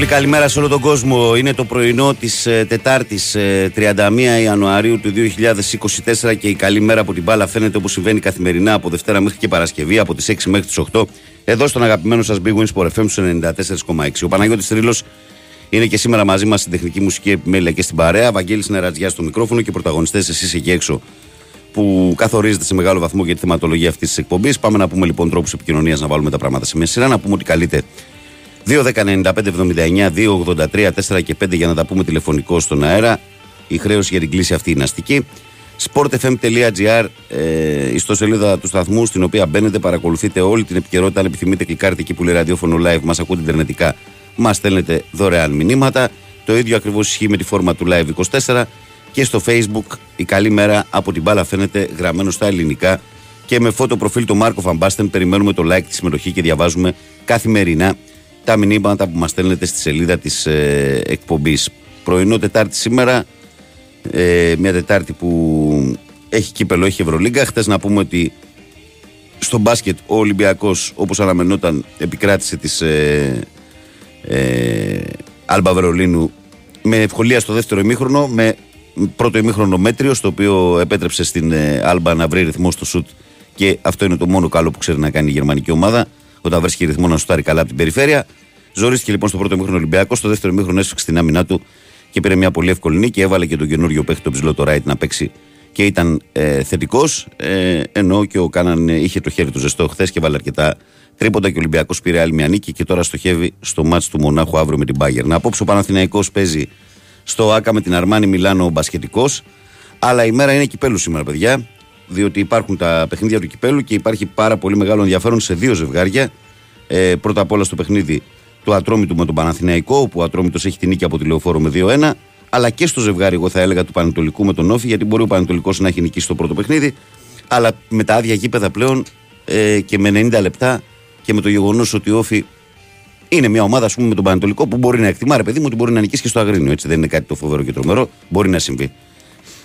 Πολύ πολύ καλημέρα σε όλο τον κόσμο. Είναι το πρωινό της ε, Τετάρτης ε, 31 Ιανουαρίου του 2024 και η καλή μέρα από την μπάλα φαίνεται όπως συμβαίνει καθημερινά από Δευτέρα μέχρι και Παρασκευή από τις 6 μέχρι τις 8 εδώ στον αγαπημένο σας Big Wins Sport FM στους 94,6. Ο Παναγιώτης Τρίλος είναι και σήμερα μαζί μας στην τεχνική μουσική επιμέλεια και στην παρέα. Βαγγέλης Νερατζιά στο μικρόφωνο και πρωταγωνιστές εσείς εκεί έξω που καθορίζεται σε μεγάλο βαθμό για τη θεματολογία αυτής της εκπομπής. Πάμε να πούμε λοιπόν τρόπους επικοινωνίας να βάλουμε τα πράγματα σε μια σειρά. Να πούμε ότι καλείτε 2.195.79, 2.83, 4 και 5 για να τα πούμε τηλεφωνικό στον αέρα. Η χρέωση για την κλίση αυτή είναι αστική. sportfm.gr, ε, ιστοσελίδα του σταθμού, στην οποία μπαίνετε, παρακολουθείτε όλη την επικαιρότητα. Αν επιθυμείτε, κλικάρετε εκεί που λέει ραδιόφωνο live, μας ακούτε ιντερνετικά, μας στέλνετε δωρεάν μηνύματα. Το ίδιο ακριβώς ισχύει με τη φόρμα του live 24 και στο facebook. Η καλή μέρα από την μπάλα φαίνεται γραμμένο στα ελληνικά και με φώτο προφίλ του Μάρκο Φαμπάστεν περιμένουμε το like, τη συμμετοχή και διαβάζουμε καθημερινά τα μηνύματα που μας στέλνετε στη σελίδα της ε, εκπομπής. Πρωινό Τετάρτη σήμερα, ε, μια Τετάρτη που έχει κύπελο, έχει Ευρωλίγκα. Χθες να πούμε ότι στο μπάσκετ ο Ολυμπιακός όπως αναμενόταν επικράτησε της ε, ε, Άλμπα Βερολίνου με ευκολία στο δεύτερο ημίχρονο, με πρώτο ημίχρονο μέτριο, στο οποίο επέτρεψε στην ε, Άλμπα να βρει ρυθμό στο σουτ και αυτό είναι το μόνο καλό που ξέρει να κάνει η γερμανική ομάδα όταν βρίσκει ρυθμό να σουτάρει καλά από την περιφέρεια. Ζορίστηκε λοιπόν στο πρώτο μήχρονο Ολυμπιακός, στο δεύτερο μήχρονο έσφιξε την άμυνά του και πήρε μια πολύ εύκολη νίκη. Έβαλε και τον καινούριο παίχτη, τον ψηλό το Ράιτ, να παίξει και ήταν ε, θετικός. Ε, ενώ και ο Κάναν είχε το χέρι του ζεστό χθες και βάλε αρκετά τρίποντα και ο Ολυμπιακός πήρε άλλη μια νίκη και τώρα στοχεύει στο μάτς του Μονάχου αύριο με την Μπάγκερ. Να απόψε ο Παναθηναϊκός παίζει στο ΑΚΑ με την Αρμάνη Μιλάνο ο Μπασχετικό. Αλλά η μέρα είναι κυπέλου σήμερα, παιδιά. Διότι υπάρχουν τα παιχνίδια του κυπέλου και υπάρχει πάρα πολύ μεγάλο ενδιαφέρον σε δύο ζευγάρια. Ε, πρώτα απ' όλα στο παιχνίδι του Ατρόμητου με τον Παναθηναϊκό, όπου ο Ατρόμητος έχει την νίκη από τη λεωφόρο με 2-1. Αλλά και στο ζευγάρι, εγώ θα έλεγα, του Πανετολικού με τον Όφη, γιατί μπορεί ο Πανετολικός να έχει νικήσει το πρώτο παιχνίδι. Αλλά με τα άδεια γήπεδα πλέον ε, και με 90 λεπτά και με το γεγονός ότι ο Όφη είναι μια ομάδα ας πούμε, με τον Πανετολικό που μπορεί να εκτιμά, ρε παιδί μου, ότι μπορεί να νικήσει και στο Αγρίνιο. Έτσι δεν είναι κάτι το φοβερό και τρομερό. Μπορεί να συμβεί.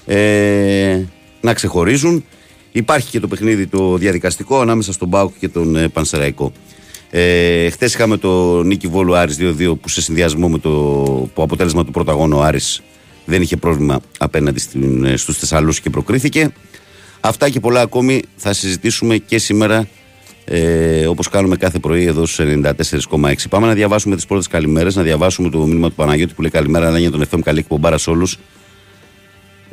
Ε, να ξεχωρίζουν. Υπάρχει και το παιχνίδι το διαδικαστικό ανάμεσα στον Μπάουκ και τον ε, Πανσεραϊκό. Ε, Χθες είχαμε το νίκη Βόλου Άρης 2-2 που σε συνδυασμό με το που αποτέλεσμα του πρώτου αγώνα ο Άρης δεν είχε πρόβλημα απέναντι ε, στους Θεσσαλούς και προκρίθηκε. Αυτά και πολλά ακόμη θα συζητήσουμε και σήμερα ε, όπως κάνουμε κάθε πρωί εδώ στους 94,6. Πάμε να διαβάσουμε τις πρώτες καλημέρες, να διαβάσουμε το μήνυμα του Παναγιώτη που λέει καλημέρα να για τον FM καλή εκπομπάρα σε όλους.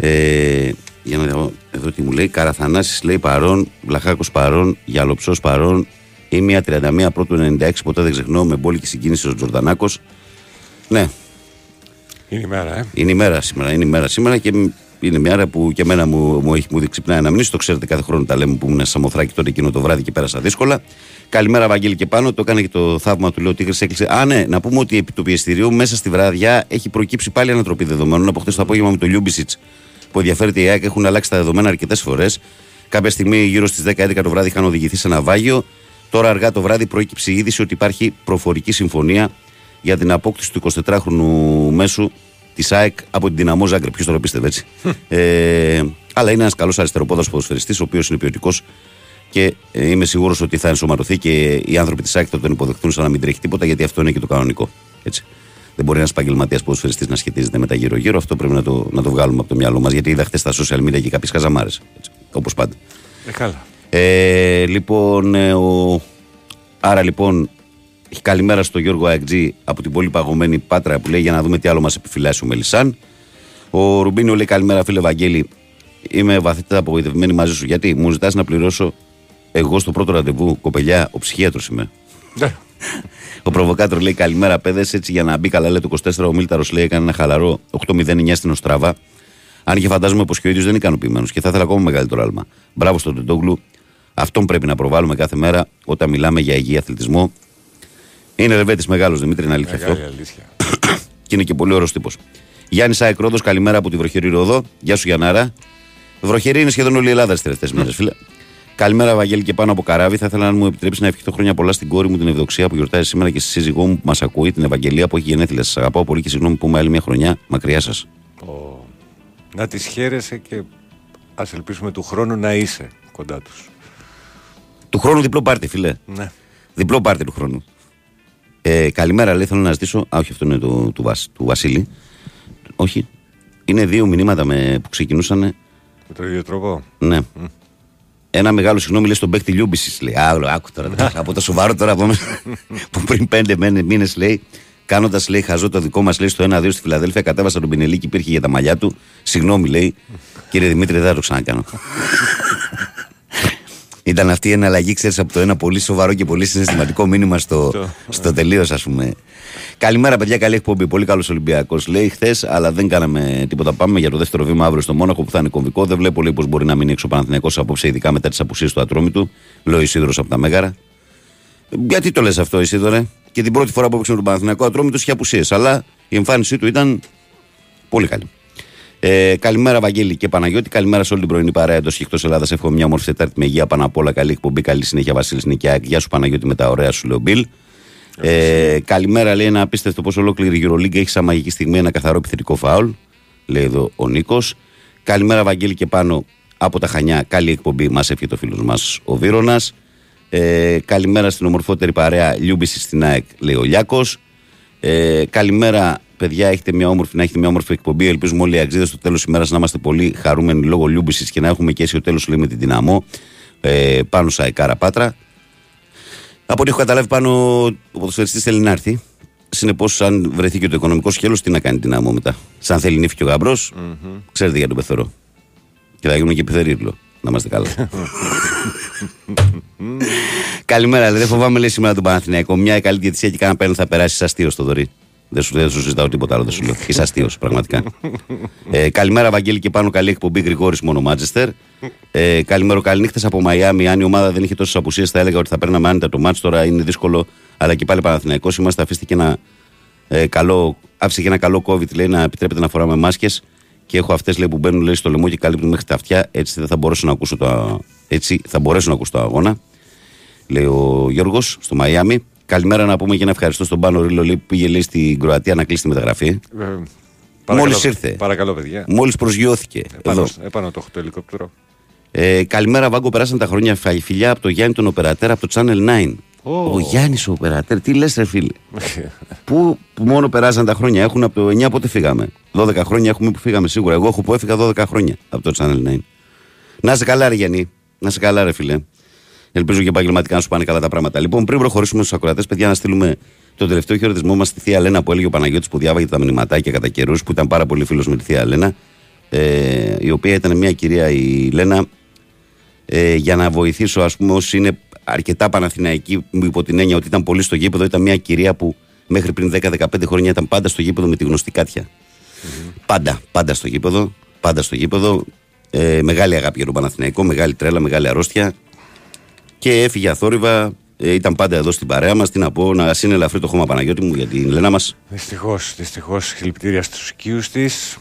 Ε, για να δω εδώ τι μου λέει. Καραθανάσης λέει παρόν, Βλαχάκος παρόν, Γιαλοψός παρόν, ή μια 31 πρώτου 96, ποτέ δεν ξεχνώ, με μπόλικη συγκίνηση ο Τζορδανάκος. Ναι. Είναι η μέρα, ε. Είναι η μέρα σήμερα. Είναι η μέρα σήμερα και είναι μια ώρα που και εμένα μου, μου έχει μου ξυπνάει ένα μνήσι. Το ξέρετε, κάθε χρόνο τα λέμε που ήμουν σε Σαμοθράκη τότε εκείνο το βράδυ και πέρασα δύσκολα. Καλημέρα, Βαγγέλη και πάνω. Το έκανε και το θαύμα του λέω Τίγρης έκλεισε. Α, ναι, να πούμε ότι επί του πιεστηρίου μέσα στη βράδια έχει προκύψει πάλι ανατροπή δεδομένων από χθε το απόγευμα με το Λιούμπισιτς που ενδιαφέρεται η ΑΕΚ. Έχουν αλλάξει τα δεδομένα αρκετές φορές. Κάποια στιγμή γύρω στις 10-11 το βράδυ είχαν οδηγηθεί σε ένα βάγιο. Τώρα αργά το βράδυ προέκυψε η είδηση ότι υπάρχει προφορική συμφωνία για την απόκτηση του 24χρονου μέσου της ΑΕΚ από την Δυναμό Ζάγκρε. Ποιος το πίστευε έτσι; ε, αλλά είναι ένας καλός αριστεροπόδο ποδοσφαιριστής, ο οποίος είναι ποιοτικός και ε, είμαι σίγουρος ότι θα ενσωματωθεί και οι άνθρωποι της ΑΕΚ θα τον υποδεχτούν σαν να μην τρέχει τίποτα, γιατί αυτό είναι και το κανονικό. Έτσι. Δεν μπορεί ένας επαγγελματίας ποδοσφαιριστής να σχετίζεται με τα γύρω-γύρω. Αυτό πρέπει να το, να το βγάλουμε από το μυαλό μας. Γιατί είδα χθες στα social media και κάποιες χαζαμάρες. Όπως πάντα. Ε, καλά. Ε, λοιπόν, ε, ο... άρα λοιπόν, καλημέρα στο Γιώργο Αεκτζή από την πολύ παγωμένη Πάτρα που λέει για να δούμε τι άλλο μας επιφυλάσσει ο Μελισάν. Ο Ρουμπίνιο λέει καλημέρα, φίλε Βαγγέλη. Είμαι βαθύτερα απογοητευμένη μαζί σου. Γιατί; Μου ζητάς να πληρώσω εγώ στο πρώτο ραντεβού, κοπελιά, ο ψυχίατρο είμαι. Ναι. Ο προβοκάτρο λέει καλημέρα, παιδες. Έτσι για να μπει καλά, λέει το 24. Ο Μίλταρος λέει έκανε ένα χαλαρό 8-0-9 στην Οστράβα. Αν και φαντάζομαι πως και ο ίδιος δεν είναι ικανοποιημένος και θα ήθελα ακόμα μεγαλύτερο άλμα. Μπράβο στον Τεντόγλου. Αυτόν πρέπει να προβάλλουμε κάθε μέρα όταν μιλάμε για υγεία αθλητισμό. Είναι ρεβέτης μεγάλος Δημήτρη, είναι αλήθεια αυτό. αλήθεια. και είναι και πολύ ωραίο τύπος. Γιάννης Σάικ Ρόδος, καλημέρα από τη βροχερή Ρόδο. Γεια σου Γιαννάρα. Βροχερή είναι σχεδόν όλη η Ελλάδα τι τελευταίες μέρες, φίλε. Καλημέρα, Βαγγέλη, και πάνω από καράβι. Θα ήθελα να μου επιτρέψει να ευχηθώ χρόνια πολλά στην κόρη μου, την Ευδοξία που γιορτάζει σήμερα και στη σύζυγό μου που μας ακούει, την Ευαγγελία που έχει γενέθλια. Σας αγαπάω πολύ και συγγνώμη που είμαι άλλη μια χρονιά μακριά σας. Ο... Να τις χαίρεσαι και ας ελπίσουμε του χρόνου να είσαι κοντά τους. Του χρόνου διπλό πάρτι, φίλε. Ναι. Διπλό πάρτι του χρόνου. Ε, καλημέρα, λέει, θέλω να ζητήσω. Α, όχι, αυτό είναι το, του, Βασ, του Βασίλη. Όχι. Είναι δύο μηνύματα με, που ξεκινούσαν. Με τον ίδιο τρόπο; Ναι. Ένα μεγάλο συγγνώμη λέει στον παίκτη Λιούμπηση. Λέει, Άκου άκου τώρα. από το σοβαρό τώρα από μέσα, που πριν πέντε μήνε λέει, κάνοντας λέει χαζό το δικό μας λέει στο 1-2 στη Φιλαδέλφια, κατέβασα τον Πινελί και υπήρχε για τα μαλλιά του. Συγγνώμη λέει, κύριε Δημήτρη, δεν θα το ξανακάνω. Ήταν αυτή η εναλλαγή, ξέρεις, από το ένα πολύ σοβαρό και πολύ συναισθηματικό μήνυμα στο, στο τελείως, ας πούμε. Καλημέρα, παιδιά. Καλή εκπομπή. Πολύ καλός Ολυμπιακός. Λέει χθες, αλλά δεν κάναμε τίποτα. Πάμε για το δεύτερο βήμα αύριο στο Μόναχο που θα είναι κομβικό. Δεν βλέπω λέει πώς μπορεί να μείνει έξω ο Παναθυνιακό απόψε, ειδικά μετά τις απουσίες του ατρόμητου. Λέω Ισίδρο από τα Μέγαρα. Γιατί το λες αυτό, Ισίδωρε; Και την πρώτη φορά που έπαιξε τον Παναθυνιακό ατρόμητος είχε απουσίες. Αλλά η εμφάνισή του ήταν πολύ καλή. Ε, καλημέρα, Βαγγέλη και Παναγιώτη. Καλημέρα σε όλη την πρωινή παρέα εντός και εκτός Ελλάδας. Εύχομαι μια μορφή Τετάρτη με υγεία πάνω απ' όλα. Καλή εκπομπή, καλή συνέχεια, Βασίλης Νικιάκη. Γεια σου, Παναγιώτη, με τα ωραία σου, λέω Μπιλ. Ε, καλημέρα, λέει ένα απίστευτο πώ ολόκληρη η Euroleague έχει σαν μαγική στιγμή ένα καθαρό επιθετικό φάουλ. Λέει εδώ ο Νίκος. Καλημέρα, Βαγγέλη και Πάνο από τα Χανιά. Καλή εκπομπή, μα έφυγε το φίλος μας ο Βύρωνας. Ε, καλημέρα στην ομορφότερη παρέα Λιούμπισιτς στην ΑΕΚ, λέει ο Λιάκος. Ε, καλημέρα, παιδιά. Έχετε μια όμορφη, να έχετε μια όμορφη εκπομπή. Ελπίζουμε όλοι οι ΑΕΚτζήδες στο τέλος της ημέρας να είμαστε πολύ χαρούμενοι λόγω Λιούμπισιτς και να έχουμε και αίσιο τέλος, λέει με την Δυναμό. Ε, Πάνος ΑΕΚάρα Πάτρα. Από ό,τι έχω καταλάβει Πάνο ο ποδοσφαιριστής θέλει να έρθει. Συνεπώς, αν βρεθεί και το οικονομικό σκέλος, τι να κάνει Δυναμό μετά. Σαν θέλει η νύφη και ο γαμπρο ξέρετε για τον πεθερό. Και θα γίνουν και πεθερίλο. Να είμαστε καλά. Καλημέρα, λέει. Δεν φοβάμαι λέει σήμερα τον Παναθηναϊκό. Μια καλή διαιτησία και κάνα παίρνει θα περάσει αστείο στο δωρή. Δεν σου, δεν σου ζητάω τίποτα άλλο, δεν σου λέω. Είσαι αστείος, πραγματικά. ε, καλημέρα, Βαγγέλη, και πάνω καλή εκπομπή Γρηγόρης μόνο Μάτζεστερ. Ε, καλημέρα, καλή νύχτα από Μαϊάμι. Αν η ομάδα δεν είχε τόσες απουσίες, θα έλεγα ότι θα παίρναμε άνετα το μάτς. Τώρα είναι δύσκολο, αλλά και πάλι Παναθηναϊκός είμαστε. Αφήστε και ένα, ε, καλό, άφησε και ένα καλό COVID, λέει, να επιτρέπεται να φοράμε μάσκες. Και έχω αυτές που μπαίνουν λέει, στο λαιμό και καλύπτουν μέχρι τα αυτιά. Έτσι δεν θα μπορέσω να ακούσω το, έτσι θα μπορέσω να ακούσω το αγώνα. Λέει ο Γιώργος στο Μαϊάμι. Καλημέρα να πούμε και να ευχαριστώ στον Πάνο Ρίλο που πήγε λέει, στην Κροατία να κλείσει τη μεταγραφή. Ε, Μόλις ήρθε. Παρακαλώ, παιδιά. Μόλις προσγειώθηκε. Επάνω, Εδώ. επάνω το, το ελικόπτερο. Ε, καλημέρα, Βάγκο. Περάσαν τα χρόνια φιλιά από το Γιάννη τον Οπερατέρ από το Channel 9. Ω. Ο Γιάννης ο Οπερατέρ, τι λες, ρε φίλε; Πού που μόνο περάσαν τα χρόνια. Έχουν από το 9 πότε φύγαμε. 12 χρόνια έχουμε που φύγαμε σίγουρα. Εγώ έχω που έφυγα 12 χρόνια από το Channel 9. Να σε καλά, ρε Γιάννη. Να σε καλά, ρε φίλε. Ελπίζω και επαγγελματικά να σου πάνε καλά τα πράγματα. Λοιπόν, πριν προχωρήσουμε στους ακροατές, παιδιά, να στείλουμε το τελευταίο χαιρετισμό μας στη Θεία Λένα που έλεγε ο Παναγιώτης που διάβαγε τα μηνυματάκια κατά καιρούς, που ήταν πάρα πολύ φίλος με τη Θεία Λένα. Ε, η οποία ήταν μια κυρία, η Λένα, ε, για να βοηθήσω, ας πούμε, όσοι είναι αρκετά Παναθηναϊκοί, υπό την έννοια ότι ήταν πολύ στο γήπεδο, ήταν μια κυρία που μέχρι πριν 10-15 χρόνια ήταν πάντα στο γήπεδο με τη γνωστή κάτια. Πάντα, πάντα στο γήπεδο. Πάντα στο γήπεδο. Ε, μεγάλη αγάπη για τον Παναθηναϊκό, μεγάλη τρέλα, μεγάλη αρρώστια. Και έφυγε αθόρυβα. Ε, ήταν πάντα εδώ στην παρέα μας. Τι να πω, να συνελαφρύ το χώμα Παναγιώτη μου για την Λένα μας. Δυστυχώς, δυστυχώς, συλληπιτήρια στους οικείους της.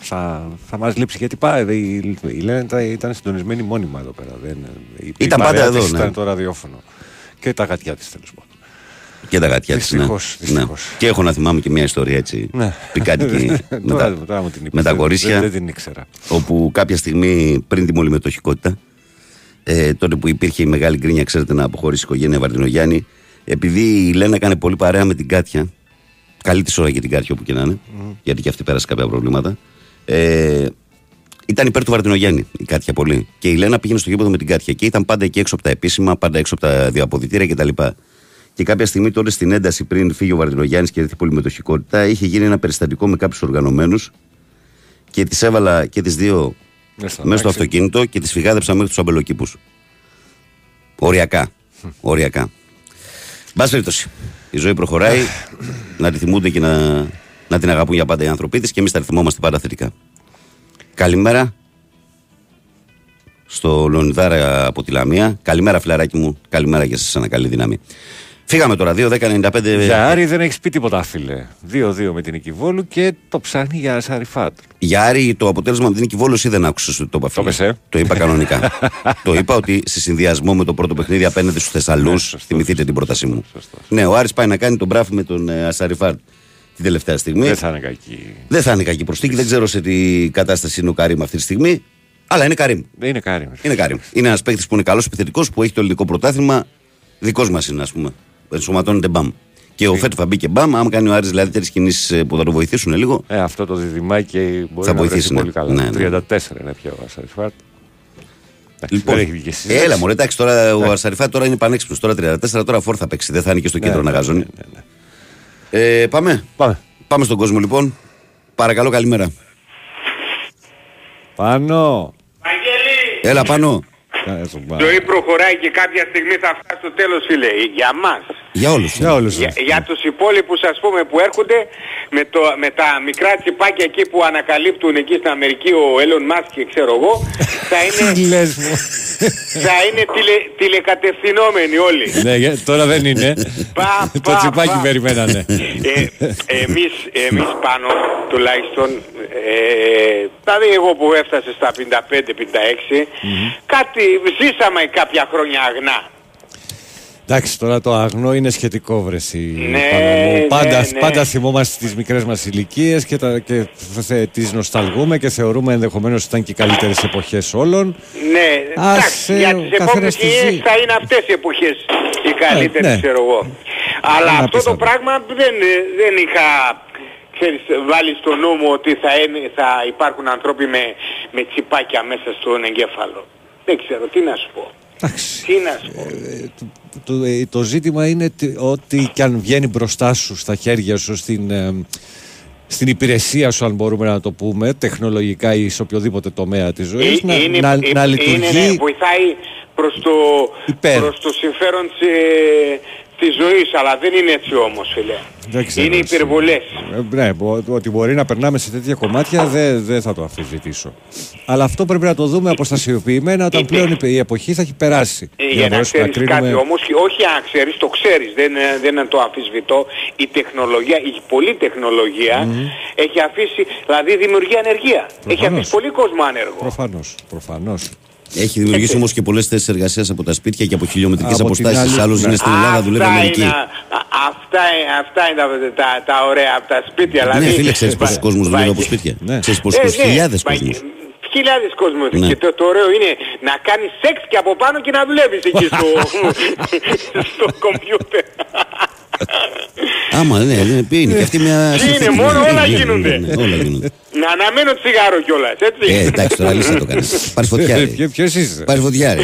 Θα, θα μας λείψει γιατί πάει. Η, η Λένα ήταν- ήταν συντονισμένη μόνιμα εδώ πέρα. Δεν, η, Ήταν η πάντα παρέα εδώ, της ναι. Ήταν το ραδιόφωνο. Και τα γατιά της τέλος πάντων. Και τα γατιά της. Ναι. Δυστυχώς, δυστυχώς. Και έχω να θυμάμαι και μια ιστορία έτσι Ναι. πικάντικη με, Τώρα- τα, τώρα μου την είπες. με τα Δεν- κορίτσια. Δεν, δεν την ήξερα. όπου κάποια στιγμή πριν τη μολυμετοχικότητα, ε, τότε που υπήρχε η μεγάλη γκρίνια, ξέρετε, να αποχωρήσει η οικογένεια Βαρδινογιάννη, επειδή η Λένα έκανε πολύ παρέα με την Κάτια, καλή της ώρα για την Κάτια όπου και να είναι, γιατί και αυτή πέρασε κάποια προβλήματα, ε, ήταν υπέρ του Βαρδινογιάννη η Κάτια πολύ. Και η Λένα πήγαινε στο γήπεδο με την Κάτια και ήταν πάντα εκεί έξω από τα επίσημα, πάντα έξω από τα διαποδητήρια κτλ. Και κάποια στιγμή τότε στην ένταση πριν φύγει ο Βαρδινογιάννης και έρθει η πολυμετοχικότητα, είχε γίνει ένα περιστατικό με κάποιους οργανωμένους και τις έβαλα και τις δύο Μέσα στο μέσα στο αμάξι. αυτοκίνητο και τις φυγάδεψα μέχρι τους αμπελοκήπους. Οριακά. Οριακά. Μπας περιπτώσει. Η ζωή προχωράει. να τη θυμούνται και να, να την αγαπούν για πάντα οι άνθρωποι της και εμείς τα θυμόμαστε πάντα θετικά. Καλημέρα. Στο Λονιδάρα από τη Λαμία. Καλημέρα, φιλαράκι μου. Καλημέρα για εσένα. Καλή δύναμη. Φύγαμε τώρα. 2-10-95. Για Άρη δεν έχεις πει τίποτα, φίλε. 2-2 με την Οικηβόλου και το ψάχνει για Σαριφάτ. Για Άρη το αποτέλεσμα με την Νικηβόλωση δεν άκουσες ότι το είπα. φίλε. είπες, ε; Το είπα κανονικά. το είπα ότι σε συνδυασμό με το πρώτο παιχνίδι απέναντι στους Θεσσαλούς. Ναι, σωστός, θυμηθείτε την πρότασή μου. σωστός. Ναι, ο Άρης πάει να κάνει τον μπράφ με τον ε, Ασαριφάρτ την τελευταία στιγμή. Δεν θα είναι κακή. Δεν θα είναι κακή προσθήκη. Δεν ξέρω σε τι κατάσταση είναι ο Καρύμ αυτή τη στιγμή. Αλλά είναι Καρύμ. Δεν είναι κάρι. Είναι Καρύμ. Είναι ένας παίκτης που είναι καλός επιθετικός που έχει το ελληνικό πρωτάθλημα. Δικός μας είναι, ας πούμε. Ενσωματώνεται μπαμ. Και ο Φέτ θα μπει και μπαμ. Άμα κάνει ο Άρης δηλαδή τέτοιες κινήσεις που θα το βοηθήσουν λίγο. Ε, αυτό το διδυμάκι μπορεί Θα να βοηθήσει, βοηθήσει ναι. πολύ καλά. Ναι, ναι. 34 είναι πια ο Ασαριφάτ. Λοιπόν, δεν έχει βγει στη συζήτηση. έλα μωρέ, εντάξει, τώρα ο Αρσαριφάτ τώρα είναι πανέξυπνος. Τώρα 34, τώρα φόρ θα παίξει. Δεν θα είναι και στο Ναι, κέντρο ναι, να γάζωνει. ναι, ναι, ναι. Ε, πάμε. Πάμε. Πάμε στον κόσμο λοιπόν. Παρακαλώ, καλημέρα. Πάνω. Βαγγέλη, Έλα πάνω. Κάνε στον η πάνω. ζωή προχωράει και κάποια στιγμή θα φτάσει στο τέλος φίλε. Για μας. Για όλους. Για όλους Για, σας. για τους υπόλοιπους ας πούμε που έρχονται με, το, με τα μικρά τσιπάκια εκεί που ανακαλύπτουν εκεί στην Αμερική ο Elon Musk και ξέρω εγώ θα Τι είναι, λες μου. θα είναι τηλε, τηλεκατευθυνόμενοι όλοι. Ναι, για- τώρα δεν είναι. Πα, Το πα, τσιπάκι πα. περιμένανε. ε, εμείς, εμείς πάνω τουλάχιστον ε, δηλαδή εγώ που έφτασε στα 55-56 κάτι ζήσαμε κάποια χρόνια αγνά Εντάξει, τώρα το αγνό είναι σχετικό βρεσί. Ναι, πάνω μου. ναι, πάντα, ναι. πάντα θυμόμαστε τις μικρές μας ηλικίες και, τα, και θε- τις νοσταλγούμε και θεωρούμε ενδεχομένως ότι ήταν και οι καλύτερες εποχές όλων. Ναι, Ας, εντάξει, ε, για ο τις καθένας επόμενες τη γενιές ζει. θα είναι αυτές οι εποχές οι καλύτερες, ναι. ξέρω εγώ. Αλλά Είναι αυτό το απίστευτο. πράγμα δεν, δεν είχα ξέρεις, βάλει στο νου μου ότι θα, είναι- θα υπάρχουν ανθρώποι με, με τσιπάκια μέσα στον εγκέφαλο. Δεν ξέρω, τι να σου πω. Εντάξει. Τι να σου πω. Ε, το, το, ε, το ζήτημα είναι τι- ότι και αν βγαίνει μπροστά σου στα χέρια σου στην, ε, στην υπηρεσία σου αν μπορούμε να το πούμε τεχνολογικά ή σε οποιοδήποτε τομέα της ζωής Ε, να, είναι, να, ε, να είναι, λειτουργεί ναι, βοηθάει προς το, Υπέρ. προς το συμφέρον της, ε, της ζωής, αλλά δεν είναι έτσι όμως φίλε. Δεν ξέρω είναι εσύ. υπερβολές. Ε, ναι, μπο- ότι μπορεί να περνάμε σε τέτοια κομμάτια δεν δεν θα το αμφισβητήσω. Αλλά αυτό πρέπει να το δούμε αποστασιοποιημένα όταν Είτε- πλέον η, η εποχή θα έχει περάσει. Ε, για να μπορέσουμε ξέρεις κάτι όμως, και όχι αν ξέρεις, το ξέρεις, δεν, ε, δεν το αμφισβητώ. Η τεχνολογία, η πολλή τεχνολογία έχει αφήσει, δηλαδή δημιουργεί ανεργία. Έχει Προφανώς. αφήσει πολύ κόσμο άνεργο. Προφανώς, προφανώς. Έχει δημιουργήσει όμως και πολλές θέσεις εργασίας από τα σπίτια και από χιλιομετρικές Από την αποστάσεις. άλλη- Άλλου ναι. είναι στην Ελλάδα, δουλεύει Αυτά Αμερική. είναι, α- αυτά, είναι- αυτά είναι τα, τα, τα ωραία από τα σπίτια. Ναι, δηλαδή, φίλε, ξέρεις Βα- πόσου κόσμου δουλεύει από Βαγγέ- σπίτια. Ναι. Ξέρεις Ε, πόσου ναι, χιλιάδες Βαγγέ- κόσμου. Χιλιάδες κόσμος. Ναι. Και το, το ωραίο είναι να κάνεις σεξ και από πάνω και να δουλεύεις εκεί στο, στο κομπιούτερ. Άμα, ναι, ναι, είναι και αυτή μια. Τι είναι, συνθήκη, μόνο ναι, όλα ναι, ναι, γίνονται. ναι, Όλα γίνονται. να αναμένω τσιγάρο κιόλας, έτσι. Ε, εντάξει, τώρα λύσα το κάνεις. Πάρεις φωτιά. ρε. Ποιο ποιος είσαι; Πάρεις φωτιά, ρε.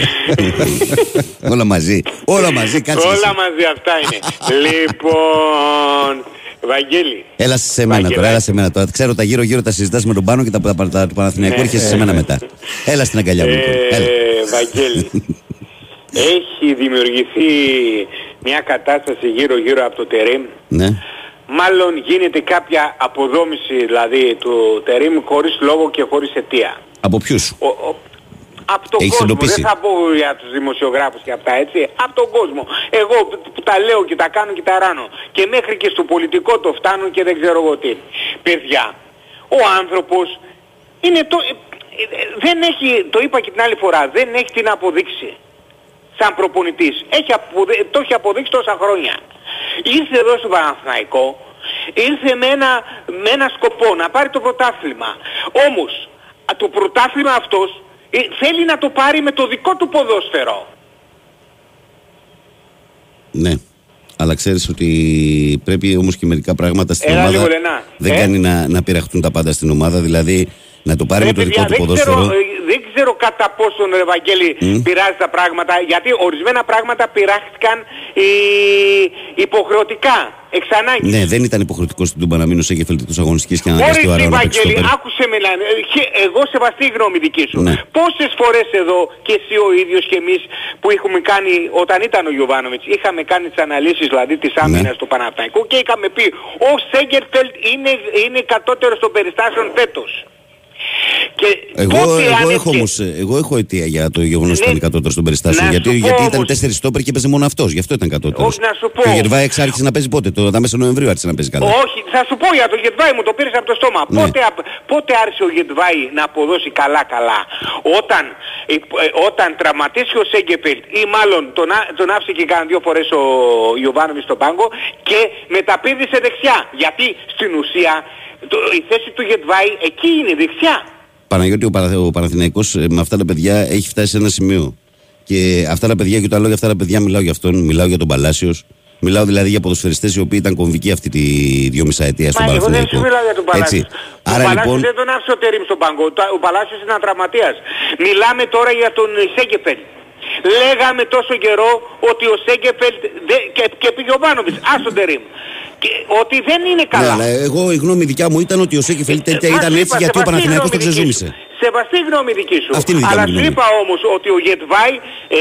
Όλα μαζί. Όλα μαζί, κάτσε. Όλα εσύ. μαζί αυτά είναι. λοιπόν, Βαγγέλη. Έλα σε μένα Βαγγέλη. τώρα, έλα σε μένα τώρα. Ξέρω τα γύρω-γύρω τα συζητάς με τον πάνω και τα, τα, τα, του Παναθηναϊκού Ναι, έρχεσαι σε μένα μετά. Έλα στην αγκαλιά μου. λοιπόν. Έλα. Ε, Βαγγέλη, έχει δημιουργηθεί μια κατάσταση γύρω-γύρω από το τερίμ. Ναι. Μάλλον γίνεται κάποια αποδόμηση δηλαδή του τερίμ χωρίς λόγο και χωρίς αιτία. Από ποιους; Ο, ο, από τον Έχεις κόσμο, εντοπίσει; δεν θα πω για τους δημοσιογράφους και αυτά έτσι, από τον κόσμο. Εγώ που τα λέω και τα κάνω και τα ράνω. Και μέχρι και στο πολιτικό το φτάνω και δεν ξέρω εγώ τι. Παιδιά, ο άνθρωπος είναι το... ε, ε, δεν έχει, το είπα και την άλλη φορά, δεν έχει την αποδείξει σαν προπονητής. Έχει αποδε- το έχει αποδείξει τόσα χρόνια. Ήρθε εδώ στο Παναθηναϊκό, ήρθε με ένα, με ένα σκοπό να πάρει το πρωτάθλημα. Όμως, α, το πρωτάθλημα αυτός ε, θέλει να το πάρει με το δικό του ποδόσφαιρο. Ναι. Αλλά ξέρεις ότι πρέπει όμως και μερικά πράγματα στην Έλα ομάδα. λίγο, Λενά. Δεν Ε; κάνει να, να πειραχτούν τα πάντα στην ομάδα. Δηλαδή να το πάρει Ρε με το δικό παιδιά, του δεν, ξέρω, ποδόσφαιρο. ε, δεν ξέρω κατά πόσον ρε Ευαγγέλη πειράζει τα πράγματα γιατί ορισμένα πράγματα πειράχτηκαν ε, υποχρεωτικά, εξ ανάγκης. Ναι, δεν ήταν υποχρεωτικός στην Τούμπα να μείνει ω έγκεφαλη εκτό αγωνιστικής και να αναγκαστεί ο Μόλις Αράο να παίξει Ευαγγέλη, στο άκουσε με να... ε, χε- Εγώ σεβαστή η γνώμη δική σου. Ναι. Πόσες φορές εδώ και εσύ ο ίδιος και εμείς που έχουμε κάνει, όταν ήταν ο Γιωβάνοβιτς, είχαμε κάνει τις αναλύσεις δηλαδή της άμυνας Ναι. του Παναθηναϊκού και είχαμε πει ο Σέγκερφελτ είναι, είναι κατώτερος των περιστάσεων φέτος. Και Εγώ, πότε εγώ, αν έχω έτσι- όμως, ε, εγώ έχω αιτία για το γεγονός ότι Ναι. ήταν κατώτερο των περιστάσεων. Να Γιατί, σου πω γιατί ήταν όμως- τέσσερις στόπερ και έπαιζε μόνο αυτός. Γι' αυτό ήταν κατώτερος. Όχι, να σου πω. Και ο Γερβάη άρχισε να παίζει πότε. Το, τα μέσα Νοεμβρίου άρχισε να παίζει καλά. Όχι, θα σου πω για το Γετβάη μου το πήρες από το στόμα. Ναι. Πότε, απ- πότε άρχισε ο Γετβάη να αποδώσει καλά-καλά. Όταν, ε, ε, όταν τραυματίστηκε ο Σέγκεπελτ ή μάλλον τον, α- τον άφησε και κάνα δύο φορές ο Ιωβάνοβιτς στον πάγκο και μεταπήδησε δεξιά. Γιατί στην ουσία το, η θέση του Γετβάη εκεί είναι δεξιά. Παναγιώτη, ο, Παρα, ο Παναθηναϊκός, ε, με αυτά τα παιδιά έχει φτάσει σε ένα σημείο. Και αυτά τα παιδιά, και όταν λέω για αυτά τα παιδιά, μιλάω για αυτόν, μιλάω για τον Παλάσιος. Μιλάω δηλαδή για ποδοσφαιριστές οι οποίοι ήταν κομβικοί αυτή τη δυόμισα ετία στον Μα εγώ δεν Παναθηναϊκό. σου μιλάω για τον Παλάσιος. Έτσι. Ο Άρα Παλάσιος λοιπόν, δεν τον άφησε ο Τερίμ στον πάγκο. Τα- Ο Παλάσιος είναι τραυματίας. Μιλάμε τώρα για τον Σέγκεφελ. Λέγαμε τόσο καιρό ότι ο Σέγκεφελ και, και πήγε ο Βάνοβιτς. Ας τον Τερίμ. Και, ότι δεν είναι ναι, καλά. αλλά εγώ η γνώμη δικιά μου ήταν ότι ο Σέκεφελ τέτοια Ε, ήταν μας έτσι είπα, γιατί ο σεβαστή Παναθηναϊκός το γνώμη δική ξεζούμισε. σου. Σεβαστή γνώμη δική σου. Αυτή είναι η δικιά Αλλά μου σου γνώμη. είπα όμως ότι ο Γετβάη, ε,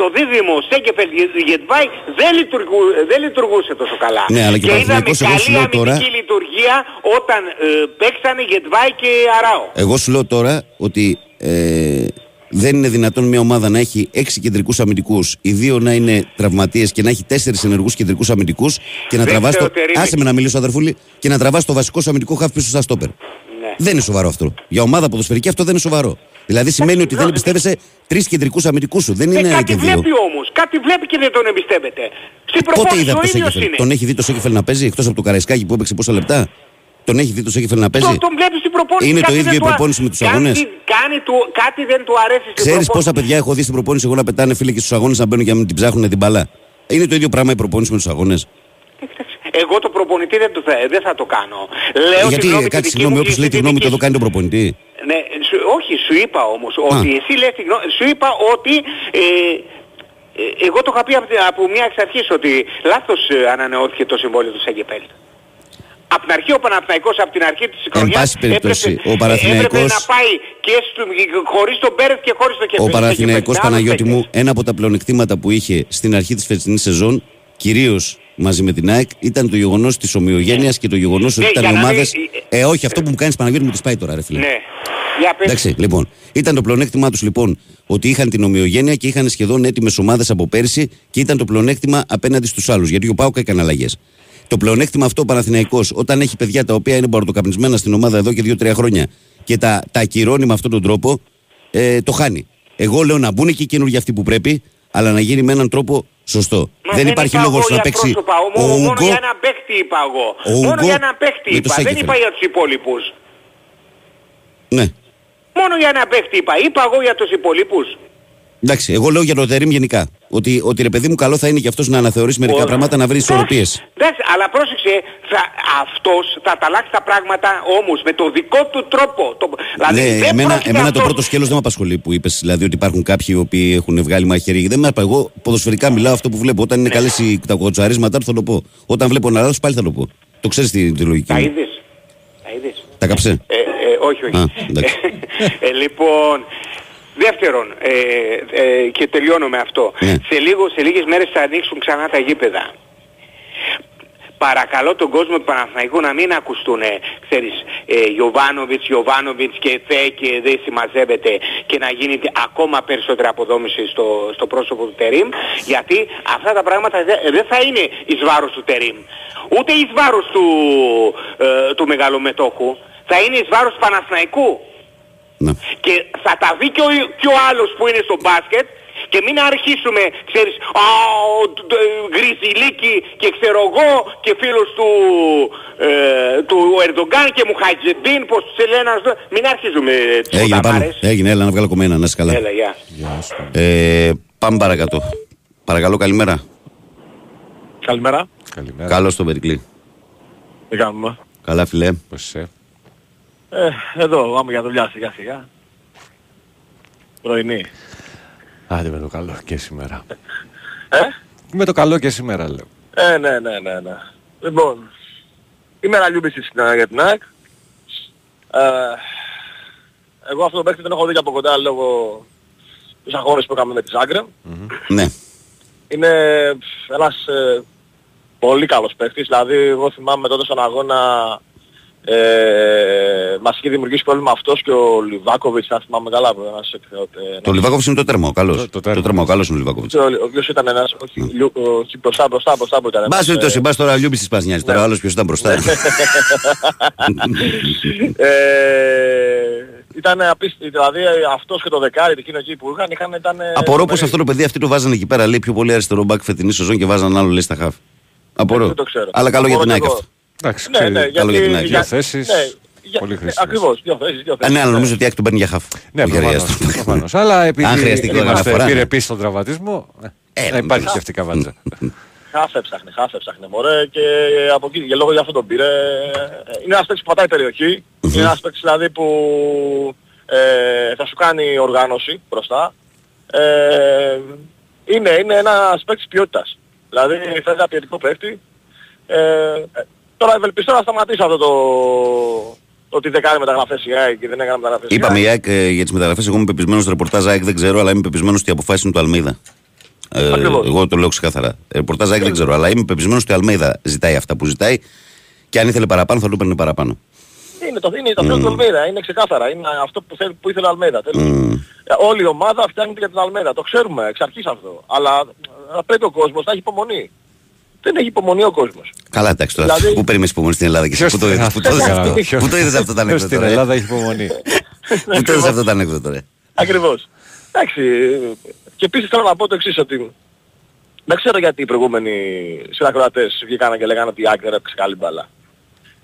το δίδυμο Σέγκεφελ Γετβάη δεν, λειτουργού, δεν λειτουργούσε τόσο καλά. Ναι, αλλά και ο και είδαμε Παναθηναϊκός, εγώ σου καλή λέω τώρα- αμυντική λειτουργία όταν ε, παίξανε Γετβάη και Αράο. Εγώ σου λέω τώρα ότι ε, δεν είναι δυνατόν μια ομάδα να έχει έξι κεντρικούς αμυντικούς, οι δύο να είναι τραυματίες και να έχει τέσσερις ενεργούς κεντρικούς αμυντικούς και να Δεν τραβάς το. Θεοτερήμη. Άσε με να μιλήσω, αδερφούλη, και να τραβάς το βασικό σου αμυντικό χάφ πίσω στα στόπερ. Ναι. Δεν είναι σοβαρό αυτό. Για ομάδα ποδοσφαιρική αυτό δεν είναι σοβαρό. Δηλαδή σημαίνει ότι δεν ναι. εμπιστεύεσαι τρεις κεντρικούς αμυντικούς σου. Δεν Ε, είναι κάτι και δύο. βλέπει όμως. Κάτι βλέπει και δεν τον εμπιστεύεται. Στην Πότε προπόνηση είδα ο το ίδιος Σέκεφελ; είναι. Τον έχει δει το Σέκεφελ να παίζει εκτός από το Καραϊσκάκι που έπαιξε πόσα λεπτά; Τον έχει δει το Σέκεφελ να παίζει; Τον, τον βλέπεις στην προπόνηση. Είναι το κάτι ίδιο δεν η του α- προπόνηση με τους κάτι- αγώνες; Κάνει του, κάτι δεν του αρέσει στην Ξέρεις προπόνηση. πόσα παιδιά έχω δει στην προπόνηση εγώ να πετάνε φίλοι και στους αγώνες να μπαίνουν και να μην την ψάχνουν την μπαλά. Είναι το ίδιο πράγμα η προπόνηση με τους αγώνες; Εγώ το προπονητή δεν, του θα, δεν θα το κάνω. Λέω τη Γιατί γνώμη τη κάτι δική συγγνώμη, μου όποιος και λέει τη τη γνώμη δική του εδώ σου. κάνει τον προπονητή. Ναι, σου, όχι, σου είπα όμως ότι εσύ λες τη γνώμη, σου είπα ότι ε, ε, εγώ το είχα πει από, από μια εξ αρχής ότι λάθος ε, ανανεώθηκε το συμβόλαιο του Σέγκεπέλ. Από την αρχή ο Παναθηναϊκός, από την αρχή της χρονιάς πάση περιπτώσει, έπρεπε, ο Παναθηναϊκός- έπρεπε να πάει και στο, χωρίς τον Πέρεθ και χωρίς τον Ο Κεφέλη. Παναθηναϊκός Παναγιώτη μου, ένα από τα πλεονεκτήματα που είχε στην αρχή της φετινής σεζόν, κυρίως μαζί με την ΑΕΚ, ήταν το γεγονός της ομοιογένειας και το γεγονός ότι Ναι, ήταν για οι να ομάδε. μην- Ε, όχι, αυτό που μου κάνεις Παναγιώτη μου τη πάει τώρα, ρε φίλε. Ναι. Για πες. Εντάξει, λοιπόν. Ήταν το πλεονέκτημά τους λοιπόν ότι είχαν την ομοιογένεια και είχαν σχεδόν έτοιμες ομάδες από πέρσι και ήταν το πλεονέκτημα απέναντι στους άλλους. Γιατί ο Πάουκ έκανε αλλαγές. Το πλεονέκτημα αυτό ο Παναθηναϊκός όταν έχει παιδιά τα οποία είναι μπαρτοκαπνισμένα στην ομάδα εδώ και 2-3 χρόνια και τα, τα ακυρώνει με αυτόν τον τρόπο, ε, το χάνει. Εγώ λέω να μπουν και οι καινούργιοι αυτοί που πρέπει, αλλά να γίνει με έναν τρόπο σωστό. Μα δεν υπάρχει είπα λόγος εγώ να για παίξει πρόσωπα, ο μόνο, μόνο Ούγκο. για έναν παίχτη είπα εγώ. Ο μόνο Ούγκο για έναν παίχτη με το είπα. Δεν Σέγκεφελ. είπα για τους υπόλοιπους. Ναι. Μόνο για έναν παίχτη είπα. Είπα εγώ για τους υπόλοιπους. Εντάξει, εγώ λέω για το Τερήμ γενικά. Ότι, ότι ρε παιδί μου, καλό θα είναι και αυτός να αναθεωρήσει μερικά Ο- πράγματα, να βρει ισορροπίες. Εντάξει, Εντάξει, αλλά πρόσεξε, θα, αυτός θα τα αλλάξει τα πράγματα όμως με το δικό του τρόπο. Το, δηλαδή Ναι, δεν εμένα, πρόκειται εμένα το αυτός- πρώτο σκέλος δεν με απασχολεί που είπες. Δηλαδή ότι υπάρχουν κάποιοι οι οποίοι έχουν βγάλει μαχαίρι. Δεν με απα- Εγώ ποδοσφαιρικά μιλάω αυτό που βλέπω. Όταν Ναι. είναι καλέ τα κοτσαρίσματά του θα το πω. Όταν βλέπω ένα άλλο πάλι θα το πω. Το ξέρεις τη, τη λογική. Τα μου. είδες. Τα είδες. Τα κάψε. Ε, ε, όχι, όχι. Α, εντάξει. ε, λοιπόν, δεύτερον, ε, ε, και τελειώνω με αυτό. Ναι. Σε, λίγο, σε λίγες μέρες θα ανοίξουν ξανά τα γήπεδα. Παρακαλώ τον κόσμο του Παναθηναϊκού να μην ακουστούν, ε, ξέρεις, ε, Ιωβάνοβιτς, Ιωβάνοβιτς και θε και δεν συμμαζεύεται και να γίνει ακόμα περισσότερη αποδόμηση στο, στο πρόσωπο του Τερίμ, γιατί αυτά τα πράγματα δε- δεν θα είναι εις βάρος του Τερίμ, ούτε εις βάρος του, ε, του μεγαλομετόχου, θα είναι εις βάρος του Παναθηναϊκού. Ναι. Και θα τα δει και ο, και ο άλλος που είναι στο μπάσκετ και μην αρχίσουμε, ξέρεις, α, ο τ- τ- Γκριζιλίκη και ξέρω εγώ και φίλος του, ε, του Ερντογκάν και Μουχατζεντίν, πως τους λένε, ας δω- μην αρχίζουμε τις Έγινε πάνω. φωταμάρες. Έγινε, έλα να βγάλω κομμένα, να είσαι καλά. Έλα, γεια. Ε, πάμε παρακάτω. Παρακαλώ, καλημέρα. Καλημέρα. Καλημέρα. Καλώς τον Περικλή. Τι κάνουμε; Καλά, φιλέ. Πώς είσαι; Ε, εδώ πάμε για δουλειά σιγά σιγά. Πρωινή. Άντε με το καλό και σήμερα. Ε, Με το καλό και σήμερα λέω. ε ναι, ναι, ναι, ναι. Λοιπόν, ημέρα λιούμπησης στην- για την ΑΕΚ. Ε, εγώ αυτό το παίκτη δεν έχω δει και από κοντά λόγω τους αγώνες που έκαμε με τη Ζάγκρε. Ναι. Είναι ένας ε, πολύ καλός παίκτης. Δηλαδή εγώ θυμάμαι τότε στον αγώνα ε, μας είχε δημιουργήσει πρόβλημα αυτός και ο Λιβάκοβιτς, αν θυμάμαι καλά. που Ένας, εκ- ε, Το Λιβάκοβιτς είναι το τέρμο. Καλός. Το- το Το τέρμο. τέρμο, καλός είναι ο Λιβάκοβιτς. ο, ο οποίος ήταν ένας, όχι, λιου- όχι μπροστά, μπροστά, μπροστά που ήταν. Μπας ένας, περιπτώσει, ε, μπα τώρα λιούμπι της Πασνιάζη. Τώρα Ναι. άλλος ποιος ήταν μπροστά. ε, ήταν απίστευτο, δηλαδή αυτός και το δεκάρι εκείνο εκεί που είχαν, είχαν ήταν... ε, Απορώ πως τρομεροί. αυτό το παιδί αυτοί το βάζανε εκεί πέρα. Λέει πιο πολύ αριστερό μπακ φετινή σεζόν και βάζαν άλλο λέει στα χαφ. Απορώ. Δεν το ξέρω. Αλλά καλό για Απορώ την κι ΑΕΚ εγώ. αυτό. Εντάξει, Ναι, ναι, ξέρει, καλό για την ΑΕΚ. Δύο για- θέσεις, ναι, για- πολύ ναι, χρήσιμες. Ακριβώς, δύο θέσεις, δύο Α, θέσεις. ναι, αλλά νομίζω ότι η ΑΕΚ τον παίρνει για χαφ. Ναι, Όχι προφανώς, αριστερό. προφανώς. Αλλά επειδή Αν χρειαστεί και είμαστε αναφορά, ναι. επιρρεπείς στον τραυματισμό, Ε, να υπάρχει και αυτή η καβάτζα. χάφ έψαχνε, χάφ έψαχνε μωρέ και από εκεί, για λόγω για αυτό τον πήρε. Είναι ένας παίκτης που πατάει περιοχή, είναι ένας παίκτης δηλαδή που ε, θα σου κάνει οργάνωση μπροστά. Ε, είναι, είναι ένας παίκτης ποιότητας. Δηλαδή θέλει ένα ποιοτικό παίκτη. Ε, τώρα ευελπιστώ να σταματήσει αυτό το, το ότι δεν κάνει μεταγραφές η ΑΕΚ και δεν έκανε μεταγραφές Είπαμε η ΑΕΚ ε, για τις μεταγραφές, εγώ είμαι πεπισμένος στο ρεπορτάζ ΑΕΚ, δεν ξέρω, αλλά είμαι πεπισμένος ότι η αποφάση είναι του Αλμίδα. Ε, Ακριβώς. εγώ το λέω ξεκάθαρα. Ρεπορτάζ ΑΕΚ δεν ξέρω, αλλά είμαι πεπισμένος ότι η Αλμίδα ζητάει αυτά που ζητάει και αν ήθελε παραπάνω θα του παίρνει παραπάνω. Είναι το, είναι το θέμα του Αλμέδα, είναι ξεκάθαρα. Είναι αυτό που, θέλει, που ήθελε ο Αλμέδα. τέλος. Μμμ. Ε, Όλη η ομάδα φτιάχνεται για την Αλμέδα. Το ξέρουμε εξ αρχής αυτό. Αλλά ε, πρέπει ο κόσμος να έχει υπομονή. Δεν έχει υπομονή ο κόσμος. Καλά, εντάξει τώρα. Δηλαδή- Πού περιμένεις υπομονή στην Ελλάδα και εσύ, Ποιος πού το την- είδες, πού το ποιος είδες την- αυτό. ποιος- Πού το είδες αυτό το Ποιος ανέκδοτο, στην ρε. Ελλάδα έχει υπομονή. Πού το είδες αυτό το ανέκδοτο, ρε. Ακριβώς. Εντάξει. ε, Και επίσης θέλω να πω το εξής ότι δεν ξέρω γιατί οι προηγούμενοι συνακροατές βγήκαν και λέγανε ότι η Άκη δεν έπαιξε καλή μπάλα.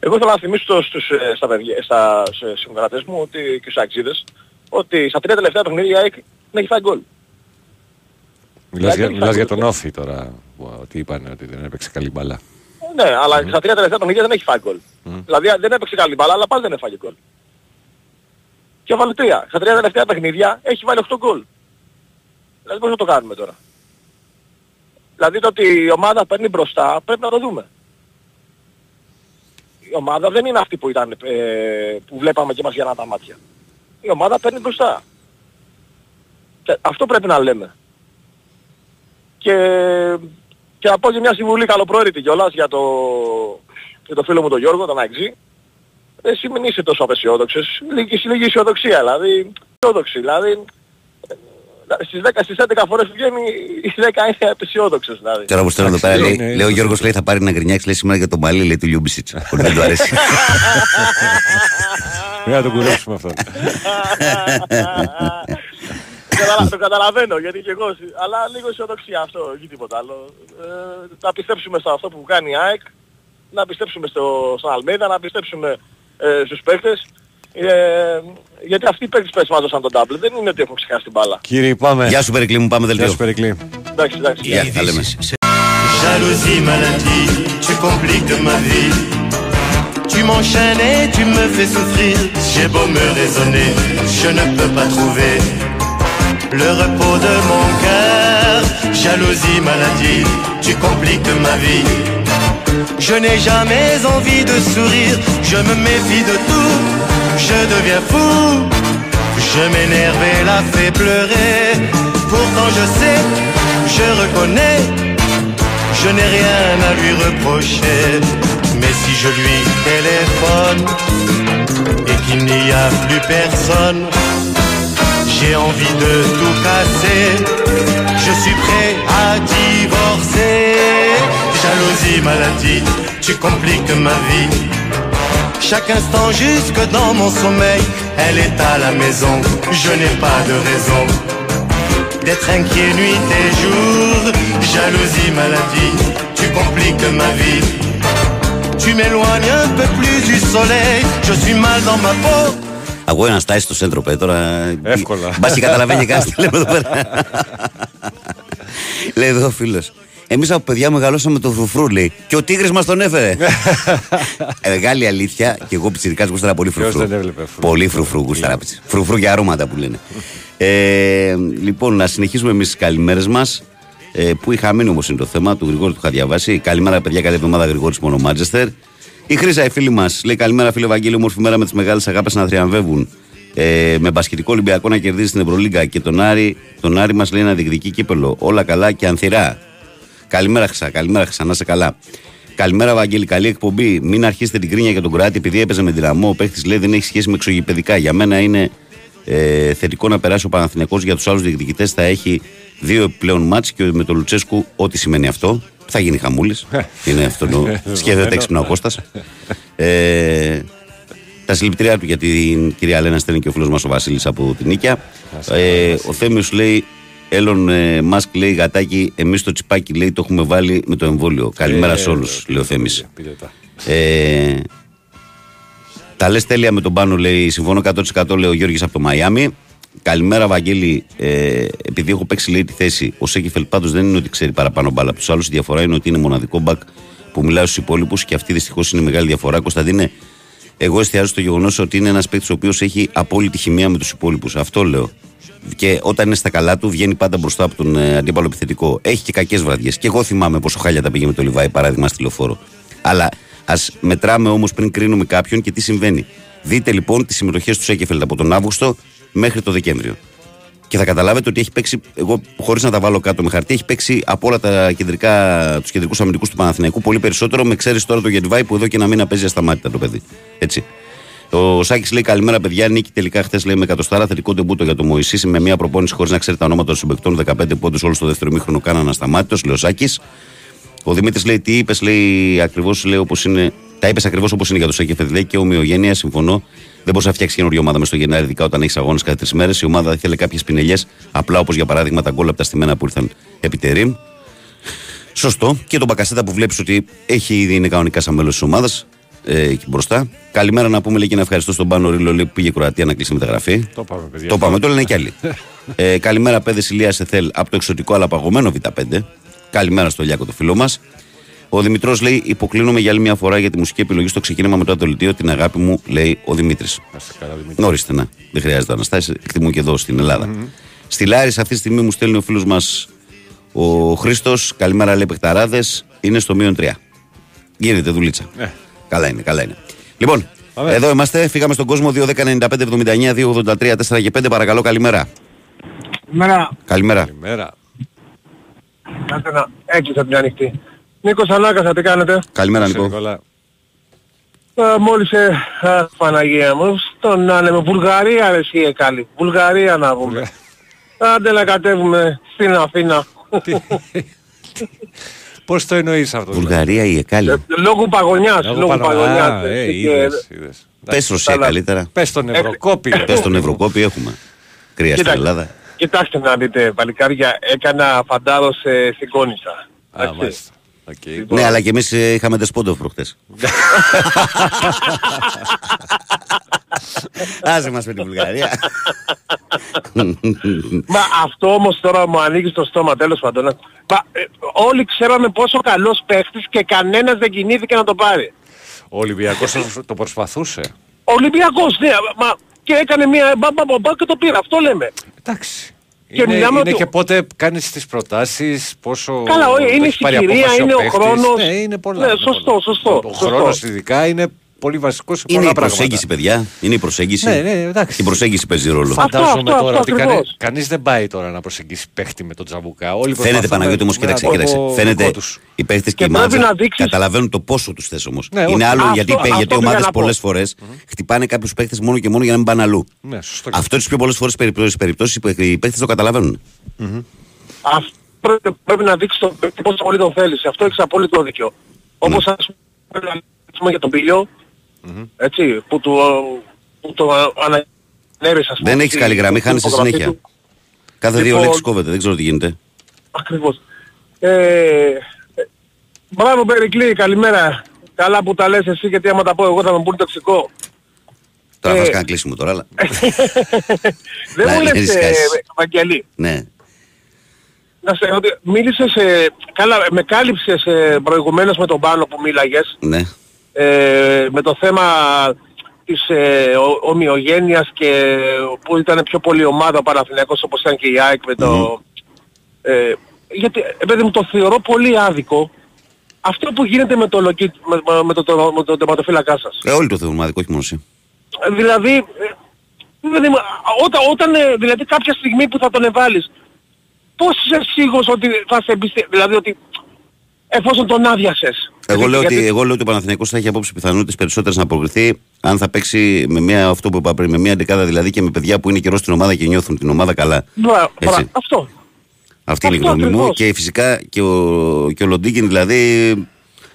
Εγώ θέλω να θυμίσω στο- στους, ε, στα, παιδιά, στα σε- συνεργατές μου ότι, και στους αξίδες ότι στα τρία τελευταία παιχνίδια η ΑΕΚ δεν έχει φάει γκολ. Μιλάς για, Δηλαδή, μιλάς θα- για τον Όφη τώρα, που- ότι είπαν ότι δεν έπαιξε καλή μπαλά. Ναι, αλλά στα τρία τελευταία παιχνίδια δεν έχει φάει γκολ. Δηλαδή δεν έπαιξε καλή μπάλα, αλλά πάλι δεν έφαγε γκολ. Και βάλε τρία. Στα τρία τελευταία παιχνίδια έχει βάλει 8 γκολ. Δηλαδή πώς θα το κάνουμε τώρα; Δηλαδή το ότι η ομάδα παίρνει μπροστά πρέπει να το δούμε. Η ομάδα δεν είναι αυτή που ήταν, ε, που βλέπαμε και μας για τα μάτια. Η ομάδα παίρνει μπροστά. Και αυτό πρέπει να λέμε. Και, και να πω και μια συμβουλή καλοπροαίρετη κιόλας για το, για το φίλο μου τον Γιώργο, τον Αγγζή. Εσύ μην είσαι τόσο απεσιόδοξος. Λίγη, λίγη αισιοδοξία, δηλαδή. Αισιόδοξη, δηλαδή. ε, Στις 10, στις 11 φορές που βγαίνει, οι 10 είναι απεσιόδοξες, δηλαδή. Τώρα που στέλνω εδώ πέρα, Εντάξει, λέει, είναι- λέει ο Γιώργος λέει θα πάρει να γκρινιάξει λέει σήμερα για τον Μαλί, λέει του Λιούμπισιτς. Ότι δεν του αρέσει. Μην να τον κουρέψουμε αυτό. Καταλα- το καταλαβαίνω γιατί και εγώ, συ- αλλά λίγο αισιοδοξία αυτό, όχι τίποτα άλλο. Ε, να πιστέψουμε σε αυτό που κάνει η ΑΕΚ, να πιστέψουμε στο, στον Αλμέιδα, να πιστέψουμε ε, στους παίκτες. Ε, γιατί αυτοί οι παίκτες πες μας δώσαν τον double, δεν είναι ότι έχουν ξεχάσει την μπάλα. Κύριε, πάμε. Γεια σου Περικλή μου, πάμε Γεια δελτίο. σου, Περικλή. Εντάξει, εντάξει. Γεια, τα λέμε. Jalousie, maladie, tu compliques ma vie. Tu m'enchaînes et tu me fais souffrir. J'ai beau me raisonner, je ne peux pas trouver le repos de mon cœur. Jalousie, maladie, tu compliques ma vie. Je n'ai jamais envie de sourire, je me méfie de tout, je deviens fou. Je m'énerve et la fais pleurer. Pourtant je sais, je reconnais, je n'ai rien à lui reprocher. Mais si je lui téléphone et qu'il n'y a plus personne, j'ai envie de tout casser. Je suis prêt à divorcer. Jalousie, maladie, tu compliques ma vie. Chaque instant jusque dans mon sommeil, elle est à la maison. Je n'ai pas de raison d'être inquiet nuit et jour. Jalousie, maladie, tu compliques ma vie. Tu m'éloignes un peu plus du soleil, je suis mal dans ma peau. Ακούω ένα στάσει στο σέντρο πέ τώρα. Εύκολα. Μπα και καταλαβαίνει κάτι τι λέμε εδώ πέρα. λέει εδώ ο φίλος. Εμείς από παιδιά μεγαλώσαμε το φρουφρού, λέει. Και ο τίγρης μας τον έφερε. ε, μεγάλη αλήθεια. Και εγώ πιτσιρικάς γούσταρα πολύ Ποιος φρουφρού. δεν έβλεπε φρουφρού. Πολύ φρουφρού γούσταρα. πιτσι. Φρουφρού για αρώματα που λένε. ε, λοιπόν, να συνεχίσουμε εμείς τις καλημέρες μας. Ε, που είχα μείνει όμως είναι το θέμα του Γρηγόρη του είχα διαβάσει. Καλημέρα, παιδιά, καλή εβδομάδα Γρηγόρης μόνο Μάντζεστερ. Η Χρήσα, η φίλη μας, λέει καλημέρα, φίλε Βαγγέλη, όμορφη μέρα με τις μεγάλες αγάπες να θριαμβεύουν. Ε, με μπασκετικό Ολυμπιακό να κερδίζει στην Ευρωλίγκα και τον Άρη, τον Άρη μας λέει να διεκδικεί κύπελο. Όλα καλά και ανθυρά. Καλημέρα, Χρυσά, καλημέρα, Χρυσά, να είσαι καλά. Καλημέρα, Βαγγέλη, καλή εκπομπή. Μην αρχίσετε την κρίνια για τον Κροάτι επειδή έπαιζε με δυναμό. Ο παίχτης λέει δεν έχει σχέση με εξωγηπαιδικά. Για μένα είναι ε, θετικό να περάσει ο Παναθηναϊκός για τους άλλους διεκδικητές. Θα έχει δύο επιπλέον μάτς και με τον Λουτσέσκου, ό,τι σημαίνει αυτό. Θα γίνει χαμούλης. είναι αυτό το. Σκέφτεται έξυπνα ο Κώστας. Ε, τα συλληπιτήριά του για την κυρία Λένα στέλνει και ο φίλος μας ο Βασίλης από την Νίκαια. Ε, ο Θέμιος λέει, Έλλον ε, Μάσκ λέει γατάκι, εμείς το τσιπάκι λέει το έχουμε βάλει με το εμβόλιο. Καλημέρα σε όλους, λέει ο Θέμης. Πείτε τα. Ε, τα λες τέλεια με τον πάνω, λέει. Συμφωνώ 100% λέει ο Γιώργης από το Μαϊάμι. Καλημέρα, Βαγγέλη. Ε, επειδή έχω παίξει λέει τη θέση, ο Σέκεφελ πάντως δεν είναι ότι ξέρει παραπάνω μπάλα από τους άλλους. Η διαφορά είναι ότι είναι μοναδικό μπακ που μιλάει στους υπόλοιπους και αυτή δυστυχώς είναι μεγάλη διαφορά. Κωνσταντίνε, εγώ εστιάζω στο γεγονός ότι είναι ένας παίκτης ο οποίος έχει απόλυτη χημεία με τους υπόλοιπους. Αυτό λέω. Και όταν είναι στα καλά του, βγαίνει πάντα μπροστά από τον ε, αντίπαλο επιθετικό. Έχει και κακές βραδιές. Και εγώ θυμάμαι πόσο χάλια τα πήγε με το Λιβάη, παράδειγμα, στη λεωφόρο. Αλλά ας μετράμε όμως πριν κρίνουμε κάποιον και τι συμβαίνει. Δείτε λοιπόν τις συμμετοχές του Σέκεφελτ από τον Αύγουστο μέχρι το Δεκέμβριο. Και θα καταλάβετε ότι έχει παίξει, εγώ χωρίς να τα βάλω κάτω με χαρτί, έχει παίξει από όλα τα κεντρικά, τους κεντρικούς αμυντικούς του Παναθηναϊκού πολύ περισσότερο. Με εξαίρεση τώρα το Γετβάη που εδώ και ένα μήνα παίζει ασταμάτητα το παιδί. Έτσι. Ο Σάκης λέει καλημέρα, παιδιά. Νίκη τελικά χθες λέει με εκατοστάρα θετικό τεμπούτο για το Μωησί με μια προπόνηση χωρίς να ξέρει τα ονόματα των συμπεκτών. 15 πόντους όλο στο δεύτερο μήχρονο κάναν ασταμάτητος, λέει ο Σάκης. Ο Δημήτρης λέει τι είπες, λέει ακριβώς όπως είναι. Τα είπες ακριβώς όπως είναι για το Σάκη λέει και ομοιογένεια, συμφωνώ. Δεν μπορείς να φτιάξεις καινούργια ομάδα μες στο Γενάρη, ειδικά όταν έχεις αγώνες κάθε τρεις μέρες. Η ομάδα ήθελε κάποιες πινελιές, απλά όπως για παράδειγμα τα γκολ από τα στημένα που ήρθαν επί Σωστό. Και τον Μπακασέτα που βλέπεις ότι έχει ήδη είναι κανονικά σαν μέλος της ομάδας ε, εκεί μπροστά. Καλημέρα να πούμε λέει, και να ευχαριστώ στον Πάνο Ρίλο λέει, που πήγε η Κροατία να κλείσει μεταγραφή. Το πάμε, παιδιά. Το πάμε, το λένε και άλλοι. ε, καλημέρα, παιδες Ηλίας Σεθέλ από το εξωτικό αλλά παγωμένο Β5. Καλημέρα στο Λιάκο το φίλο μας. Ο Δημητρός λέει: Υποκλίνομαι για άλλη μια φορά για τη μουσική επιλογή στο ξεκίνημα μετά το Λιτίο. Την αγάπη μου, λέει ο Δημήτρης. Νωρί να. Δεν χρειάζεται να αναστάσει. Εκτιμούν και εδώ στην Ελλάδα. Mm-hmm. Στη Λάρη, αυτή τη στιγμή μου στέλνει ο φίλος μας ο Χρήστος. Καλημέρα, λέει Πεκταράδε. Είναι στο μείον 3. Γίνεται δουλίτσα. Ε. Καλά είναι, καλά είναι. Λοιπόν, Πάμε. εδώ είμαστε. Φύγαμε στον κόσμο 2.195.79.283.4 και 5. Παρακαλώ, καλημέρα. Καλημέρα. Καλημέρα. Καλημέρα. Κάτσε να έκλεισα την ανοιχτή. Νίκος Ανάκασα, τι κάνετε; Καλημέρα, Νίκο. Ε, μόλις ε, α, Παναγία μου, στον να λέμε Βουλγαρία ρε εσύ καλή. Βουλγαρία να πούμε. Άντε να κατέβουμε στην Αθήνα. Πώς το εννοείς αυτό. Δηλαδή; Βουλγαρία ή Εκάλη; Ε, λόγω παγωνιάς. Λόγω παγωνιάς. Ε, είδες, είδες. Πες Ρωσία καλύτερα. Πες τον Ευρωκόπη. Πες τον Ευρωκόπη έχουμε. Κρύα στην Ελλάδα. Κοιτάξτε να δείτε, παλικάρια, έκανα φαντάρος σε συγκόνησα. Α, μάλιστα. Okay. Ναι, αλλά και εμείς ε, είχαμε τεσπόντο προχτές. Άσε μας με την Βουλγαρία. Μα αυτό όμως τώρα μου ανοίγει στο στόμα τέλος πάντων. Μα, ε, όλοι ξέραμε πόσο καλός παίχτης και κανένας δεν κινήθηκε να το πάρει. Ο Ολυμπιακός το προσπαθούσε. Ο Ολυμπιακός, ναι, μα και έκανε μια μπαμπαμπαμπα και το πήρα, αυτό λέμε. Εντάξει. Και είναι, είναι ότι... και πότε κάνεις τις προτάσεις, πόσο Καλά, είναι η συγκυρία, είναι ο χρόνος. Ναι, είναι πολλά. Ναι, σωστό, σωστό. Ο χρόνος ειδικά είναι πολύ βασικό σε πολλά Είναι η πράγματα. προσέγγιση, παιδιά. Είναι η προσέγγιση. Ναι, ναι, εντάξει. Η προσέγγιση παίζει ρόλο. Φαντάζομαι Αυτό, τώρα αυτό ότι κανεί, ακριβώς. κανείς δεν πάει τώρα να προσεγγίσει παίχτη με τον Τζαμπουκά. Όλοι Φαίνεται προσπαθούν Παναγιώτη όμως, με κοίταξε, έναν κοίταξε. τρόπο Φαίνεται δικό τους. οι παίχτες και, Και οι πρέπει μάτζερ να δείξεις- καταλαβαίνουν το πόσο τους θες όμως. Ναι, είναι όχι. άλλο Αυτό- γιατί, οι παί- αυτό γιατί οι πήγα ομάδε να πω. πολλές φορές χτυπάνε κάποιους παίχτες μόνο και μόνο για να μην πάνε αλλού. Ναι, σωστό. και Αυτό τις πιο πολλές φορές περιπτώσει οι παίχτες το καταλαβαίνουν. Αυτό πρέπει, πρέπει να δείξεις τον παίκτη πόσο πολύ τον θέλεις. Αυτό έχεις απόλυτο δίκιο. Όπως ας πούμε, να πούμε για τον πιλιο έτσι, που του, που το ανανέβησε ας πούμε. Δεν έχεις στη- καλή γραμμή, στην χάνει υπογραφή συνέχεια. του. Κάθε δύο Λοιπόν- λέξεις κόβεται, δεν ξέρω τι γίνεται. Ακριβώς. Ε, ε, μπράβο Περικλή, καλημέρα. Καλά που τα λες εσύ γιατί άμα τα πω εγώ θα με πούνε τοξικό. Τώρα θα Ε, σου κάνω κλείσιμο τώρα, αλλά. Δεν Να, μου λες, δεν ε, ρισκάσεις. Βαγγελή, Ναι. να σε ότι μίλησες, ε, καλά, με κάλυψες ε, προηγουμένως με τον Πάνο που μίλαγες, Ναι. Ε, με το θέμα της ε, ο- ομοιογένειας και που ήταν πιο πολύ ομάδα ο Παναθηναϊκός όπως ήταν και η ΑΕΚ με το... Ε, γιατί, ε, παιδί μου, το θεωρώ πολύ άδικο αυτό που γίνεται με το, λογί, με, με- με το, το, με το τερματοφύλακά σας. Ε, όλοι το θεωρούμε άδικο, όχι μόνο εσύ. Ε, Δηλαδή, ε, δηλαδή, όταν, όταν ε, δηλαδή κάποια στιγμή που θα τον εβάλεις, πώς είσαι σίγουρος ότι θα σε εμπιστεύει, δηλαδή ότι εφόσον τον άδειασες. Εγώ Γιατί- λέω, ότι, γιατί- εγώ λέω ότι ο Παναθηναϊκός θα έχει απόψε πιθανότητες περισσότερες να αποκριθεί αν θα παίξει με μια, αυτό που είπα πριν, με μια αντικάδα δηλαδή και με παιδιά που είναι καιρός στην ομάδα και νιώθουν την ομάδα καλά. Μπρα- Έτσι. μπρα- αυτό. Αυτή είναι η Αυτό γνώμη μου. ακριβώς. Και φυσικά και ο, και ο Λοντίκιν δηλαδή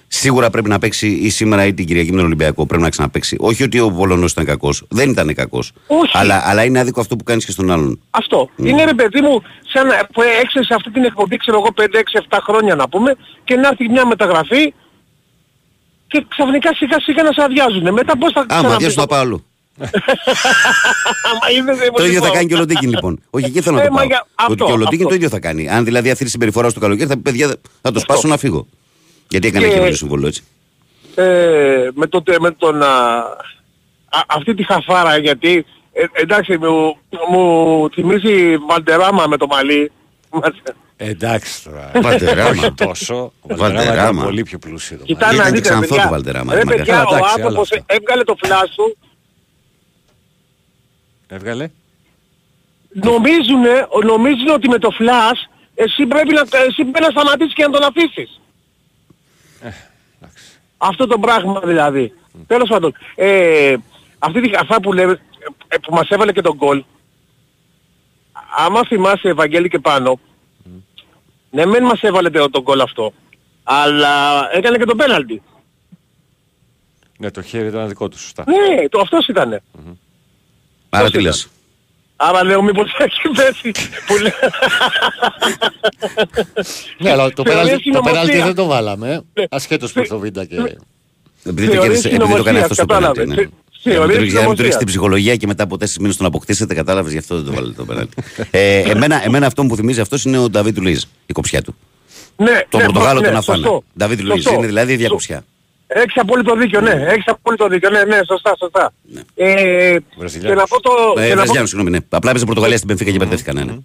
σίγουρα πρέπει να παίξει ή σήμερα ή την Κυριακή με τον Ολυμπιακό. Πρέπει να ξαναπαίξει. Όχι ότι ο Πολωνός ήταν κακός. Δεν ήταν κακός. Όχι. Αλλά, αλλά είναι άδικο αυτό που κάνεις και στον άλλον. Αυτό. Είναι ρε παιδί μου, σαν να- που έξερε σε αυτή την εκπομπή, ξέρω εγώ 5-6-7 χρόνια να πούμε, και να έρθει μια μεταγραφή και ξαφνικά σιγά σιγά να σε αδειάζουν. Μετά πώς θα Α, μα ξαναπείς; αδειάσου το- να πάω αλλού. Μα είδες, δεν Το ίδιο θα μπορείς κάνει και ο Λοντίκιν λοιπόν. Όχι, εκεί θέλω να Ε, το μα πάω. για- Ότι αυτό, και ο Λοντίκιν αυτό. το ίδιο θα κάνει. Αν δηλαδή αυτή η συμπεριφορά στο καλοκαίρι θα πει παιδιά θα το σπάσω να φύγω. Γιατί έκανε Και- καινούριο συμβόλαιο έτσι. ε, με, το, με τον, α, α- αυτή τη χαφάρα γιατί ε, εντάξει μου, μου θυμίζει Βαλτεράμα με το μαλλί. Εντάξει τώρα. Βαλτεράμα. Όχι τόσο. Ο Βαλτεράμα Βαλτεράμα. ήταν πολύ πιο πλούσιο. το Κοιτά μαλλί. να Ήταν δείτε ξανθό παιδιά. του Βαλτεράμα, Ρε ρε μάγκα. παιδιά Καλά, ο εντάξει, άλλο άνθρωπος αυτό. έβγαλε το φλάσ του Έβγαλε. νομίζουνε, νομίζουν ότι με το φλάσ εσύ πρέπει να, εσύ πρέπει να σταματήσεις και να τον αφήσεις. Αυτό το πράγμα δηλαδή. Τέλος πάντων. Ε, αυτή τη αυτά που λέμε, ε, που μας έβαλε και τον γκολ, άμα θυμάσαι Ευαγγέλη και πάνω, ναι μεν μας έβαλε το- τον γκολ αυτό, αλλά έκανε και τον πέναλτι. Ναι, το χέρι ήταν δικό του, σωστά. Ναι, το αυτός ήτανε. Άρα Πώς τι ήταν. λες. Άρα λέω μήπως έχει πέσει. που λέει- Ναι, αλλά το Θεωρία πέναλτι, το συνωμοσία. πέναλτι δεν το βάλαμε. Ναι. Ασχέτως προς το Β' και... Επειδή το, Θεωρείς κέρδισε, επειδή το έκανε συνωμοσίας, αυτό στο κατάλαβες. πέναλτι. Ναι. Ε, Για να μην θεωρείς του- Για να μην του ρίξει συνωμοσίας. την ψυχολογία και μετά από τέσσερις μήνες τον αποκτήσετε, κατάλαβες γι' αυτό δεν το βάλετε το πέναλτι. ε, εμένα, εμένα αυτό που θυμίζει αυτός είναι ο Νταβίτ Λουίζ, η κοψιά του. Ναι, Το ναι, Πορτογάλο ναι, τον αφάνε. σωστό. Νταβίτ Λουίζ Σωστό. είναι δηλαδή η ίδια Σω- κοψιά. Έχεις απόλυτο δίκιο, ναι. Έχεις απόλυτο δίκιο, ναι, ναι, σωστά, σωστά. Ε, Βραζιλιάνος. και να πω το... Ε, και να πω- Βραζιλιάνος, συγγνώμη, ναι. Απλά έπαιζε Πορτογαλία στην Πενφύκα και μπερδεύτηκα, ναι. ναι.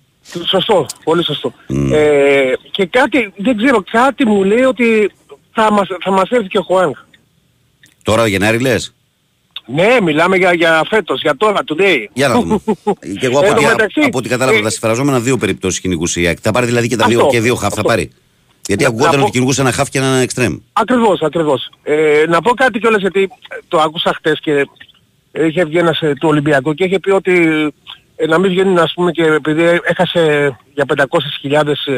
Σωστό, πολύ σωστό. Ε, και κάτι, δεν ξέρω, κάτι μου λέει ότι θα μας, θα μας έρθει και ο Χουάνγκ. Τώρα ο Γενάρη λες; Ναι, μιλάμε για, για φέτος, για τώρα, today. Για να δούμε. και εγώ από, Εν τω ό,τι- μεταξύ, από ό,τι κατάλαβα ε, τα συμφραζόμενα δύο περιπτώσεις κυνηγούσε η ΑΕΚ. Θα πάρει δηλαδή και τα Αυτό, δύο, και δύο χαφ θα αυτό. πάρει. Γιατί Να- ακουγόταν να ότι πω- κυνηγούσε ένα χαφ και ένα εξτρέμ. Ακριβώς, ακριβώς. Ε, να πω κάτι κιόλας γιατί ε, το άκουσα χτες και είχε βγει ένας ε, του Ολυμπιακού και είχε πει ότι ε, να μην βγαίνει ας πούμε και επειδή έχασε για 500.000 ε,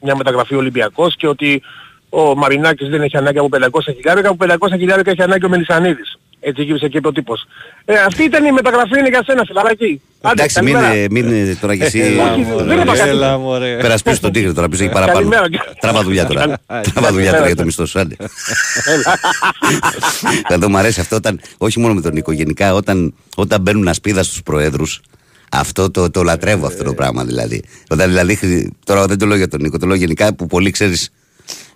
μια μεταγραφή ο Ολυμπιακός και ότι ο Μαρινάκης δεν έχει ανάγκη από 500.000, από 500.000 έχει ανάγκη ο Μελισανίδης. Έτσι γύρισε και είπε ο τύπος. Ε, αυτή ήταν η μεταγραφή είναι για σένα, φιλαράκι. Άντε, Εντάξει, μην, καλημέρα. ε, μην ε, τώρα κι εσύ. Έλα, Όχι, μωρέ, δεν είπα κάτι. Έλα, μωρέ. Περασπίσεις τον Τίγρη τώρα, πίσω έχει παραπάνω. Καλημέρα. Τράβα δουλειά τώρα. Τράβα δουλειά τώρα για το μισθό σου. Άντε. Θα το μ' αρέσει αυτό όταν, όχι μόνο με τον Νίκο, γενικά όταν, όταν μπαίνουν ασπίδα στους προέδρους, αυτό το, το λατρεύω αυτό το πράγμα δηλαδή. Όταν δηλαδή, χρη- τώρα δεν το λέω για τον Νίκο, το λέω γενικά που πολύ ξέρεις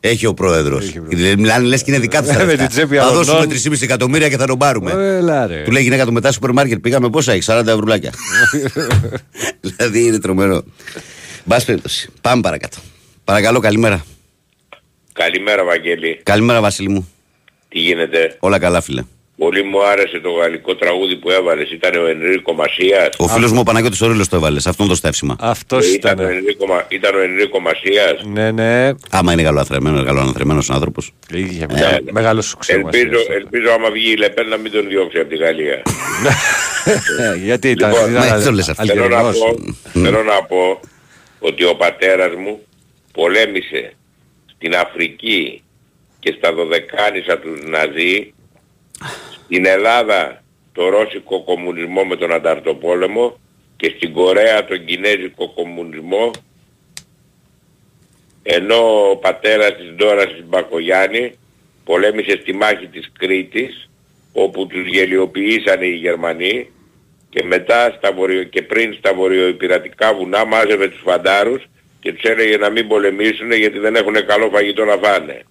έχει ο πρόεδρος. Μιλάνε λες και είναι δικά τους τα Με λεφτά. την τσέπη Θα αλλωνών. δώσουμε 3,5 εκατομμύρια και θα τον πάρουμε. Έλα, ρε. Του λέει η γυναίκα του μετά σούπερ μάρκετ πήγαμε πόσα έχει, 40 ευρουλάκια. δηλαδή είναι τρομερό. Μπας περιπτώσει. Πάμε παρακάτω. Παρακαλώ, καλημέρα. Καλημέρα Βαγγέλη. Καλημέρα, Βασίλη μου. Τι γίνεται; Όλα καλά, φίλε. Πολύ μου άρεσε το γαλλικό τραγούδι που έβαλες. Ήταν ο Ενρίκο Μασίας. Ο φίλος μου ο Παναγιώτης ο Ρήλος το έβαλες. Σε αυτόν το στεύσιμα. Αυτός Ήταν, ήταν. ο Ενρίκο, Μα- ήταν ο Ενρίκο Μασίας. Ναι, ναι. Άμα είναι καλοανθρεμένο, καλοανθρεμένο άνθρωπος. Είχε Ναι. μεγάλο σου Ελπίζω, ελπίζω άμα βγει η Λεπέν να μην τον διώξει από τη Γαλλία. Γιατί ήταν. Λοιπόν, ήταν ναι, το λες αυτό. θέλω, να Αλγερινός. πω, θέλω να πω ότι ο πατέρας μου πολέμησε στην Αφρική και στα Δωδεκάνησα του Ναζί, στην Ελλάδα το ρώσικο κομμουνισμό με τον Ανταρτοπόλεμο και στην Κορέα τον κινέζικο κομμουνισμό ενώ ο πατέρας της Ντόρας της Μπακογιάννη πολέμησε στη μάχη της Κρήτης όπου τους γελιοποιήσανε οι Γερμανοί και μετά στα βορειο... και πριν στα βορειοϊπειρατικά βουνά μάζευε τους φαντάρους και τους έλεγε να μην πολεμήσουν γιατί δεν έχουν καλό φαγητό να φάνε.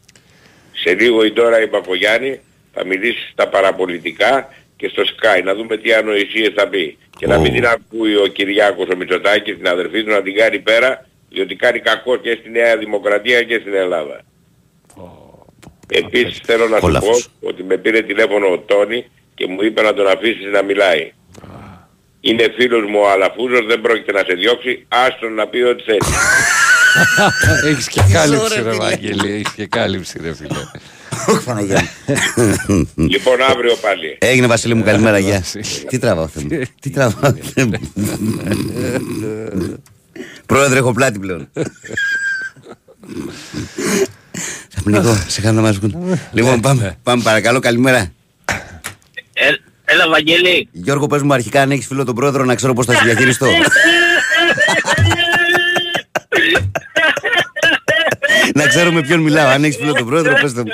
Σε λίγο η Ντόρα η Παπογιάννη θα μιλήσεις στα παραπολιτικά και στο Sky να δούμε τι ανοησίες θα πει. Και να μην Ω. την ακούει ο Κυριάκος ο Μητσοτάκης την αδερφή του να την κάνει πέρα διότι κάνει κακό και στη Νέα Δημοκρατία και στην Ελλάδα. Επίσης θέλω να σου Κολάφος. πω ότι με πήρε τηλέφωνο ο Τόνι και μου είπε να τον αφήσεις να μιλάει. Είναι φίλος μου ο Αλαφούζος, δεν πρόκειται να σε διώξει, άστον να πει ό,τι θέλει. Έχεις και κάλυψη ρε Βαγγέλη, έχεις και κάλυψη ρε φίλε. Όχι, Παναγία. λοιπόν αύριο πάλι. Έγινε Βασίλη μου, καλημέρα, γεια. Βασίλη. Τι τραβάω, Θεέ μου. Τι τραβάω, Θεέ μου. Πρόεδρε, έχω πλάτη πλέον. Θα πνιγώ, σε κάνω να μας βγουν. Λοιπόν, πάμε, πάμε παρακαλώ, καλημέρα. Ε, έλα Βαγγέλη. Γιώργο, πες μου αρχικά αν έχεις φίλο τον πρόεδρο να ξέρω πώς θα σε διαχειριστώ. να ξέρω με ποιον μιλάω. Αν έχεις φίλο τον πρόεδρο, πες το μου.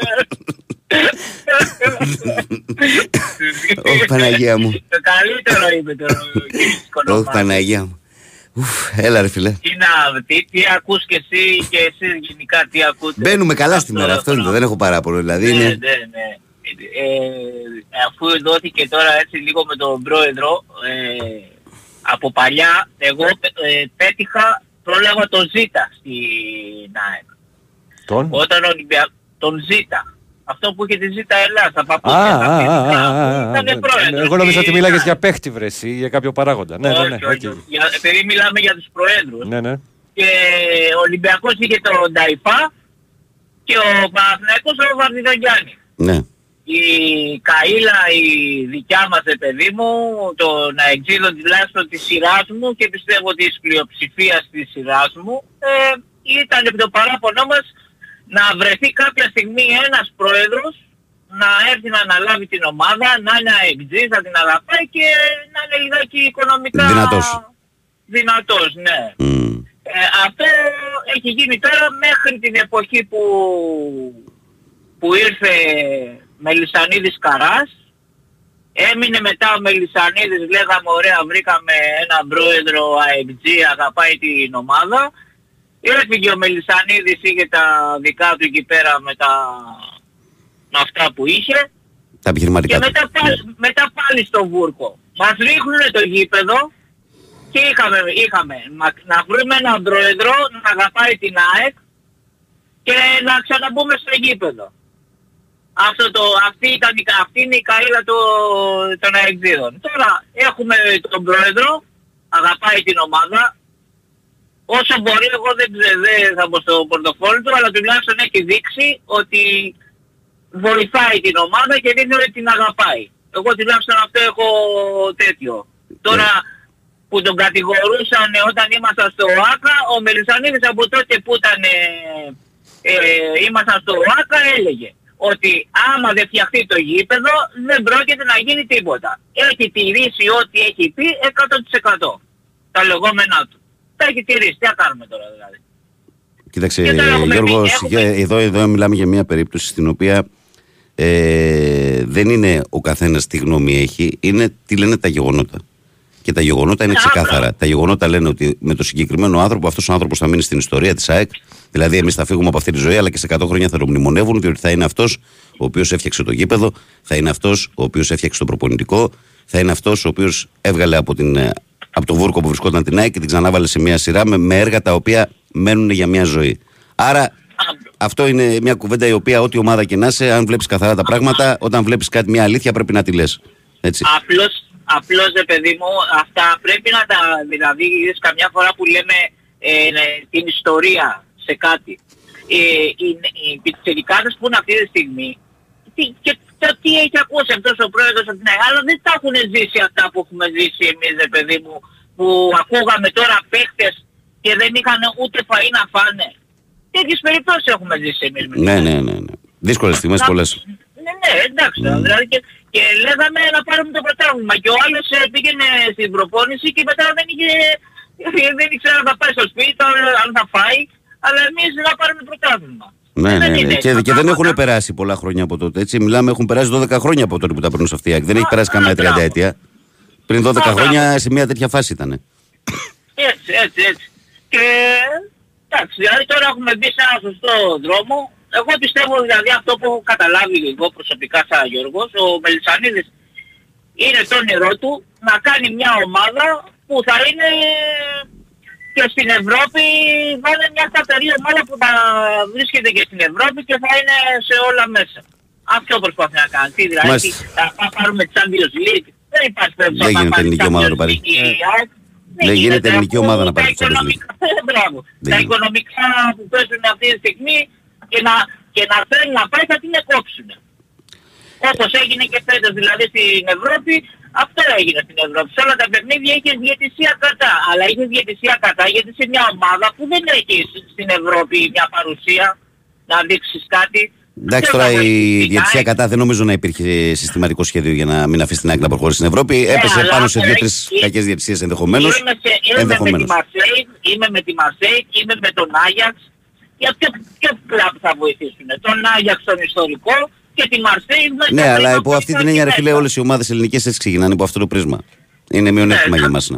Ωχ, Παναγία μου. Το καλύτερο είπε το κύριος Ωχ, Κονομάκη. Παναγία μου. Ουφ, έλα ρε φίλε. Τι να, τι, τι ακούς και εσύ και εσύ γενικά τι ακούτε; Μπαίνουμε καλά στη μέρα, αυτό είναι το, πράγμα. δεν έχω παράπονο. Δηλαδή Ναι, είναι... ναι, ναι. Ε, αφού δόθηκε τώρα έτσι λίγο με τον πρόεδρο, ε, από παλιά, εγώ ε, πέτυχα, πρόλαβα τον Ζήτα στην ΑΕΚ. Τον. Όταν ο Ολυμπια... τον Ζήτα. Αυτό που είχε τη Ζήτα Ελλάς, τα Α, παππούδια. α, τα α, παιδιά, α, α, Ήταν α, πρόεδρος. Εγώ νόμιζα ότι Και- μίλαγες για παίχτη βρε συ ή για κάποιο παράγοντα. Ναι, ναι, ναι. Όχι, όχι, οκ. για- Επειδή μιλάμε για τους προέδρους. Ναι, ναι. Και ο Ολυμπιακός είχε τον Νταϊφά και ο Παναθηναϊκός τον Βαρδιδογιάννη. Ναι. η Καΐλα η δικιά μας ε, παιδί μου, των αεξίδων τουλάχιστον της σειράς μου και πιστεύω της πλειοψηφίας της σειράς μου, ε, ήταν το παράπονό μας να βρεθεί κάποια στιγμή ένας πρόεδρος να έρθει να αναλάβει την ομάδα, να είναι αεξής, να την αγαπάει και να είναι λιγάκι οικονομικά Δυνατός. δυνατός, ναι. Μμ. Ε, αυτό έχει γίνει τώρα μέχρι την εποχή που, που ήρθε Μελισανίδης Καράς. Έμεινε μετά ο Μελισανίδης, λέγαμε ωραία βρήκαμε έναν πρόεδρο AFG, αγαπάει την ομάδα. Έφυγε ο Μελισανίδης, είχε τα δικά του εκεί πέρα με, τα, με αυτά που είχε. Τα επιχειρηματικά Και του. μετά πάλι, μετά πάλι στο βούρκο. Μας ρίχνουν το γήπεδο και είχαμε, είχαμε μα- να βρούμε έναν πρόεδρο να αγαπάει την ΑΕΚ και να ξαναμπούμε στο γήπεδο. Αυτό το, αυτή, ήταν, η- αυτή είναι η καΐλα το- των αεξίδων. Τώρα έχουμε τον πρόεδρο, αγαπάει την ομάδα. Όσο μπορεί, εγώ δεν, ξε- δεν θα μπω στο πορτοφόλι του, αλλά τουλάχιστον έχει δείξει ότι βοηθάει την ομάδα και δείχνει ότι την αγαπάει. Εγώ τουλάχιστον αυτό έχω τέτοιο. Τώρα που τον κατηγορούσαν όταν ήμασταν στο ΆΚΑ, ο Μελισανίδης από τότε που ήταν ε, ε, ήμασταν στο ΆΚΑ έλεγε ότι άμα δεν φτιαχτεί το γήπεδο δεν πρόκειται να γίνει τίποτα. Έχει τηρήσει ό,τι έχει πει 100%. Τα λεγόμενά του. Τα έχει τηρήσει. Τι θα κάνουμε τώρα δηλαδή. Κοίταξε, Και τώρα έχουμε Γιώργος, πει- έχουμε- εδώ, εδώ μιλάμε για μια περίπτωση στην οποία ε, δεν είναι ο καθένας τι γνώμη έχει, είναι τι λένε τα γεγονότα. Και τα γεγονότα είναι Ναι, ξεκάθαρα. άκρα. Τα γεγονότα λένε ότι με το συγκεκριμένο άνθρωπο, αυτός ο άνθρωπος θα μείνει στην ιστορία της ΑΕΚ. Δηλαδή, εμείς θα φύγουμε από αυτή τη ζωή, αλλά και σε 100 χρόνια θα το μνημονεύουν, διότι θα είναι αυτός ο οποίος έφτιαξε το γήπεδο, θα είναι αυτός ο οποίος έφτιαξε το προπονητικό, θα είναι αυτός ο οποίος έβγαλε από, την, ε, από το βούρκο που βρισκόταν την ΑΕΚ και την ξανάβαλε σε μια σειρά με, με έργα τα οποία μένουν για μια ζωή. Άρα, αυτό είναι μια κουβέντα η οποία, ό,τι ομάδα και να είσαι, αν βλέπεις καθαρά τα πράγματα, όταν βλέπεις κάτι, μια αλήθεια, πρέπει να τη λες. Έτσι. Απλώς, απλώς ρε παιδί μου, αυτά πρέπει να τα, δηλαδή είδες καμιά φορά που λέμε ε, ναι, την ιστορία σε κάτι. Ε, οι, οι πιτσιρικάδες που είναι αυτή τη στιγμή, τι, και το τι έχει ακούσει αυτός ο πρόεδρος από την Ελλάδα, δεν τα έχουν ζήσει αυτά που έχουμε ζήσει εμείς ρε παιδί μου, που ακούγαμε τώρα παίχτες και δεν είχαν ούτε φαΐ να φάνε. Τέτοιες περιπτώσεις έχουμε ζήσει εμείς. με την Ναι, Ελλάδα. ναι, ναι. ναι. Δύσκολες στιγμές Να- πολλές. Ναι, ναι, εντάξει. Δηλαδή και, και λέγαμε να πάρουμε το πρωτάθλημα. Και ο άλλος ε, πήγαινε στην προπόνηση και μετά δεν είχε... Δεν ήξερα αν θα πάει στο σπίτι, αν- αν θα φάει, αλλά εμείς να πάρουμε πρωτάθλημα. Ναι, Δεν ναι, ναι. είναι Και, έτσι και τα δεν έχουν πράγματα. περάσει πολλά χρόνια από τότε. Έτσι. Μιλάμε, έχουν περάσει 12 χρόνια από τότε που τα παίρνουν σε αυτή η ΑΕΚ. Δεν έχει Α, περάσει α, καμιά 30 μπράβο. αιτία. Πριν 12 μπράβο. χρόνια σε μια τέτοια φάση ήταν. Έτσι, έτσι, έτσι. Και εντάξει, δηλαδή τώρα έχουμε μπει σε ένα σωστό δρόμο. Εγώ πιστεύω δηλαδή αυτό που έχω καταλάβει εγώ προσωπικά σαν Γιώργος, ο Μελισανίδης είναι το όνειρό του να κάνει μια ομάδα που θα είναι και στην Ευρώπη, θα είναι μια σταθερή ομάδα που θα βρίσκεται και στην Ευρώπη και θα είναι σε όλα μέσα. Αυτό προσπαθεί να κάνει. Τι δηλαδή, Μάλιστα. θα θα πάρουμε Champions League. Δεν υπάρχει περίπτωση Δεν να γίνεται πάρει ελληνική ομάδα να το Champions πάρει. League η ΑΕΚ. Δεν γίνεται αφού ελληνική ομάδα να πάρει τα το Champions League. οικονομικά- Ε, Μπράβο. Δεν Τα γίνεται. οικονομικά που παίζουν αυτή τη στιγμή και να, και να θέλουν να πάει θα την κόψουν. Όπως έγινε και φέτος δηλαδή στην Ευρώπη, αυτό έγινε στην Ευρώπη. Σε όλα τα παιχνίδια είχε διαιτησία κατά. Αλλά είχε διαιτησία κατά γιατί σε μια ομάδα που δεν έχει στην Ευρώπη μια παρουσία να δείξεις κάτι. Εντάξει, δεν τώρα θα η βοηθήσει. διαιτησία ΑΕΚ κατά δεν νομίζω να υπήρχε συστηματικό σχέδιο για να μην αφήσει την ΑΕΚ να προχωρήσει στην Ευρώπη. Έπεσε αλλά πάνω σε έχει- δύο-τρεις κακές διαιτησίες ενδεχομένως. Είμαι, σε, είμαι με τη Ενδεχομένως. Μαρσέη, είμαι με τη Μαρσέη, είμαι με τον Άγιαξ. Για ποιο, ποιο κλαμπ θα βοηθήσουν. Τον Άγιαξ τον ιστορικό και τη Μαρσέη μέσα Ναι, πριν αλλά από υπό αυτή την 20 έννοια, ρε φίλε, μέσα. όλες οι ομάδες ελληνικές έτσι ξεκινάνε υπό αυτό το πρίσμα. Είναι μειονέκτημα Ναι, για ναι. μα. Ναι.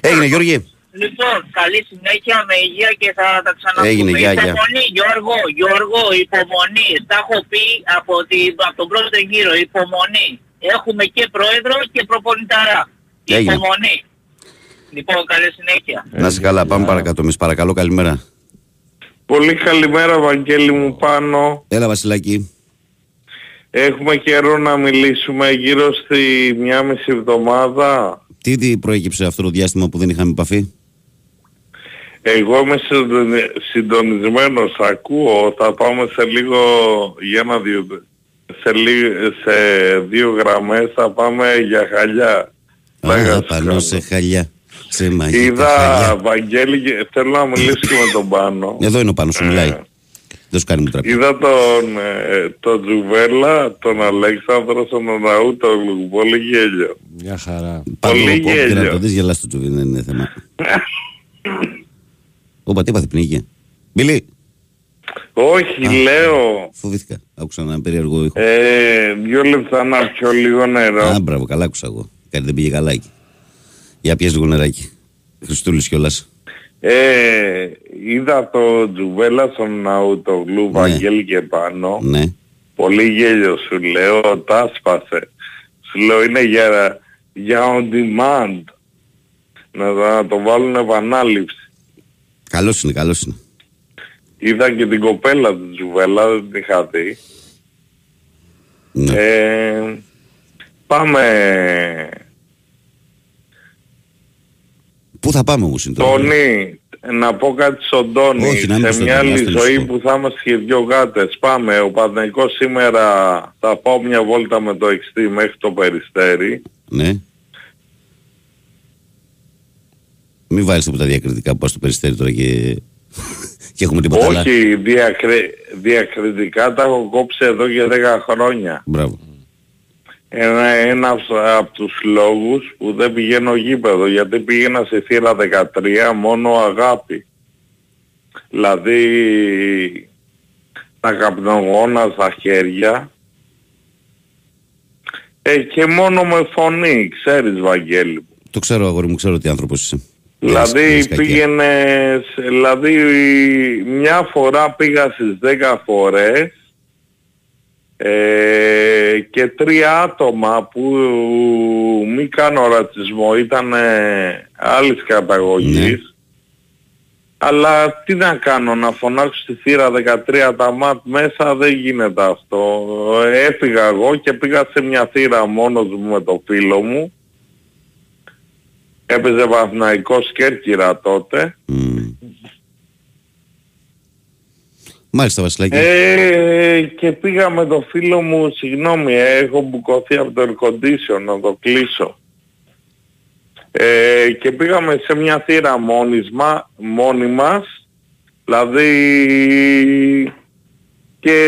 Έγινε, Γιώργη. Λοιπόν, καλή συνέχεια με υγεία και θα τα ξαναπούμε. Έγινε, γεια, γεια. υπομονή, Γιώργο, Γιώργο, υπομονή. Τα έχω πει από, τη, από τον πρώτο γύρο, υπομονή. Έχουμε και πρόεδρο και προπονηταρά. Έγινε. Υπομονή. Λοιπόν, καλή συνέχεια. Να είσαι καλά, πάμε παρακάτω. Εμείς παρακαλώ, καλημέρα. Πολύ καλημέρα Βαγγέλη μου πάνω. Έλα, Βασιλάκη. Έχουμε καιρό να μιλήσουμε γύρω στη μια μισή εβδομάδα. Τι, τι προέκυψε αυτό το διάστημα που δεν είχαμε επαφή; Εγώ είμαι συντονι- συντονισμένος, ακούω, θα πάμε σε λίγο για ένα δύο, σε, λί- σε δύο γραμμές θα πάμε για χαλιά. Λέγα Α, σου πάνω κάνω. σε χαλιά. Σε μαγικά Είδα, χαλιά. Βαγγέλη, και θέλω να μιλήσω και με τον Πάνο. Εδώ είναι ο πάνω σου, μιλάει. Ε, Δεν σου κάνει μου τραπέζι. Είδα τον, ε, τον Τζουβέλα, τον Αλέξανδρο, τον Ναού, τον Λου- πολύ γέλιο. Μια χαρά. Παντού πολύ όπου και να γέλιο. το δεις γελάς το τσουβί, δεν είναι θέμα. Όπα, τι έπαθε πνίγηκε. Μπιλί, Όχι, λέω, φοβήθηκα. Άκουσα ένα περίεργο ήχο. ε, δύο λεπτά να πιω λίγο νερό. Α, μπράβο, καλά άκουσα εγώ. Κάτι δεν πήγε καλά εκεί. Για πιες λίγο νεράκι. Χριστούλης κιόλας. Ε, είδα το Τζουβέλα στον Ναού, το Γλου, Ναι. Βαγγέλη και πάνω. Ναι. Πολύ γέλιο σου λέω, τα σπάσε. Σου λέω είναι για, για on demand. Να, να το βάλουν επανάληψη. Καλός είναι, καλός είναι. Είδα και την κοπέλα του Τζουβέλα, δεν την είχα δει. Ναι. Ε, πάμε. Πού θα πάμε όμως είναι τώρα. Τόνι, να πω κάτι στον Τόνι. Όχι, να μην σε στο μια Τόνι, άλλη άστε να ζωή σου πω. που θα είμαστε και δυο γάτες. Πάμε. Ο Παναγικός σήμερα θα πάω μια βόλτα με το εξτή μέχρι το Περιστέρι. Ναι. Μην βάλεις τίποτα διακριτικά που πας στο περιστέρι τώρα και, και έχουμε τίποτα άλλα. Όχι, διακρι... διακριτικά τα έχω κόψει εδώ και 10 χρόνια. Μπράβο. Ένα, ένας από τους λόγους που δεν πηγαίνω γήπεδο, γιατί πήγαινα σε θύρα 13 μόνο αγάπη. Δηλαδή τα καπνογόνα στα χέρια ε, και μόνο με φωνή, ξέρεις Βαγγέλη. μου. Το ξέρω αγόρι μου, ξέρω τι άνθρωπος είσαι. Δηλαδή Έχεις κακία. πήγαινες, σε- δηλαδή μια φορά πήγα στις 10 φορές ε, και τρία άτομα που μη κάνω ρατσισμό ήταν άλλης καταγωγής Ναι. αλλά τι να κάνω να φωνάξω στη θύρα 13 τα ματ μέσα δεν γίνεται αυτό έφυγα εγώ και πήγα σε μια θύρα μόνος μου με το φίλο μου έπαιζε Παναθηναϊκός Κέρκυρα τότε Μμ. Μάλιστα Βασιλάκη. Ε, και πήγα με το φίλο μου, συγγνώμη, ε, έχω μπουκωθεί από το air condition, να το κλείσω. Ε, και πήγαμε σε μια θύρα μόνισμα, μόνοι μας, δηλαδή και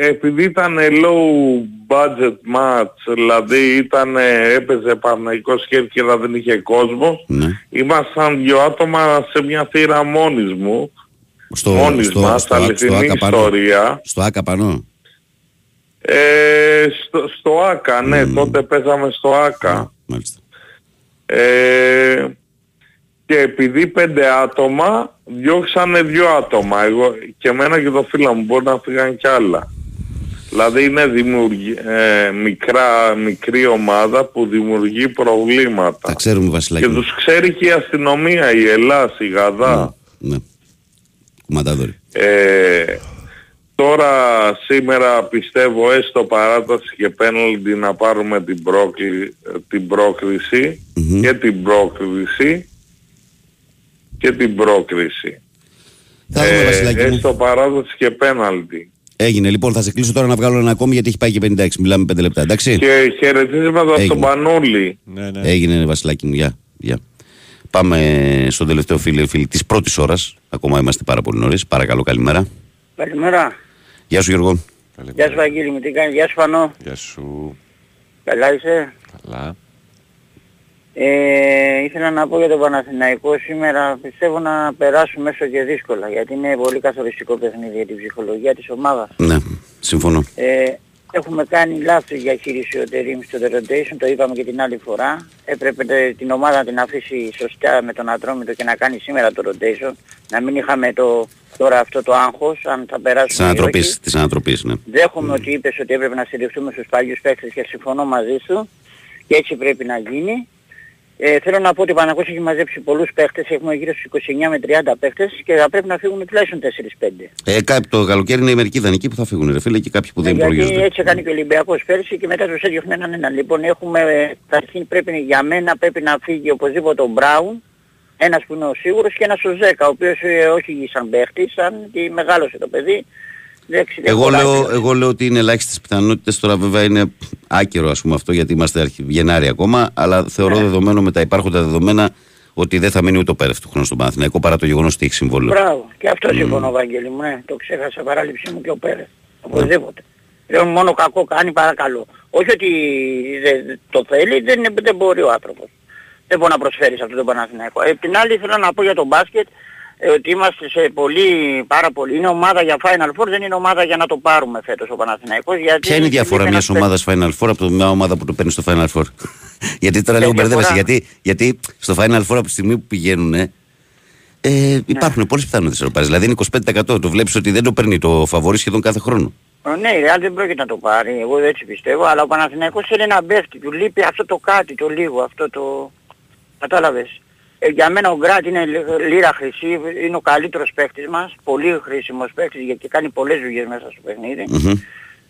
επειδή ήταν low budget match, δηλαδή ήταν, έπαιζε Παναγικός Κέρκυρα, δεν είχε κόσμο, Ναι. ήμασταν δυο άτομα σε μια θύρα μόνης μου, Στο, μόνης στο, μας, στο, στο, αληθινή άκα πάνω. ιστορία. Στο άκα πάνω. Ε, στο, στο ΆΚΑ, ναι, Μμμ. τότε παίζαμε στο ΆΚΑ. Μάλιστα. Ε, και επειδή πέντε άτομα, διώξανε δύο άτομα. Εγώ και εμένα και το φίλο μου, μπορεί να φύγαν κι άλλα. Δηλαδή είναι δημιουργη, ε, μικρά, μικρή ομάδα που δημιουργεί προβλήματα. Τα ξέρουμε Βασιλάκη. Και μου. τους ξέρει και η αστυνομία, η Ελλάς, η Γαδά. Ναι. Κουματάδορη. Ε, τώρα σήμερα πιστεύω έστω παράταση και πέναλτι να πάρουμε την, πρόκλη, την πρόκριση Μμμ. και την πρόκριση και την πρόκριση. Θα δούμε Βασιλάκη μου. έστω παράταση και πέναλτι. Έγινε. Λοιπόν, θα σε κλείσω τώρα να βγάλω ένα ακόμη γιατί έχει πάει και 56. Μιλάμε 5 λεπτά. Εντάξει; Και χαιρετίσματα Έγινε. στον Πανούλη. Ναι, ναι. Έγινε Βασιλάκη μου. Γεια. Γεια. Πάμε στον τελευταίο φίλο φίλη της πρώτης ώρας. Ακόμα είμαστε πάρα πολύ νωρίς. Παρακαλώ, καλημέρα. Καλημέρα. Γεια σου Γιώργο. Γεια σου Βαγγέλη μου, τι κάνεις, γεια σου Φανό. Γεια σου. Καλά είσαι; Καλά. Ε, ήθελα να πω για τον Παναθηναϊκό σήμερα πιστεύω να περάσουμε έσω και δύσκολα γιατί είναι πολύ καθοριστικό παιχνίδι για την ψυχολογία της ομάδας. Ναι. Συμφωνώ. Ε, έχουμε κάνει λάθος διαχείριση ο Τερίμ στο The Rotation, το είπαμε και την άλλη φορά. Έπρεπε τε- την ομάδα να την αφήσει σωστά με τον Ατρόμητο και να κάνει σήμερα το Rotation. Να μην είχαμε το, τώρα αυτό το άγχος, αν θα Της περάσουμε ή όχι. ανατροπής, της ανατροπής, ναι. Δέχομαι ότι είπες ότι έπρεπε να στηριχτούμε στους παλιούς παίκτες και συμφωνώ μαζί σου και έτσι πρέπει να γίνει. Ε, θέλω να πω ότι ο Παναγός έχει μαζέψει πολλούς παίκτες, έχουμε γύρω στους 29 με 30 παίκτες και θα πρέπει να φύγουν τουλάχιστον 4-5. Ε, κάποιοι το καλοκαίρι είναι μερικοί δανεικοί που θα φύγουν, ρε φίλε, και κάποιοι που δεν Ναι, γιατί υπολογίζονται. έτσι έκανε και ο Ολυμπιακός πέρσι και μετά τους έδιωχνε έναν έναν. Λοιπόν έχουμε, ε, καταρχήν πρέπει για μένα πρέπει να φύγει οπωσδήποτε ο Μπράουν, ένας που είναι ο σίγουρος και ένας ο Ζέκα, ο οποίος ε, όχι σαν παίχτης, σαν και μεγάλωσε το παιδί. Εντάξει, δεν Εγώ κολλάει. λέω, εγώ λέω ότι είναι ελάχιστες πιθανότητες. Τώρα, βέβαια, είναι άκυρο ας πούμε, αυτό γιατί είμαστε αρχι- Γενάρη ακόμα. Αλλά Ναι. θεωρώ δεδομένο με τα υπάρχοντα δεδομένα ότι δεν θα μείνει ούτε ο Πέρεφ του χρόνου στον Παναθηναϊκό παρά το γεγονός ότι έχει συμβόλαιο. Μπράβο. Και αυτό συμφωνώ, Βαγγέλη μου. Ναι, το ξέχασα παράληψη μου και ο Πέρες. Οπωσδήποτε. Λέω μόνο κακό κάνει παρακαλώ. Όχι ότι δεν το θέλει, δεν, είναι- δεν μπορεί ο άνθρωπος. Δεν μπορεί να προσφέρει σε αυτό το Παναθηναϊκό. Ε, την άλλη θέλω να πω για τον μπάσκετ ε, ότι είμαστε σε πολύ, πάρα πολύ. Είναι ομάδα για Final Four, δεν είναι ομάδα για να το πάρουμε φέτος ο Παναθηναϊκός. Γιατί Ποια είναι η διαφορά λείπει μιας ένας ομάδας Final Four από μια ομάδα που το παίρνει στο Final Four; γιατί τώρα λίγο διαφορά- μπερδεύεσαι. Γιατί, γιατί στο Final Four από τη στιγμή που πηγαίνουν ε, υπάρχουν πολλές πιθανότητες να Δηλαδή είναι 25%. Το βλέπεις ότι δεν το παίρνει το φαβορή σχεδόν κάθε χρόνο. Ε, Ναι, η Real δεν πρόκειται να το πάρει, εγώ έτσι πιστεύω, αλλά ο Παναθηναϊκός θέλει να μπέφτει, του λείπει αυτό το κάτι, το λίγο, αυτό το... Κατάλαβες. Ε, για μένα ο Γκράτ είναι λι- λίρα χρυσή, είναι ο καλύτερος παίκτης μας, πολύ χρήσιμος παίκτης γιατί κάνει πολλές δουλειές μέσα στο παιχνίδι. Μμμ.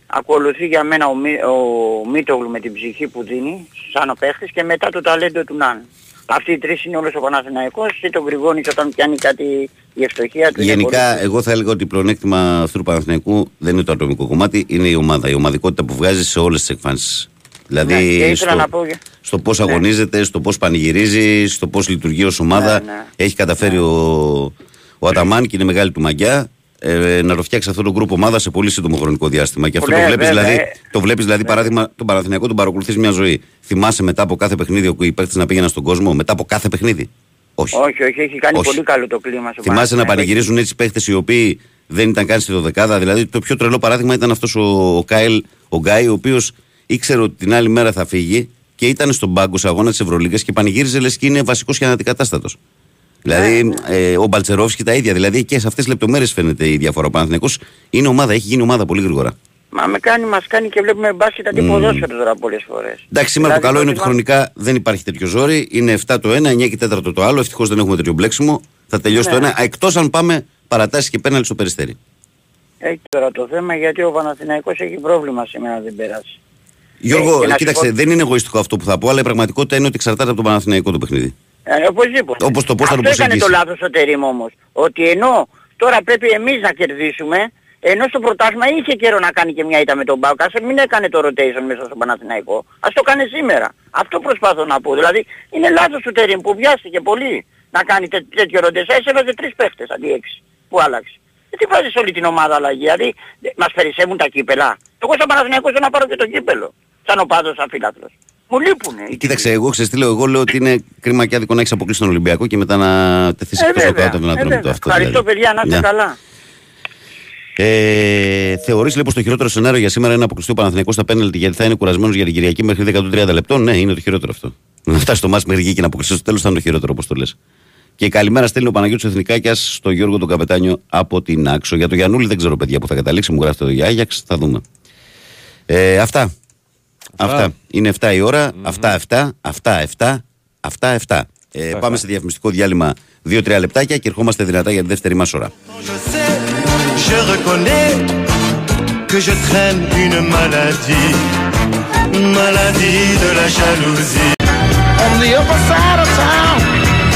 Ακολουθεί για μένα ο, Μι, ο Μίτογλου με την ψυχή που δίνει, σαν ο παίκτης και μετά το ταλέντο του Ναν. Αυτοί οι τρεις είναι όλος ο Παναθηναϊκός και τον Γρηγόνης όταν πιάνει κάτι η ευστοχία του. είναι Γενικά, πολύ- εγώ θα έλεγα ότι πλεονέκτημα αυτού του Παναθηναϊκού δεν είναι το ατομικό κομμάτι, είναι η ομάδα. Η ομαδικότητα που βγάζει σε όλες τις εκφάνσεις. Δηλαδή Ναι, και ήθελα στο, να πω για- στο πώς αγωνίζεται, στο πώς πανηγυρίζει, στο πώς λειτουργεί ως ομάδα. Ναι, ναι. Έχει καταφέρει ο, ο Αταμάν και είναι μεγάλη του μαγιά ε, να το φτιάξει αυτό το γκρουπ ομάδα σε πολύ σύντομο χρονικό διάστημα. Και αυτό Ναι, το βλέπεις βέβαια, δηλαδή, ε. το βλέπεις, δηλαδή παράδειγμα, τον Παναθηναϊκό τον παρακολουθείς μια ζωή. Θυμάσαι μετά από κάθε παιχνίδι που οι παίκτες να πήγαιναν στον κόσμο, μετά από κάθε παιχνίδι; Όχι. Όχι, όχι, έχει κάνει Όχι. πολύ καλό το κλίμα στο Θυμάσαι να Παναθηναϊκό. πανηγυρίζουν έτσι παίχτε οι οποίοι δεν ήταν καν στη δωδεκάδα; Δηλαδή το πιο τρελό παράδειγμα ήταν αυτός ο, ο Κάιλ, ο Γκάι, ο οποίος ήξερε ότι την άλλη μέρα θα φύγει και ήταν στον πάγκο σε αγώνα της Ευρωλίγα και πανηγύριζε λες και είναι βασικός και αναντικατάστατο. Δηλαδή ε, ο Μπαλτσερόφσκι τα ίδια. Δηλαδή και σε αυτές τις λεπτομέρειες φαίνεται η διαφορά. Ο Παναθηναϊκός είναι ομάδα, έχει γίνει ομάδα πολύ γρήγορα. Μα με κάνει, μας κάνει και βλέπουμε μπάσκετ αντιποδόσφαιρο τώρα πολλές φορές. Εντάξει, σήμερα το Δηλαδή, καλό είναι ότι θυμάμαι- χρονικά δεν υπάρχει τέτοιο ζόρι. Είναι 7 το ένα, 9 και 4 το άλλο. Ευτυχώς δεν έχουμε τέτοιο μπλέξιμο. Θα τελειώσει Ναι. το ένα. Εκτός αν πάμε παρατάσεις και πέναλτι στο περιστέρι. Έχει τώρα το θέμα γιατί ο Παναθηναϊκός έχει πρόβλημα σήμερα να δεν περάσει. Γιώργο, Ε, και να σου κοίταξε, πω- δεν είναι εγωιστικό αυτό που θα πω, αλλά η πραγματικότητα είναι ότι εξαρτάται από τον Παναθηναϊκό το παιχνίδι. Ε, οπωσδήποτε. Όπως το πώς θα το Αυτό έκανε προσεγγίσει. το λάθος ο Τερίμ όμως. Ότι ενώ τώρα πρέπει εμείς να κερδίσουμε, ενώ στο πρωτάθλημα είχε καιρό να κάνει και μια ήττα με τον Μπάουκ, ας μην έκανε το rotation μέσα στο Παναθηναϊκό. Ας το κάνει σήμερα. Αυτό προσπάθω να πω. Δηλαδή είναι λάθος του Τερίμ που βιάστηκε πολύ να κάνει τέ, τέτοιο rotation. Έτσι έβαζε τρεις παίχτες αντί έξι που άλλαξε. Γιατί βάζεις όλη την ομάδα αλλαγή. Δηλαδή δε- μας περισσεύουν τα κύπελα. Εγώ σαν Παναθηναϊκός θέλω να πάρω και το κύπελο. Σαν ο πάντος αφύλακτος. Μου λείπουνε. οι Κοίταξε, εγώ ξέρεις τι λέω, εγώ λέω ότι είναι κρίμα και άδικο να έχεις αποκλείσει τον Ολυμπιακό και μετά να τεθεί Ε, εκτός από βέβαια. κάτω από τον Ε, Ατρόμητο βέβαια. αυτό. Ευχαριστώ δηλαδή. παιδιά, να είστε Μια. καλά. Ε, Θεωρείς λοιπόν το χειρότερο σενάριο για σήμερα είναι να αποκλειστεί ο Παναθηναϊκός στα πέναλτι γιατί θα είναι κουρασμένος για την Κυριακή μέχρι 10-30 λεπτών; Ναι, είναι το χειρότερο αυτό. Να φτάσει το μάτι μέχρι εκεί και να αποκλειστεί στο τέλος θα είναι το χειρότερο όπως το λες. Και καλημέρα στέλνει ο Παναγιώτης Εθνικάκιας στο Γιώργο τον Καπετάνιο από την Άξο. Για το Γιανούλη δεν ξέρω παιδιά που θα καταλήξει, μου γράφει το για Άγιαξ, θα δούμε. Ε, αυτά. Αυτά. Είναι 7 η ώρα. Αυτά 7. Αυτά 7. Αυτά 7. Ε, πάμε σε διαφημιστικό διάλειμμα 2-3 λεπτάκια και ερχόμαστε δυνατά για τη δεύτερη μας ώρα. Je sais, je reconnais que je traîne une maladie, maladie de la jalousie. On the upper side of town,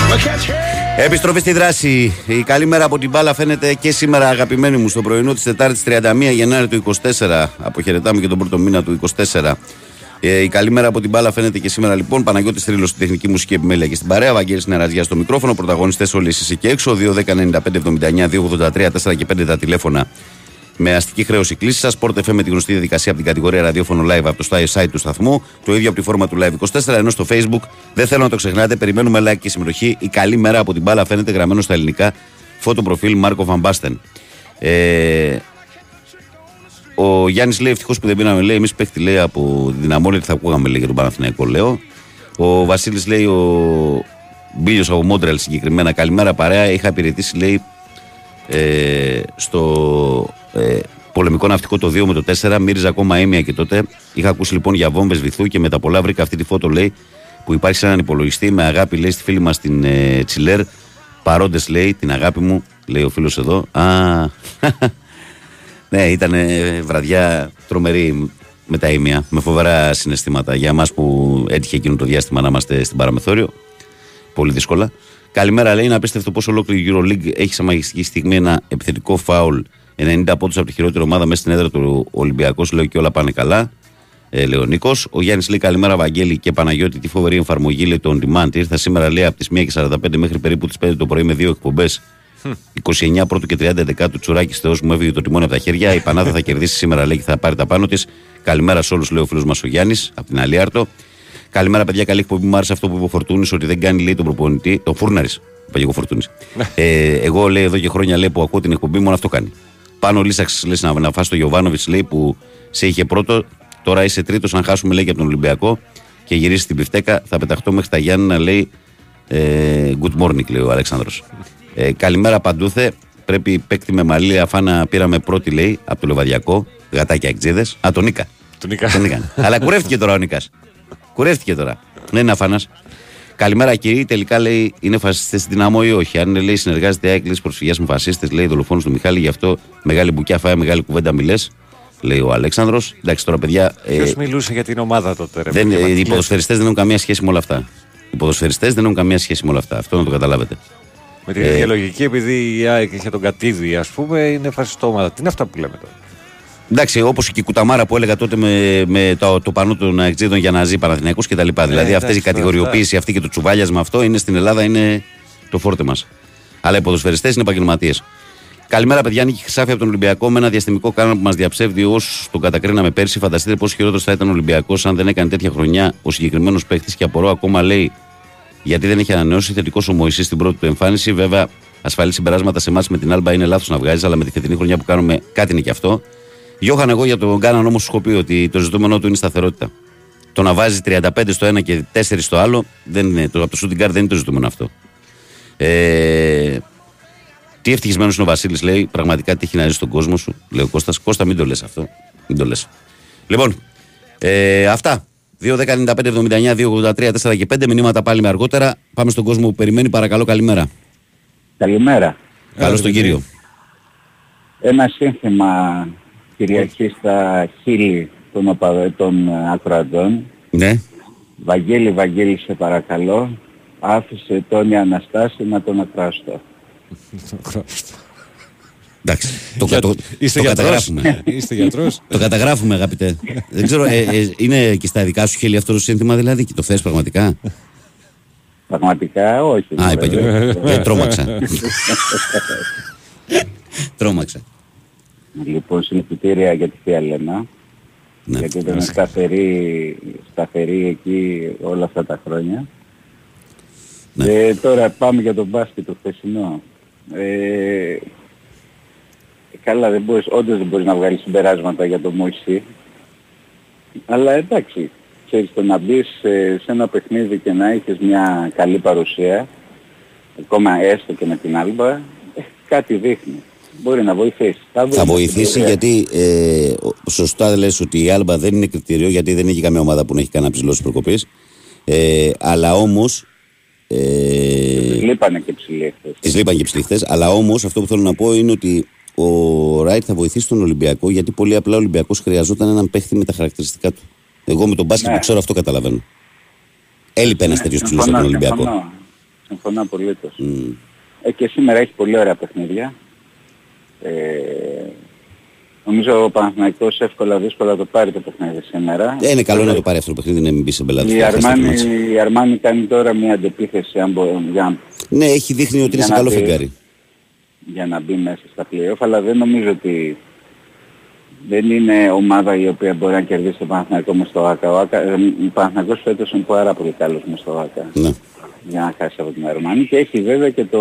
we'll catch Επιστροφή στη δράση. Η καλή μέρα από την μπάλα φαίνεται και σήμερα, αγαπημένοι μου, στο πρωινό της Τετάρτης 31 Γενάρη του 24. Αποχαιρετάμε και τον πρώτο μήνα του 24. Ε, η καλή μέρα από την μπάλα φαίνεται και σήμερα λοιπόν. Παναγιώτης Τρίλο στην τεχνική μουσική επιμέλεια και στην παρέα. Βαγγέλης Νεραζιά στο μικρόφωνο. Πρωταγωνιστές όλοι εσείς εκεί έξω. 2-10-95-79-283 4 και 5 τα τηλέφωνα με αστική χρέωση κλήση σας. Sport FM με τη γνωστή διαδικασία από την κατηγορία ραδιόφωνο live από το site του σταθμού. Το ίδιο από τη φόρμα του Live 24. Ενώ στο Facebook δεν θέλω να το ξεχνάτε. Περιμένουμε like και συμμετοχή. Η καλή μέρα από την μπάλα φαίνεται γραμμένο στα ελληνικά. Φώτο προφίλ Μάρκο Βαμπάστεν. Ε, Ο Γιάννης λέει: Ευτυχώς που δεν πήραμε, λέει, εμείς παίχτη λέει από δυναμόνι ότι θα ακούγαμε λέει, για τον Παναθηναϊκό, λέω. Ο Βασίλης λέει: Ο Μπίλιος από Μόντρελ συγκεκριμένα. Καλημέρα παρέα. Είχα υπηρετήσει, λέει, ε, στο ε, πολεμικό ναυτικό το 2 με το 4. Μύριζα ακόμα έμεια και τότε. Είχα ακούσει λοιπόν για βόμβες βυθού και μετά πολλά βρήκα αυτή τη φώτο, λέει, που υπάρχει σε έναν υπολογιστή. Με αγάπη, λέει, στη φίλη μας την ε, Τσιλέρ. Παρόντες, λέει, την αγάπη μου, λέει ο φίλος εδώ. Α, ναι, ήταν βραδιά τρομερή με τα ίμια, με φοβερά συναισθήματα. Για εμάς που έτυχε εκείνο το διάστημα να είμαστε στην παραμεθόριο, πολύ δύσκολα. Καλημέρα, λέει. Είναι απίστευτο πώς ολόκληρη η Euroleague έχει σε μαγιστική στιγμή ένα επιθετικό φάουλ 90 πόντους από τη χειρότερη ομάδα μέσα στην έδρα του Ολυμπιακού. Λέω και όλα πάνε καλά. Ε, λέει ο Νίκος. Ο Γιάννης λέει καλημέρα, Βαγγέλη και Παναγιώτη. Τι φοβερή εφαρμογή λέει το on demand. Ήρθα σήμερα λέει από τις 1.45 μέχρι περίπου τις 5 το πρωί με δύο εκπομπές. 29 πρώτου και 30 δεκάτου τσουράκι Θεός μου έβγαινε το τιμόνι από τα χέρια. Η Πανάδα θα κερδίσει σήμερα λέει και θα πάρει τα πάνω της. Καλημέρα σε όλους, λέει ο φίλος μας ο Γιάννης από την Αλίαρτο. Καλημέρα, παιδιά. Καλή εκπομπή. Μου άρεσε αυτό που είπε ο Φορτούνης ότι δεν κάνει λέει τον προπονητή. Το Φούρναρης. Είπα και εγώ Φορτούνης. ε, εγώ λέει εδώ και χρόνια λέει που ακούω την εκπομπή μόνο αυτό κάνει. Πάνω λύσαξε λέει να, να φάσει το Γιωβάνοβιτς λέει που σε είχε πρώτο. Τώρα είσαι τρίτος. Αν χάσουμε λέει και από τον Ολυμπιακό και γυρίσει την πιφτέκα θα πεταχτώ μέχρι τα Γιάννη λέει ε, good morning λέει ο Αλέξανδρος. Ε, καλημέρα παντούθε. Πρέπει παίκτη με μαλλί αφάνα πήραμε πρώτη λέει από το Λεβαδιακό. Γατάκια εκτζίδε. Α, τον Νίκα. Τον Νίκα. Τον Νίκα. Αλλά κουρεύτηκε τώρα ο Νίκας. Κουρεύτηκε τώρα. Δεν είναι αφάνα. Καλημέρα κύριε. Τελικά λέει είναι φασιστές στην δυναμό ή όχι. Αν λέει συνεργάζεται η έκκληση προσφυγιά με φασίστες, λέει δολοφόνο του Μιχάλη, γι' αυτό μεγάλη μπουκιά φάει, μεγάλη κουβέντα μιλέ. Λέει ο Αλέξανδρος. Εντάξει τώρα παιδιά. Ποιος ε, μιλούσε για την ομάδα τότε, ρε, δεν, παιδιά, ε, μας οι τι ποδοσφαιριστές δεν έχουν καμία σχέση με όλα αυτά. Οι ποδοσφαιριστές δεν έχουν καμία σχέση με όλα αυτά. Αυτό να το καταλάβετε. Με την Ε, ίδια λογική, επειδή η ΑΕΚ είχε τον Κατίδη, ας πούμε, είναι φασιστό ομάδα. Τι είναι αυτά που λέμε τώρα; Εντάξει, όπως και η κουταμάρα που έλεγα τότε με, με το, το πανό των Αεξίδων για να ζει Παναθηναϊκός και τα λοιπά. δηλαδή αυτή η εντάξει, κατηγοριοποίηση αυτή και το τσουβάλιασμα αυτό είναι στην Ελλάδα είναι το φόρτε μας. Αλλά οι ποδοσφαιριστές είναι επαγγελματίες. Καλημέρα, παιδιά. Νίκη Χρυσάφη από τον Ολυμπιακό με ένα διαστημικό κάνα που μας διαψεύδει ως τον κατακρίναμε πέρσι. Φανταστείτε πόσο χειρότερο θα ήταν ο Ολυμπιακός αν δεν έκανε τέτοια χρονιά ο συγκεκριμένος παίχτη και απορώ ακόμα λέει γιατί δεν έχει ανανεώσει θετικός ο Μωυσής στην πρώτη του εμφάνιση. Βέβαια, ασφαλή συμπεράσματα σε εμάς με την Άλμπα είναι λάθος να βγάζεις, αλλά με τη φετινή χρονιά που κάνουμε κάτι είναι και αυτό. Γιώχαν, εγώ για τον Κάναν όμως σου έχω πει ότι το ζητούμενό του είναι η σταθερότητα. Το να βάζει 35 στο ένα και 4 στο άλλο, δεν είναι, το, από το shooting guard δεν είναι το ζητούμενο αυτό. Ε, τι ευτυχισμένος είναι ο Βασίλης, λέει. Πραγματικά τι έχει να ζει στον κόσμο σου, λέει ο Κώστας. Κώστα, μην το λες αυτό. Μην το λες. Λοιπόν, ε, αυτά. 2-10-95-79-2-83-4 και 5 μηνύματα πάλι με αργότερα. Πάμε στον κόσμο που περιμένει. Παρακαλώ, καλημέρα. Καλημέρα. Καλώς τον κύριο. Ένα σύνθημα Κυριακή στα χείλη των, οπαδε- των ε, ακροατών. Ναι. Βαγγέλη, Βαγγέλη, σε παρακαλώ, άφησε τον Αναστάση να τον ακράστο. Εντάξει. Το, Για- το, Είστε το γιατρός; καταγράφουμε. Είστε γιατρός; το καταγράφουμε, αγαπητέ. Δεν ξέρω, ε, ε, είναι και στα δικά σου χέρια αυτό το σύνθημα δηλαδή και το θες πραγματικά; Πραγματικά όχι. Α, είπα και βέβαια. εγώ. Ε, τρόμαξα. τρόμαξα. Λοιπόν, συλληπιτήρια για τη Θεία Λένα. Ναι. γιατί ήταν σταθερή, σταθερή εκεί όλα αυτά τα χρόνια. Ναι. Ε, τώρα πάμε για τον μπάσκετ το χθεσινό. Ε, καλά, δεν μπορείς, όντως δεν μπορείς να βγάλεις συμπεράσματα για το Μωυσή. Αλλά εντάξει, ξέρεις το να μπεις σε, σε ένα παιχνίδι και να έχεις μια καλή παρουσία, ακόμα έστω και με την Άλμπα, ε, κάτι δείχνει. Μπορεί να βοηθήσει. Θα δούμε βοηθήσει στην πορεία. γιατί ε, ο- σωστά λες ότι η Άλμπα δεν είναι κριτήριο γιατί δεν έχει καμία ομάδα που να έχει κανένα ψηλό προκοπής. Ε, αλλά όμως ε, Λείπανε και ψηλοί χθες. Της λείπαν και ψυχτέ. Αλλά όμως αυτό που θέλω να πω είναι ότι ο Ράιτ θα βοηθήσει τον Ολυμπιακό γιατί πολύ απλά ο Ολυμπιακός χρειαζόταν έναν παίχτη με τα χαρακτηριστικά του. Εγώ με τον μπάσκετ Ναι. που ξέρω αυτό καταλαβαίνω. Έλειπε ένας τέτοιος ψηλό από Συμφωνώ, τον Ολυμπιακό. Συμφωνώ, συμφωνώ απολύτως. Μμ. Ε, και σήμερα έχει πολύ ωραία παιχνίδια. Ε, νομίζω ο Παναθηναϊκός εύκολα δύσκολα το πάρει το παιχνίδι σήμερα. Ε, είναι καλό να το πάρει αυτό το παιχνίδι, να μην μπει σε μπελάδε. Η Αρμάνι, η Αρμάνι κάνει τώρα μια αντεπίθεση αν μπο- για, Ναι, έχει δείχνει ότι είναι Για σε να καλό δει. φεγγάρι. Για να μπει μέσα στα play αλλά δεν νομίζω ότι δεν είναι ομάδα η οποία μπορεί να κερδίσει το Παναθηναϊκό μες στο ΆΚΑ. Ο, ΆΚΑ, ε, ο Παναθηναϊκός φέτος είναι πάρα πολύ καλός μες στο ΟΑΚΑ Ναι. για να χάσει από την Αρμάνι και έχει βέβαια και το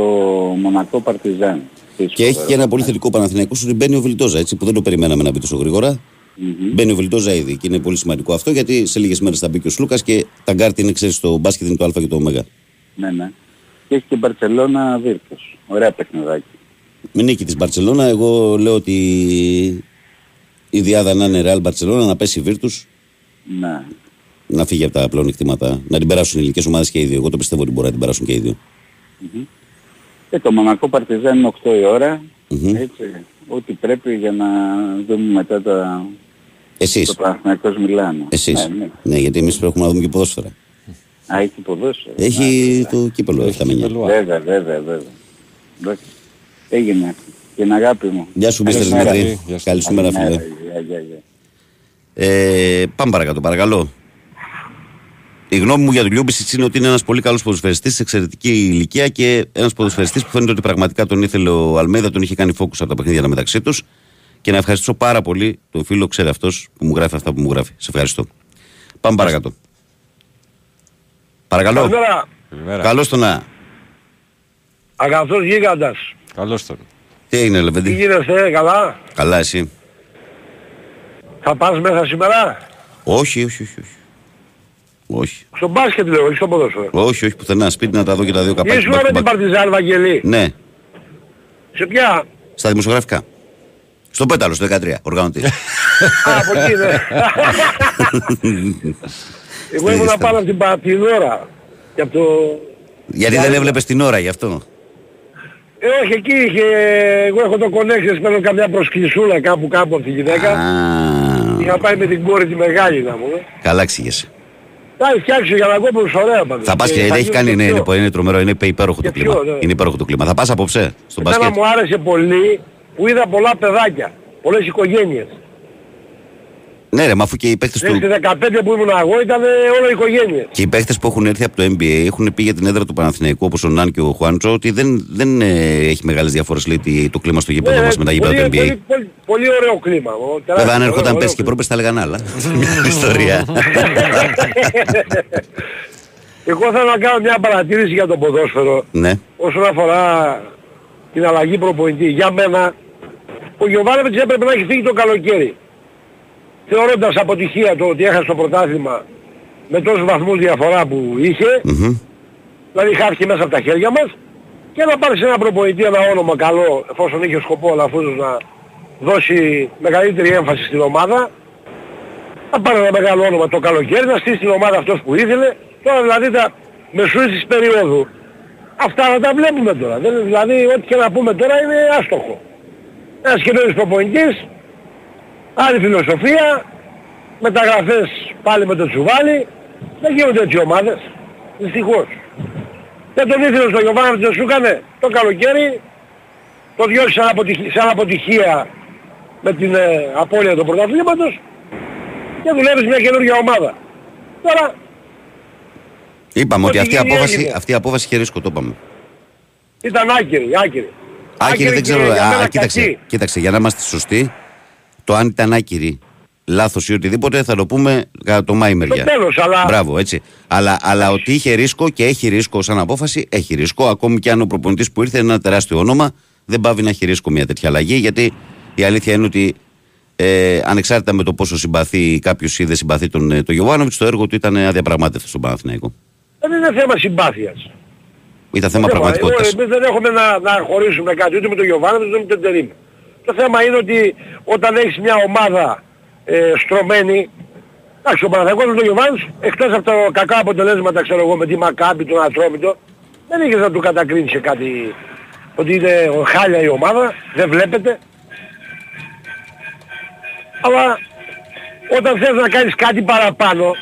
Μονακό Παρτιζάν. παίχτης. Και έχει φοβερός. και ένα πολύ θετικό Παναθηναϊκός ότι μπαίνει ο Βιλντόζα, έτσι, που δεν το περιμέναμε να μπει τόσο γρήγορα. Μμμ. Μπαίνει ο Βιλντόζα ήδη και είναι πολύ σημαντικό αυτό γιατί σε λίγες μέρες θα μπει και ο Σλούκας και τα γκαρντ είναι, ξέρεις, το μπάσκετ είναι το Α και το Ω. Ναι, ναι. Και έχει και Μπαρτσελώνα Βίρτους. Ωραία παιχνιδάκι. Με νίκη της Μπαρσελόνα, εγώ λέω ότι η διάδα να είναι Real Μπαρσελόνα, να πέσει Βίρτου, Ναι. να φύγει από τα πλεονεκτήματα, να την περάσουν οι ελληνικές ομάδες και οι δύο. Εγώ το πιστεύω ότι μπορεί να την περάσουν και οι δύο. Και το Μονακό Παρτιζάν είναι 8 η ώρα. Μμμ. Έτσι. Ό,τι πρέπει για να δούμε μετά τα... Εσείς. το Παναθηναϊκός Μιλάνο. Εσείς. Ναι, ναι. Ναι, γιατί εμείς πρέπει να δούμε και ποδόσφαιρα. Α, έχει ποδόσφαιρο. Έχει το κύπελο, έχει τα μενιά. κύπελο. Βέβαια, βέβαια, βέβαια. Εντάξει. Έγινε. Την αγάπη μου. Γεια σου, Μίστερ Καλημέρα. Δημητρή. Γεια σου. Καλησπέρα, φίλε. Καλημέρα. Γεια, γεια, γεια. Ε, πάμε παρακάτω, παρακαλώ. Η γνώμη μου για τον Λιούμπισιτς είναι ότι είναι ένας πολύ καλός ποδοσφαιριστής σε εξαιρετική ηλικία και ένας ποδοσφαιριστής που φαίνεται ότι πραγματικά τον ήθελε ο Αλμέιδα, τον είχε κάνει focus από τα παιχνίδια μεταξύ τους. Και να ευχαριστήσω πάρα πολύ τον φίλο, ξέρει αυτός που μου γράφει αυτά που μου γράφει. Σε ευχαριστώ. Πάμε παρακάτω. Παρακαλώ. Καλημέρα. Καλημέρα. Καλώς τονα. Αγαθός γίγαντας. Καλώς τον. Τι έγινε, Τι Λεβέντη. γίνεστε, καλά; Καλά, εσύ; Θα πας μέσα σήμερα; Όχι, όχι, όχι. Όχι, όχι, Στο μπάσκετ λέω, όχι στο ποδόσφαιρο. όχι, όχι πουθενά. Σπίτι να τα δω και τα δύο καπάκια. Ήσουν back to με την back. Παρτιζάν Βαγγελή. Ναι, Σε ποια; στα δημοσιογραφικά. Στο πέταλο, στο 13, οργανωτής. Α, από εκεί ναι. Εγώ ήμουν λίστα. πάνω από την, πα- την ώρα. Και από το... Γιατί δεν έβλεπες την ώρα γι' αυτό. Ε, όχι, εκεί είχε... Εγώ έχω το connection, παίρνω καμιά προσκλησούλα κάπου κάπου από τη γυναίκα. Α, Είχα πάει με την κόρη τη μεγάλη να μου. καλά εξήγησε. Τα έχει φτιάξει ο Γιανακόπουλος ωραία πάντως. Θα πας και θα έχει γίνει κάνει, και ναι, πιο. είναι, είναι τρομερό, είναι υπέροχο το Και πιο, κλίμα. ναι. Είναι υπέροχο το κλίμα. Θα πας απόψε στο Εμένα μπάσκετ; μου άρεσε πολύ που είδα πολλά παιδάκια, πολλές οικογένειες. Ναι, ρε, μα αφού και οι παίχτε Δηλαδή του. στη 15 που ήμουν εγώ ήταν όλα οικογένειες. Και οι παίχτε που έχουν έρθει από το NBA έχουν πει για την έδρα του Παναθηναϊκού όπως ο Νάν και ο Χουάντσο ότι δεν, δεν ε, έχει μεγάλες διαφορές το κλίμα στο γήπεδο μας με τα γήπεδα Ναι, πολύ, του NBA. πολύ, πολύ, πολύ ωραίο κλίμα. Ο, τεράστιο, Βέβαια, αν ωραίο, έρχονταν ωραίο πέσει και κλίμα. πρόπες, θα έλεγαν άλλα. Μια άλλη ιστορία. Εγώ θέλω να κάνω μια παρατήρηση για το ποδόσφαιρο ναι. όσον αφορά την αλλαγή προπονητή. Για μένα, ο Γιωβάνοβιτς έπρεπε να έχει φύγει το καλοκαίρι. Θεωρώντας αποτυχία το ότι έχασε το πρωτάθλημα με τόσους βαθμούς διαφορά που είχε, Μμμ. δηλαδή χάθηκε μέσα από τα χέρια μας και να πάρεις σε ένα προπονητή ένα όνομα καλό εφόσον είχε σκοπό ο Λαφούζος να δώσει μεγαλύτερη έμφαση στην ομάδα να πάρει ένα μεγάλο όνομα το καλοκαίρι να στήσει την ομάδα αυτός που ήθελε. Τώρα δηλαδή τα μεσούες της περίοδου. Αυτά να τα βλέπουμε τώρα. Δεν, δηλαδή ό,τι και να πούμε τώρα είναι άστοχο. Ένας καινούργιος προπονητής άλλη φιλοσοφία μεταγραφές πάλι με το τσουβάλι δεν γίνονται έτσι ομάδες δυστυχώς δεν τον ήθελε στο Γιωβάνο δεν σου έκανε το καλοκαίρι το διώξει σαν αποτυχία, σαν αποτυχία με την ε, απώλεια του πρωταθλήματος και δουλεύεις μια καινούργια ομάδα. Τώρα Είπαμε ότι Ό,τι αυτή η, γίνει απόφαση, έγινε. αυτή η απόφαση είχε ρίσκο, το είπαμε. ήταν άκυρη, άκυρη. Άκυρη δεν και ξέρω. για Α, μένα κοίταξε, κακή. κοίταξε, για να είμαστε σωστοί, το αν ήταν άκυρη, λάθος ή οτιδήποτε θα το πούμε κατά το Μάη μεριά. Στο τέλος, αλλά Μπράβο, έτσι. Αλλά, αλλά ότι είχε ρίσκο και έχει ρίσκο σαν απόφαση, έχει ρίσκο. Ακόμη και αν ο προπονητής που ήρθε είναι ένα τεράστιο όνομα, δεν πάβει να έχει ρίσκο μια τέτοια αλλαγή. Γιατί η αλήθεια είναι ότι ε, ανεξάρτητα με το πόσο συμπαθεί κάποιος ή δεν συμπαθεί τον, ε, τον Γιωβάνοβιτς, το έργο του ήταν αδιαπραγμάτευτο στον Παναθηναϊκό. δεν είναι θέμα συμπάθειας. Ήταν θέμα Δεν πραγματικότητας. Εγώ- Εμείς δεν έχουμε να, να χωρίσουμε κάτι ούτε με τον Γιωβάνο ούτε με τον Τερίμ. Το θέμα είναι ότι όταν έχεις μια ομάδα ε, στρωμένη, εντάξει ο Παναθηναϊκός με τον Γιωβάνος, εκτός από τα κακά αποτελέσματα ξέρω εγώ με τη Μακάμπη, τον Ατρόμητο, δεν είχες να του κατακρίνεις σε κάτι ότι είναι χάλια η ομάδα, δεν βλέπετε. Αλλά όταν θες να κάνεις κάτι παραπάνω,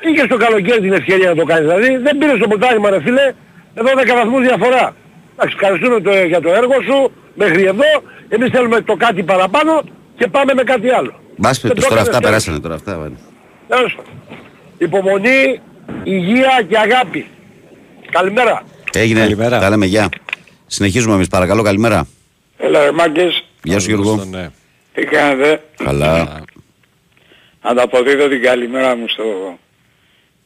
είχες το καλοκαίρι την ευκαιρία να το κάνεις. Δηλαδή δεν πήρες το πρωτάθλημα ρε φίλε, εδώ 10 βαθμούς διαφορά. Εντάξει, ευχαριστούμε το, για το έργο σου μέχρι εδώ. Εμείς θέλουμε το κάτι παραπάνω και πάμε με κάτι άλλο. Μπας Δεν το τώρα έκανες αυτά τέλος. περάσανε τώρα αυτά. βέβαια. Τέλος πάντων. Υπομονή, υγεία και αγάπη. Καλημέρα. Έγινε. Καλημέρα. Τα λέμε, γεια. Συνεχίζουμε εμείς, παρακαλώ, καλημέρα. Έλα ρε μάγκες, Γεια σου Γιώργο. Στον, ναι. τι κάνετε; Καλά. Ανταποδίδω την καλημέρα μου στο,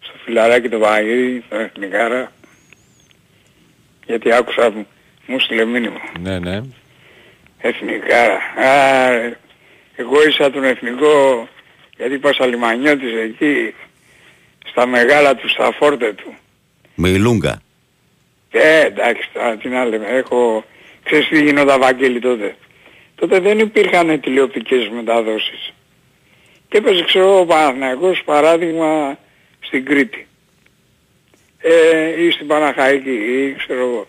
στο φιλαράκι το Βαγγέλη, το Εθνικάρα. Γιατί άκουσα Μου στείλε μήνυμα. Ναι, ναι. Εθνικά. Α, εγώ ίσα τον εθνικό γιατί είπα Σαλιμανιώτης εκεί στα μεγάλα του, στα φόρτε του. Με ηλούγκα. Ε, εντάξει, τώρα τι να λέμε, έχω... Ξέρεις τι γινόταν Βαγγέλη τότε. Τότε δεν υπήρχαν τηλεοπτικές μεταδόσεις. Και έπαιζε ξέρω ο Παναθηναϊκός παράδειγμα στην Κρήτη. Ε, ή στην Παναχαϊκή ή ξέρω εγώ.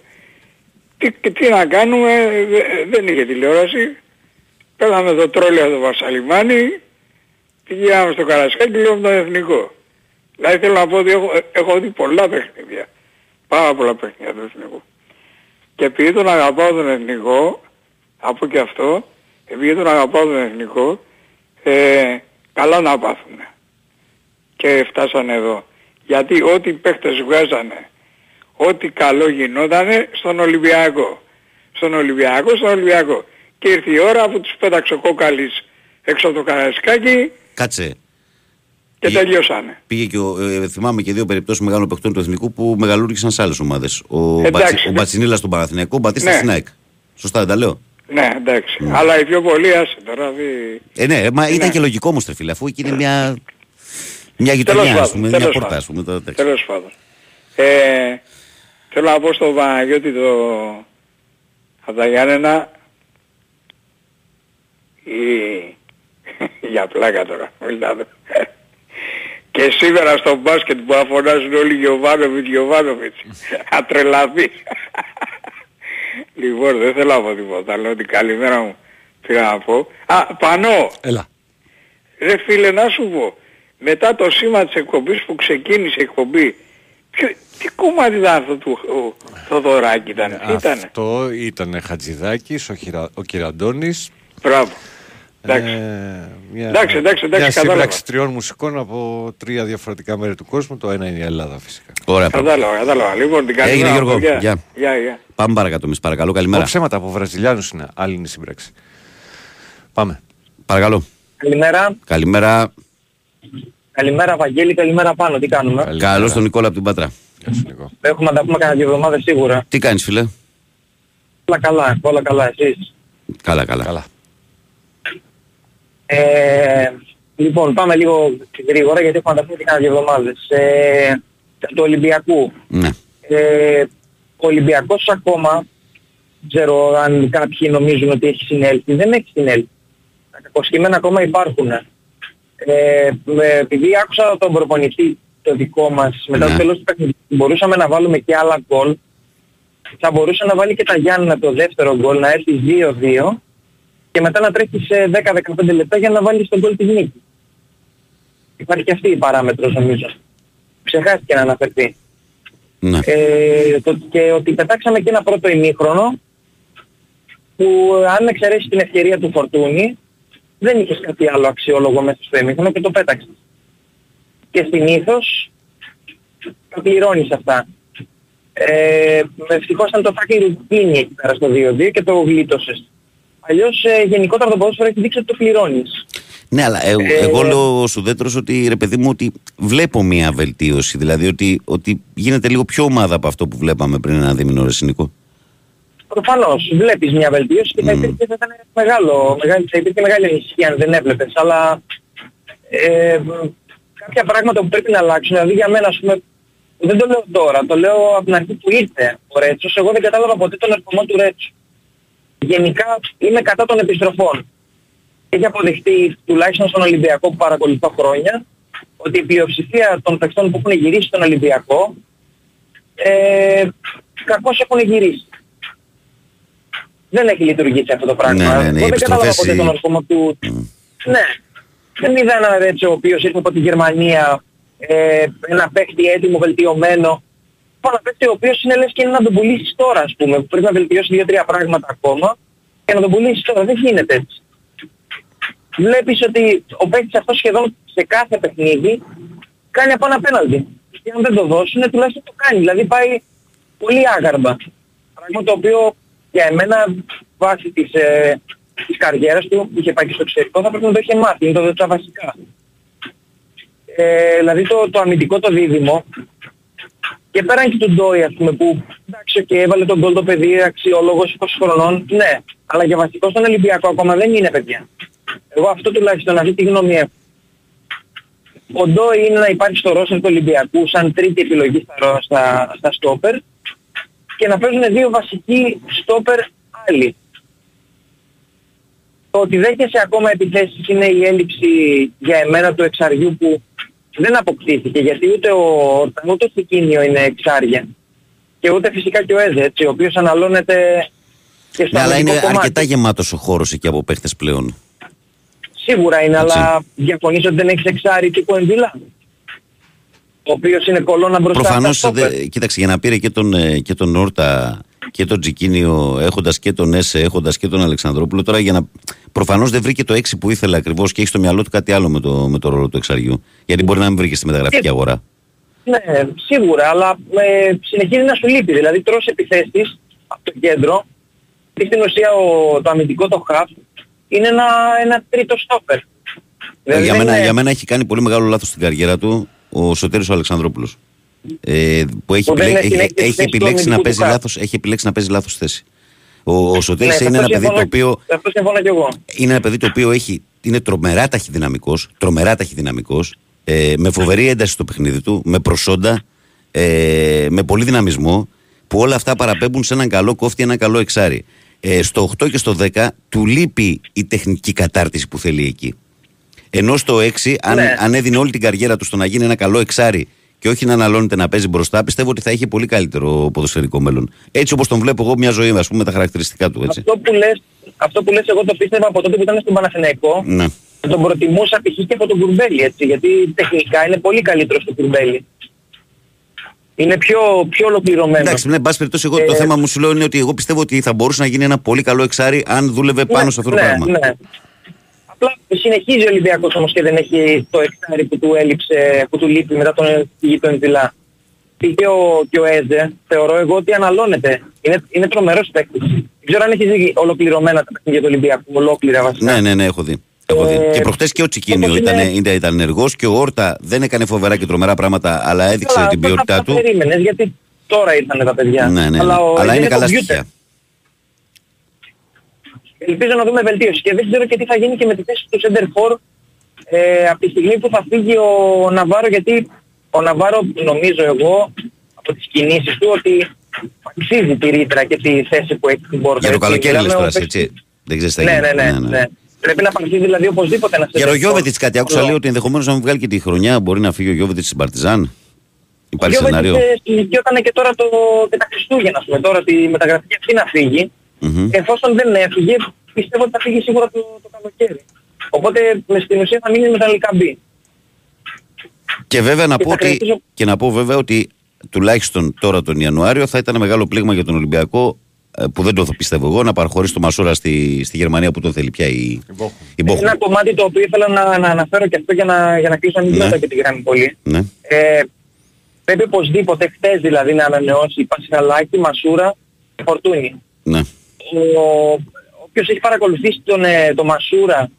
Τι, τι να κάνουμε, δε- δεν είχε τηλεόραση. Πέλαμε το τρόλιο το Βασαλιμάνι, πηγαίναμε στο Καρασκάκι και λέγαμε τον εθνικό. Δηλαδή θέλω να πω ότι έχω, έχω δει πολλά παιχνίδια. Πάρα πολλά παιχνίδια του εθνικού. Και επειδή τον αγαπάω τον εθνικό, από και αυτό, επειδή τον αγαπάω τον εθνικό, ε, καλά να πάθουν. Και φτάσανε εδώ. Γιατί ό,τι οι παίχτες βγάζανε, ό,τι καλό γινότανε στον Ολυμπιακό. Στον Ολυμπιακό, στον Ολυμπιακό. Και ήρθε η ώρα που τους πέταξε ο Κόκαλης έξω από το Καρασκάκι Κάτσε. και τελειώσανε. Πήγε και ο, ε, θυμάμαι και δύο περιπτώσεις μεγάλων παιχτών του εθνικού που μεγαλούργησαν σε άλλες ομάδες. Ο, Εντάξει, Μπατση, ο ναι. Μπατσινίλας στον Παναθηναϊκό, ο Μπατίστας Ναι. στην ΑΕΚ. Σωστά δεν τα λέω; Ναι, εντάξει. Αλλά οι πιο πολλοί άσε τώρα. δι- Ε, ναι, μα ήταν Ναι. και λογικό όμως τρεφίλε, αφού εκεί είναι μια, μια Τέλος γειτονιά, ας πάντων, πούμε, μια τέλος πόρτα, πάντων. ας πούμε. Το, εντάξει. Τέλος πάντων. Ε, θέλω να πω στον Παναγιώτη το... Από τα Γιάννενα η... για πλάκα τώρα, μιλάμε. Και σήμερα στο μπάσκετ που αφωνάζουν όλοι Γιωβάνοβιτς, Γιωβάνοβιτς. Ατρελαθεί. λοιπόν, δεν θέλω να πω τίποτα, λέω την καλημέρα μου πήγα να πω. Α, Πανώ, Έλα. Ρε φίλε να σου πω, μετά το σήμα της εκπομπής που ξεκίνησε η εκπομπή, ποιο, τι κομμάτι ήταν αυτό του ο, Θοδωράκη ήταν, τι ήταν. Αυτό ήταν Χατζηδάκης, ο, Χειρα... ο Κυραντώνης. Μπράβο. Εντάξει. Ε, μια... Εντάξει, εντάξει, εντάξει, μια κατάλαβα. σύμπραξη τριών μουσικών από τρία διαφορετικά μέρη του κόσμου. Το ένα είναι η Ελλάδα φυσικά. Ωραία, πράγμα. Κατάλαβα, κατάλαβα. Λοιπόν, την Έγινε, καλημέρα. Γιώργο. παιδιά. Γεια. Γεια, γεια. Πάμε παρακάτω εμείς, παρακαλώ, Ο καλημέρα. ψέματα από Βραζιλιάνους είναι άλλη είναι η σύμπραξη. Πάμε. Παρακαλώ. Καλημέρα. Καλημέρα. Καλημέρα Βαγγέλη, καλημέρα πάνω. Τι κάνουμε; Καλώς τον Νικόλα από την Πάτρα. Γεια σου, Νικό. Έχουμε να τα πούμε κανένα δύο εβδομάδες σίγουρα. Τι κάνεις φίλε; Όλα καλά, όλα καλά εσείς; Καλά, καλά. Καλά. Ε, λοιπόν, πάμε λίγο γρήγορα γιατί έχουμε να τα πούμε και κανένα δύο εβδομάδες. Ε, του Ολυμπιακού. Ναι. Ε, ο Ολυμπιακός ακόμα, δεν ξέρω αν κάποιοι νομίζουν ότι έχει συνέλθει, δεν έχει συνέλθει. Τα κακοσκήμενα ακόμα υπάρχουν. Ε, με- επειδή άκουσα τον προπονητή το δικό μας μετά Ναι. το τέλος του παιχνιδιού, μπορούσαμε να βάλουμε και άλλα γκολ. Θα μπορούσε να βάλει και τα Γιάννη το δεύτερο γκολ, να έρθει 2-2 και μετά να τρέχει σε 10-15 λεπτά για να βάλει τον γκολ της νίκης. Υπάρχει και αυτή η παράμετρος νομίζω. Ξεχάστηκε να αναφερθεί. ναι. Ε, το, και ότι πετάξαμε και ένα πρώτο ημίχρονο που αν εξαιρέσει την ευκαιρία του Φορτούνη δεν είχες κάτι άλλο αξιόλογο μέσα στο ημίχρονο και το πέταξες. Και συνήθως τα πληρώνεις αυτά. Ε, ευτυχώς ήταν το φάκελ ρουτίνη εκεί πέρα στο 2-2 και το γλίτωσες. Αλλιώς ε, γενικότερα το ποδόσφαιρο έχει δείξει ότι το πληρώνεις. Ναι, αλλά ε, εγώ λέω σου δέτρος ότι ρε παιδί μου ότι βλέπω μια βελτίωση. Δηλαδή ότι, ότι γίνεται λίγο πιο ομάδα από αυτό που βλέπαμε πριν ένα δίμηνο ρε Νικό. Προφανώς βλέπεις μια βελτίωση και θα υπήρχε θα ήταν μεγάλο, μεγάλη, θα υπήρχε μεγάλη ανησυχία αν δεν έβλεπες, αλλά ε, κάποια πράγματα που πρέπει να αλλάξουν, δηλαδή για μένα ας πούμε, δεν το λέω τώρα, το λέω από την αρχή που ήρθε ο Ρέτσος, εγώ δεν κατάλαβα ποτέ τον ερχομό του Ρέτσου. Γενικά είμαι κατά των επιστροφών. Έχει αποδειχτεί τουλάχιστον στον Ολυμπιακό που παρακολουθώ χρόνια ότι η πλειοψηφία των παιχτών που έχουν γυρίσει στον Ολυμπιακό ε, κακώς έχουν γυρίσει. Δεν έχει λειτουργήσει αυτό το πράγμα. Ναι, ναι, ναι, οι Εγώ δεν κατάλαβα επιστροφές ποτέ οι- τον ερχομό του. Ναι. Δεν είδα ένα Ρέτσο ο οποίος ήρθε από τη Γερμανία, ε, ένα παίχτη έτοιμο, βελτιωμένο. Ένα παίχτη ο οποίος είναι λες και είναι να τον πουλήσεις τώρα ας πούμε. που Πρέπει να βελτιώσει δύο-τρία πράγματα ακόμα και να τον πουλήσεις τώρα. Δεν γίνεται έτσι. Βλέπεις ότι ο παίχτης αυτός σχεδόν σε κάθε παιχνίδι κάνει από ένα πέναλτι. Και αν δεν το δώσουν τουλάχιστον το κάνει. Δηλαδή πάει πολύ άγαρμα. Πράγμα το οποίο για εμένα βάσει της, ε, της καριέρας του που είχε πάει και στο εξωτερικό θα πρέπει να το είχε μάθει. Είναι το, τα βασικά. Ε, δηλαδή το, το αμυντικό το δίδυμο και Και πέραν και του Ντόι ας πούμε που εντάξει και έβαλε τον γκολ το παιδί αξιόλογος 20 χρονών, ναι. Αλλά για βασικό στον Ολυμπιακό ακόμα δεν είναι παιδιά. Εγώ αυτό τουλάχιστον αυτή τη γνώμη έχω. Ο Ντόι είναι να υπάρχει στο ρόστερ του Ολυμπιακού σαν τρίτη επιλογή στα, ρο- στα, στα στόπερ και να παίζουν δύο βασικοί στόπερ άλλοι. Το ότι δέχεσαι ακόμα επιθέσεις είναι η έλλειψη για εμένα του εξαριού που δεν αποκτήθηκε γιατί ούτε ο Ορταν ούτε ο Σικίνιο είναι εξάρια. Και ούτε φυσικά και ο Έζε, έτσι, ο οποίος αναλώνεται και στο Ναι, αλλά είναι αμυντικό κομμάτι. αρκετά γεμάτος ο χώρος εκεί από παίχτες πλέον. Σίγουρα είναι, Έτσι. αλλά διαφωνείς ότι δεν έχεις εξάρι τύπου Εμβίλα. Ο οποίος είναι κολόνα μπροστά Προφανώς, στα στόπερ. κοίταξε, για να πήρε και τον, ε, και τον Όρτα και τον Τζικίνιο, έχοντας και τον Έσε, έχοντας και τον Αλεξανδρόπουλο, τώρα για να. Προφανώς δεν βρήκε το 6 που ήθελε ακριβώς και έχει στο μυαλό του κάτι άλλο με το, με το ρόλο του εξαριού. Γιατί μπορεί να μην βρήκε στη μεταγραφική αγορά. Ναι, σίγουρα, αλλά ε, συνεχίζει να σου λείπει. Δηλαδή τρως επιθέσεις από το κέντρο και στην ουσία ο, το αμυντικό το χαφ είναι ένα, ένα τρίτο στόπερ. Δηλαδή για, δεν μένα, είναι- για μένα έχει κάνει πολύ μεγάλο λάθος στην καριέρα του ο Σωτήρης ο Αλεξανδρόπουλος. Ε, που έχει, Που δεν επιλέ- έχει έχει, την έχει θέση του επιλέξει, να αμυντικού παίζει του χαφ. λάθος, έχει επιλέξει να παίζει λάθος θέση. Ο, ο Σωτήρης Ναι, είναι αυτό ένα παιδί το συμφωνώ- οποίο Αυτό συμφωνώ κι εγώ. είναι ένα παιδί το οποίο έχει, είναι τρομερά ταχυδυναμικός, τρομερά ταχυδυναμικός, ε, με φοβερή ένταση στο παιχνίδι του, με προσόντα, ε, με πολύ δυναμισμό, που όλα αυτά παραπέμπουν σε έναν καλό κόφτη, ένα καλό εξάρι. Ε, στο 8 και στο 10 του λείπει η τεχνική κατάρτιση που θέλει εκεί. Ενώ στο 6, αν, Ναι. αν έδινε όλη την καριέρα του στο να γίνει ένα καλό εξάρι και όχι να αναλώνεται να παίζει μπροστά, πιστεύω ότι θα είχε πολύ καλύτερο ποδοσφαιρικό μέλλον. Έτσι όπως τον βλέπω εγώ μια ζωή, ας πούμε, με τα χαρακτηριστικά του. Έτσι. Αυτό που, λες, αυτό που λες εγώ το πίστευα από τότε που ήταν στον Παναθηναϊκό. Ναι. Τον προτιμούσα π.χ. και από τον Κουρμπέλη, έτσι, γιατί τεχνικά είναι πολύ καλύτερος στο Κουρμπέλη. Είναι πιο, πιο ολοκληρωμένο. Εντάξει, ναι, εν πάση περιπτώσει, εγώ το Ε, θέμα μου σου λέω είναι ότι εγώ πιστεύω ότι θα μπορούσε να γίνει ένα πολύ καλό εξάρι αν δούλευε πάνω σε αυτό το ναι, πράγμα. Ναι. Απλά συνεχίζει ο Ολυμπιακός όμως και δεν έχει το εξάρι που του έλειψε, που του λείπει μετά τον φυγή του Ενδυλά. Και ο, και ο Έζε θεωρώ εγώ ότι αναλώνεται. Είναι, είναι τρομερός παίκτης. Δεν ξέρω αν έχεις δει ολοκληρωμένα τα παιχνίδια του Ολυμπιακού, ολόκληρα βασικά. Ναι, ναι, ναι, έχω δει. Έχω δει. Ε, και προχτές και ο Τσικίνιο όπως ήταν, είναι- ήταν, ήταν ενεργός και ο Όρτα δεν έκανε φοβερά και τρομερά πράγματα, αλλά έδειξε Καλά, την αυτά ποιότητά τα του. περίμενες, γιατί τώρα ήρθαν τα παιδιά. Ναι, ναι, ναι. Αλλά, ο Αλλά Έζε είναι καλά computer. στοιχεία. Ελπίζω να δούμε βελτίωση και δεν ξέρω και τι θα γίνει και με τη θέση του Center For ε, από τη στιγμή που θα φύγει ο Ναβάρο γιατί ο Ναβάρο νομίζω εγώ από τις κινήσεις του ότι αξίζει τη ρήτρα και τη θέση που έχει στην πόρτα. Για το έτσι. καλοκαίρι Μιλάμε λες ο τώρα, παίκτης- έτσι. Δεν ξέρεις τι θα Ναι, γίνει. ναι, ναι, ναι. Πρέπει να απαντήσει δηλαδή οπωσδήποτε ένας Για center το for. Γιώβετιτ κάτι άκουσα λέει ότι ενδεχομένως να μην βγάλει και τη χρονιά μπορεί να φύγει ο Γιώβετιτ στην Παρτιζάν. Υπάρχει Ο Γιώβετιτς, σενάριο. ε, συζητιόταν και τώρα το, και τα Χριστούγεννα, ας πούμε, τώρα τη μεταγραφή αυτή να φύγει. Μμμ. Εφόσον δεν έφυγε, πιστεύω ότι θα φύγει σίγουρα το, το καλοκαίρι. Οπότε με στην ουσία θα μείνει με τα Λικαμπή. Και βέβαια να Και πω, θα ότι, κρατήσω- και να πω βέβαια ότι τουλάχιστον τώρα τον Ιανουάριο θα ήταν μεγάλο πλήγμα για τον Ολυμπιακό ε, που δεν το πιστεύω εγώ να παραχωρήσει το Μασούρα στη, στη Γερμανία που τον θέλει πια η, η Μπόχουμ. Ένα κομμάτι το οποίο ήθελα να, να αναφέρω και αυτό για να, για να κλείσω να μην Ναι. κρατάω και τη γραμμή πολύ. Ναι. Ε, πρέπει οπωσδήποτε χτες δηλαδή να ανανεώσει Πασχαλάκη, Μασούρα και Φορτούνη. ναι. Ο, όποιος έχει παρακολουθήσει τον, ε, τον Μασούρα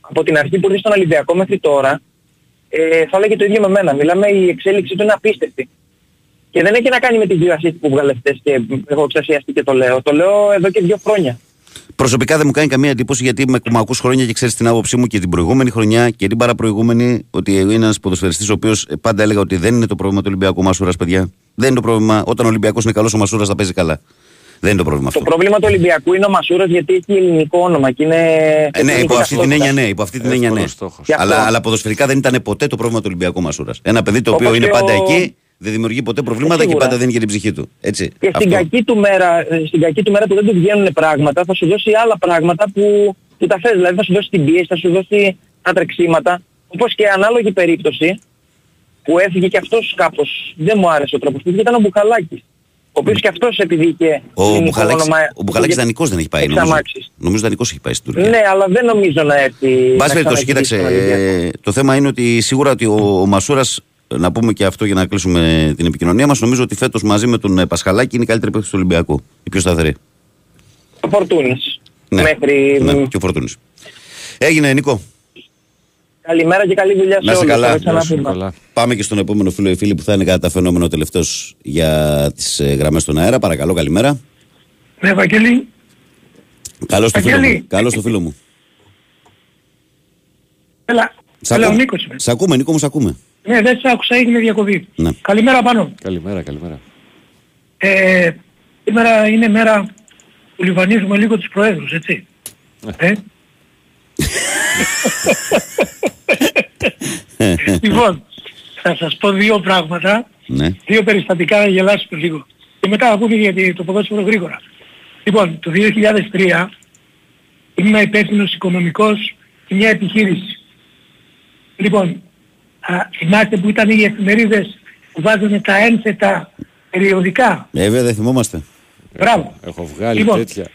από την αρχή που ήρθε στον Ολυμπιακό μέχρι τώρα, ε, θα έλεγε το ίδιο με μένα. Μιλάμε η εξέλιξη του είναι απίστευτη. Και δεν έχει να κάνει με τις δύο ασίστ που βγάλε χτες και έχω εξασιαστεί και το λέω. Το λέω εδώ και δύο χρόνια. Προσωπικά δεν μου κάνει καμία εντύπωση γιατί με μου ακούς χρόνια και ξέρεις την άποψή μου και την προηγούμενη χρονιά και την παραπροηγούμενη ότι είναι ένας ποδοσφαιριστής ο οποίος πάντα έλεγα ότι δεν είναι το πρόβλημα του Ολυμπιακού Μασούρας, παιδιά. Δεν είναι το πρόβλημα. Όταν ο Ολυμπιακός είναι καλός, ο Μασούρας θα παίζει καλά. Δεν είναι το πρόβλημα αυτό. Το πρόβλημα του Ολυμπιακού είναι ο Μασούρας γιατί έχει ελληνικό όνομα και είναι... Ε, ναι, είναι υπό αυτή την ταυτότητα. έννοια ναι. Υπό αυτή την έννοια ναι. Γι' αυτό. Αλλά, αλλά ποδοσφαιρικά δεν ήταν ποτέ το πρόβλημα του Ολυμπιακού Μασούρας. Ένα παιδί το οποίο Όπως είναι και πάντα ο- εκεί, δεν δημιουργεί ποτέ προβλήματα και σίγουρα. πάντα δίνει και την ψυχή του. Έτσι. Και στην Αυτό. κακή, του μέρα, ε, στην κακή του μέρα που δεν του βγαίνουν πράγματα θα σου δώσει άλλα πράγματα που, που τα θες. Δηλαδή θα σου δώσει την πίεση, θα σου δώσει τα τρεξίματα. Όπως και ανάλογη περίπτωση που έφυγε και αυτός κάπως. Δεν μου άρεσε ο τρόπος που έφυγε, ήταν ο Μπουχαλάκης. Ο οποίος και αυτός επειδή είχε Ο ελληνικό Μπουχαλάκης, όνομα, ο Μπουχαλάκης είχε δανεικός δεν έχει πάει. Νομίζω, εξαμάξεις. νομίζω δανεικός έχει πάει στην Τουρκία. Ναι, αλλά δεν νομίζω να έρθει... Εν πάση να περιπτώσει, κοίταξε. ξαναγυρίσει στον Ολυμπιακό. ε, το θέμα είναι ότι σίγουρα ότι ο, ο Μασούρας, να πούμε και αυτό για να κλείσουμε την επικοινωνία μας, νομίζω ότι φέτος μαζί με τον ε, Πασχαλάκη είναι η καλύτερη παίκτης του Ολυμπιακού. Η πιο σταθερή. Ο Φορτούνης. Ναι, Μέχρι... ναι, και ο Φορτούνης. Έγινε, Νικό. Καλημέρα και καλή δουλειά σε Να είσαι όλους. καλά. Θα τα ξαναπούμε. Πάμε και στον επόμενο φίλο ή φίλη που θα είναι κατά τα φαινόμενο τελευταίος για τις γραμμές στον αέρα. Παρακαλώ, καλημέρα. Ναι, Βαγγέλη, Καλώς το φίλο Βαγγέλη. μου. Καλώς το φίλο μου. έλα, Σ' έλα ο ακούμε; Νίκος είμαι. Σ' ακούμε, Νίκο μου, σ' ακούμε. Ναι, δεν σ' άκουσα, έγινε διακοπή. Ναι. Καλημέρα πάνω. Καλημέρα, καλημέρα. Ε, σήμερα είναι μέρα που λιβανίζουμε λίγο τους προέδρους, έτσι. Ε; Λοιπόν, θα σας πω δύο πράγματα, Ναι. δύο περιστατικά να γελάσουμε λίγο. Και μετά θα πούμε για το ποδόσφαιρο γρήγορα. Λοιπόν, το 2003 ήμουν υπεύθυνος οικονομικός σε μια επιχείρηση. Λοιπόν, α, θυμάστε που ήταν οι εφημερίδες που βάζανε τα ένθετα περιοδικά; Ε, Βέβαια, δεν θυμόμαστε. Μπράβο. Έχω βγάλει Λοιπόν. τέτοια.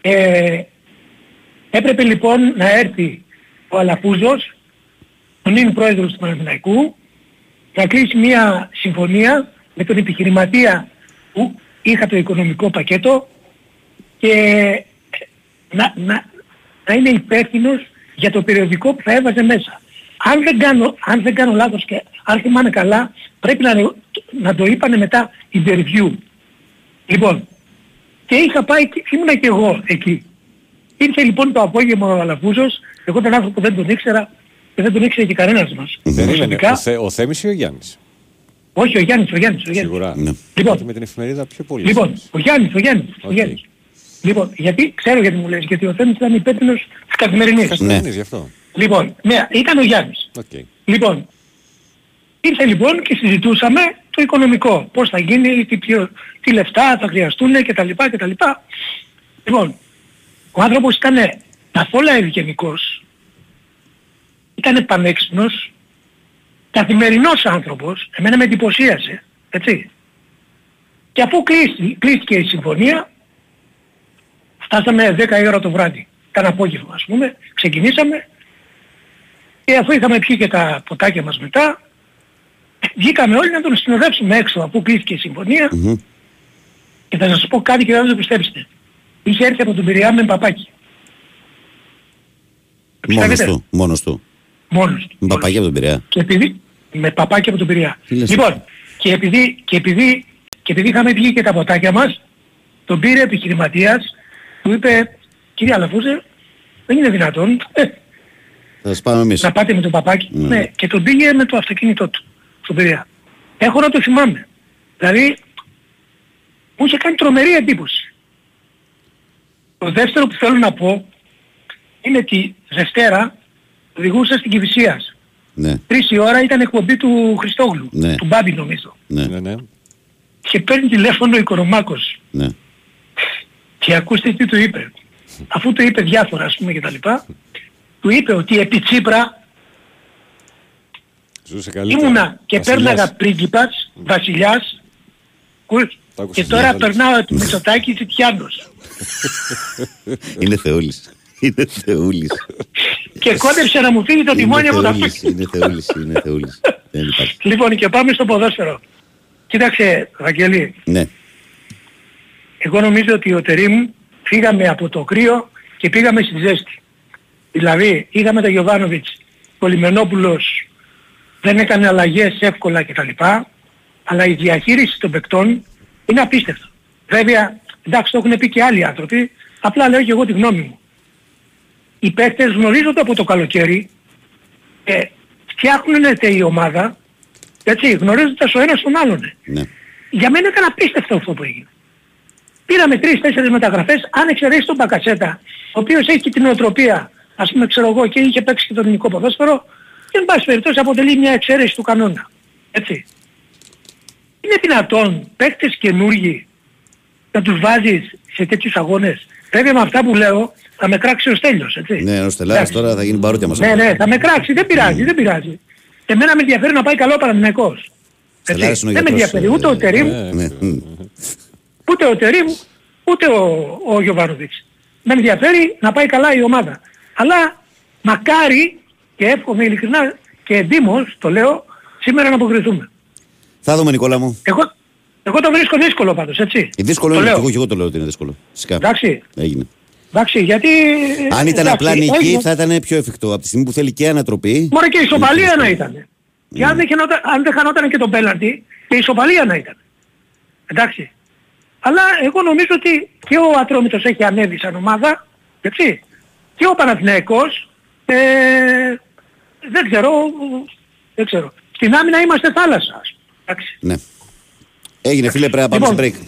Ε, έπρεπε λοιπόν να έρθει ο Αλαφούζος, ο νυν πρόεδρος του Παναθηναϊκού, να κλείσει μια συμφωνία με τον επιχειρηματία που είχα το οικονομικό πακέτο και να, να, να είναι υπεύθυνος για το περιοδικό που θα έβαζε μέσα. Αν δεν κάνω, αν δεν κάνω λάθος και αν θυμάμαι καλά, πρέπει να, να το είπανε μετά interview. Λοιπόν, και είχα πάει, και ήμουνα και εγώ εκεί. Ήρθε λοιπόν το απόγευμα ο Αλαφούζος, εγώ τον άνθρωπο δεν τον ήξερα και δεν τον ήξερε και κανένας μας. Περίμενε. Προσωπικά, Ο, Θε, ο Θέμης ή ο Γιάννης; όχι ο Γιάννης, ο Γιάννης, ο Γιάννης. Σίγουρα. Ναι. Λοιπόν, Με την εφημερίδα πιο πολύ. Λοιπόν, ο Γιάννης, ο Γιάννης, ο Οκ. Γιάννης. Λοιπόν, γιατί, ξέρω γιατί μου λες, γιατί ο Θέμης ήταν υπεύθυνος της Καθημερινής. Καθημερινής γι' αυτό. Λοιπόν, ναι, ήταν ο Γιάννης. Οκ. Λοιπόν, ήρθε λοιπόν και συζητούσαμε το οικονομικό. Πώς θα γίνει, τι, ποιο, τι λεφτά θα χρειαστούν κτλ. κτλ. Λοιπόν, ο άνθρωπος ήταν καθόλου ευγενικός, ήταν πανέξυπνος, καθημερινός άνθρωπος, εμένα με εντυπωσίασε, έτσι. Και αφού κλείσει, κλείστηκε η συμφωνία, φτάσαμε 10 η ώρα το βράδυ, ήταν απόγευμα ας πούμε, ξεκινήσαμε και αφού είχαμε πιει και τα ποτάκια μας μετά, βγήκαμε όλοι να τον συνοδεύσουμε έξω αφού κλείστηκε η συμφωνία Μμμ. και θα σας πω κάτι και δεν θα το πιστέψετε. Είχε έρθει από τον Πειραιά με παπάκι. Το Μόνος πιστεύετε; του. Μόνος του. Μόνος του. Με παπαγιά από τον Πειραιά. Και επειδή, με παπάκι από τον Πειραιά. Τι λες, Λοιπόν, και επειδή, και, επειδή, και επειδή είχαμε βγει και τα ποτάκια μας, τον πήρε επιχειρηματίας, του είπε, κύριε Αλαφούζε, δεν είναι δυνατόν ε, Θα σας πάμε εμείς. να πάτε με τον παπάκι. Ναι. Ναι. και τον πήγε με το αυτοκίνητό του, στον Πειραιά. Έχω να το θυμάμαι. Δηλαδή, μου είχε κάνει τρομερή εντύπωση. Το δεύτερο που θέλω να πω είναι ότι Δευτέρα οδηγούσα στην Κηφισίας. Ναι, Τρεις η ώρα ήταν εκπομπή του Χριστόγλου, Ναι. του Μπάμπη νομίζω. ναι, Ναι, ναι. Και παίρνει τηλέφωνο ο Οικονομάκος ναι. και ακούστε τι του είπε. Αφού του είπε διάφορα ας πούμε και τα λοιπά, του είπε ότι επί Τσίπρα Ζούσε καλύτερα. ήμουνα και Βασιλιάς. πέρναγα πρίγκιπας, βασιλιάς, ακούς, Το άκουσες και τώρα διάφορα. περνάω τη Μητσοτάκης Τσιτιάνος. Είναι θεούλης. Είναι θεούλης. και κόντεψε να μου φύγει το τιμόνι από Είναι τα θεούλης. Είναι θεούλης. Είναι θεούλης. Δεν υπάρχει. Λοιπόν και πάμε στο ποδόσφαιρο. Κοίταξε, Βαγγέλη, Ναι. εγώ νομίζω ότι ο Τερίμ φύγαμε από το κρύο και πήγαμε στη ζέστη. Δηλαδή, είδαμε τον Γιωβάνοβιτς, ο Λιμενόπουλος δεν έκανε αλλαγές εύκολα κτλ. Αλλά η διαχείριση των παικτών είναι απίστευτο. Βέβαια, εντάξει το έχουν πει και άλλοι άνθρωποι, απλά λέω και εγώ τη γνώμη μου. Οι παίκτες γνωρίζονται από το καλοκαίρι και φτιάχνουν η ομάδα, έτσι, γνωρίζοντας ο ένας τον άλλον. Ναι. Για μένα ήταν απίστευτο αυτό που έγινε. Πήραμε τρεις-τέσσερις μεταγραφές, αν εξαιρέσεις τον Μπακατσέτα, ο οποίος έχει και την οτροπία, ας πούμε ξέρω εγώ, και είχε παίξει και το ελληνικό ποδόσφαιρο, και εν πάση περιπτώσει αποτελεί μια εξαίρεση του κανόνα. Έτσι. Είναι δυνατόν παίκτες καινούργοι να τους βάζεις σε τέτοιους αγώνες. Βέβαια με αυτά που λέω θα με κράξει ο Στέλιος, έτσι. Ναι, ο Στελάρας Εντάξει. τώρα θα γίνει παρούτια μας. Ναι, ναι, θα με κράξει, δεν πειράζει, δεν πειράζει. Εμένα με ενδιαφέρει να πάει καλό ο Παναθηναϊκός. Στελάρας Έτσι. είναι ο Δεν με γιατρός, ενδιαφέρει ούτε ο ε, Τερίμ, Ναι. μ. ούτε ο Τερίμ, ούτε ο, ο Γιωβάνοβιτς. Με ενδιαφέρει να πάει καλά η ομάδα. Αλλά μακάρι και εύχομαι ειλικρινά και εντύμως, το λέω, σήμερα να αποκριθούμε. Θα δούμε Νικόλα μου. Εγώ, εγώ το βρίσκω δύσκολο πάντως, έτσι. Ε, Δύσκολο το είναι. λέω. Και εγώ, και εγώ το λέω ότι είναι δύσκολο. Φυσικά. Εντάξει. Έγινε. Εντάξει, γιατί... Αν ήταν εντάξει, απλά νική έγινε- θα ήταν πιο εφικτό. Από τη στιγμή που θέλει και ανατροπή. Μωρέ και η ισοπαλία να ήταν. Και αν δεν, χαινόταν, αν δεν χανόταν και το πέναλτι, και η ισοπαλία να ήταν. Εντάξει. Αλλά εγώ νομίζω ότι και ο Ατρόμητος έχει ανέβει σαν ομάδα, έτσι, και ο Παναθηναϊκός, ε, δεν ξέρω, δεν ξέρω. Στην άμυνα είμαστε θάλασσα. ας πούμε. Εντάξει. Ναι. Έγινε φίλε, πρέπει να πάμε Λοιπόν, σε break.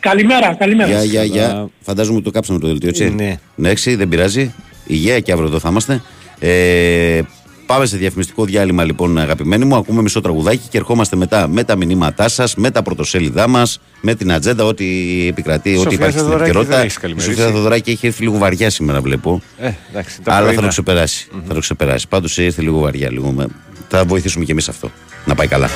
Καλημέρα, καλημέρα. Γεια, γεια, γεια. Φαντάζομαι ότι το κάψαμε το δελτίο, έτσι. Ναι. Ναι, έξι, δεν πειράζει. Υγεία και αύριο εδώ θα είμαστε. Ε, πάμε σε διαφημιστικό διάλειμμα λοιπόν αγαπημένοι μου. Ακούμε μισό τραγουδάκι και ερχόμαστε μετά με τα μηνύματά σας, με τα πρωτοσέλιδά μας, με την ατζέντα, ό,τι επικρατεί, ό,τι Σοφία υπάρχει στην Θεοδωράκη επικαιρότητα. δεν έχεις Η καλημερίσει. Σοφία Θεοδωράκη έχει έρθει λίγο βαριά σήμερα, βλέπω. Ε, εντάξει, τα Αλλά θα πρωινά. το ξεπεράσει. Θα το ξεπεράσει. Πάντως ήρθε λίγο βαριά. Λίγο με... Θα βοηθήσουμε κι εμείς αυτό. Να πάει καλά.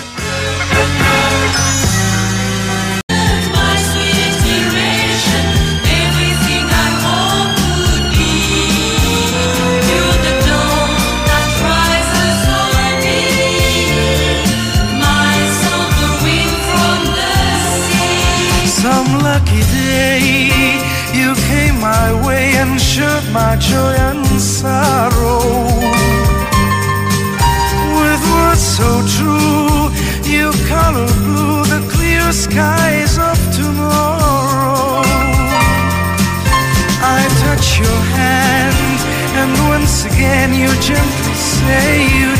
Just say you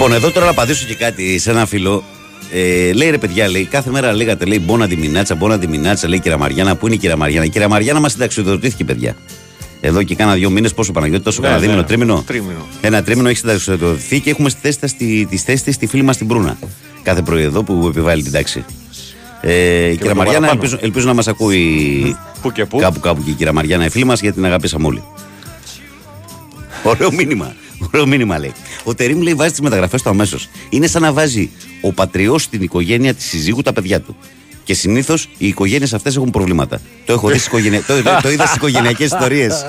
Λοιπόν, εδώ τώρα να απαντήσω και κάτι σε ένα φίλο. Ε, λέει ρε παιδιά, λέει, κάθε μέρα λέγατε, λέει, μπόνα τη μινάτσα, μπόνα τη μινάτσα, λέει η κυρία Μαριάννα. Πού είναι η κυρία Μαριάννα; Η κυρία Μαριάννα μας συνταξιοδοτήθηκε, παιδιά. Εδώ και κάνα δύο μήνες, πόσο Παναγιώτη, τόσο Ναι, κανένα ναι. δίμηνο, τρίμηνο; Τρίμηνο. Ένα τρίμηνο έχει συνταξιοδοτηθεί και έχουμε στη θέση, της- στη, τη θέση της στη φίλη μας την Προύνα. Κάθε πρωί εδώ που επιβάλλει την τάξη. Ε, η κυρία το Μαριάννα, παραπάνω. ελπίζω, ελπίζω να μας ακούει Πού και πού. κάπου κάπου και η κυρία Μαριάννα, η φίλη μας, γιατί την αγαπήσαμε όλοι. Ωραίο μήνυμα. Ωραίο μήνυμα λέει. Ο Τερήμ λέει βάζει τις μεταγραφές του αμέσως. Είναι σαν να βάζει ο πατριός στην οικογένεια της συζύγου τα παιδιά του. Και συνήθως οι οικογένειες αυτές έχουν προβλήματα. Το έχω δει στις οικογενεια... το, το, το είδα στις οικογενειακές ιστορίες.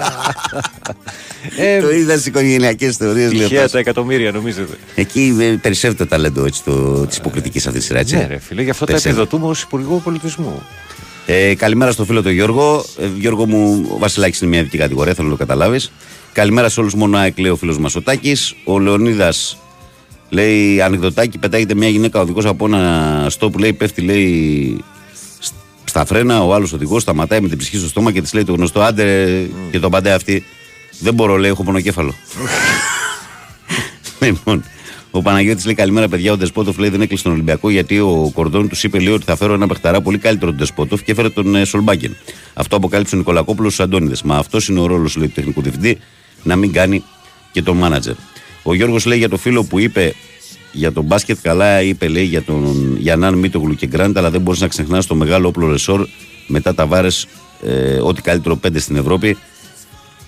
Ε, το είδα στις οικογενειακές ιστορίες. Τυχαία τα εκατομμύρια νομίζετε. Εκεί ε, περισσεύει το ταλέντο έτσι, το, της υποκριτικής αυτής της σειράς, έτσι. Ναι, ρε φίλε, γι' αυτό τα Περισσεύει. επιδοτούμε ως Υπουργό Πολιτισμού. Ε, καλημέρα στο φίλο του Γιώργο. Ε, Γιώργο μου, ο Βασιλάκης είναι μια ειδική κατηγορία, θέλω να το καταλάβεις. Καλημέρα σε όλους, μόνο ΑΕΚ λέει ο φίλος μα ο Τάκης. Ο Λεωνίδας λέει ανεκδοτάκι, πετάγεται μια γυναίκα οδηγός από ένα στο που λέει πέφτει, λέει σ- στα φρένα. Ο άλλος οδηγός σταματάει με την ψυχή στο στόμα και της λέει το γνωστό άντε και τον παντέ αυτή. Δεν μπορώ, λέει, έχω πονοκέφαλο. λοιπόν, ο Παναγιώτης λέει καλημέρα, παιδιά. Ο Ντεσπότοφ λέει δεν έκλεισε τον Ολυμπιακό γιατί ο Κορδόν του είπε λέει ότι θα φέρω ένα παιχταρά πολύ καλύτερο τον Ντεσπότοφ και έφερε τον ε, Σολμπάγκεν. Αυτό αποκάλυψε ο Νικολακόπουλος στου Αντώνιδες. Μα αυτός είναι ο ρόλος του τεχνικού διευθυντή να μην κάνει και τον μάνατζερ. Ο Γιώργος λέει για το φίλο που είπε για τον μπάσκετ καλά, είπε λέει για τον Γιαννάν Μίτογλου και Γκραντ, αλλά δεν μπορείς να ξεχνάς το μεγάλο όπλο ρεσόρ μετά τα βάρε, ε, ό,τι καλύτερο πέντε στην Ευρώπη.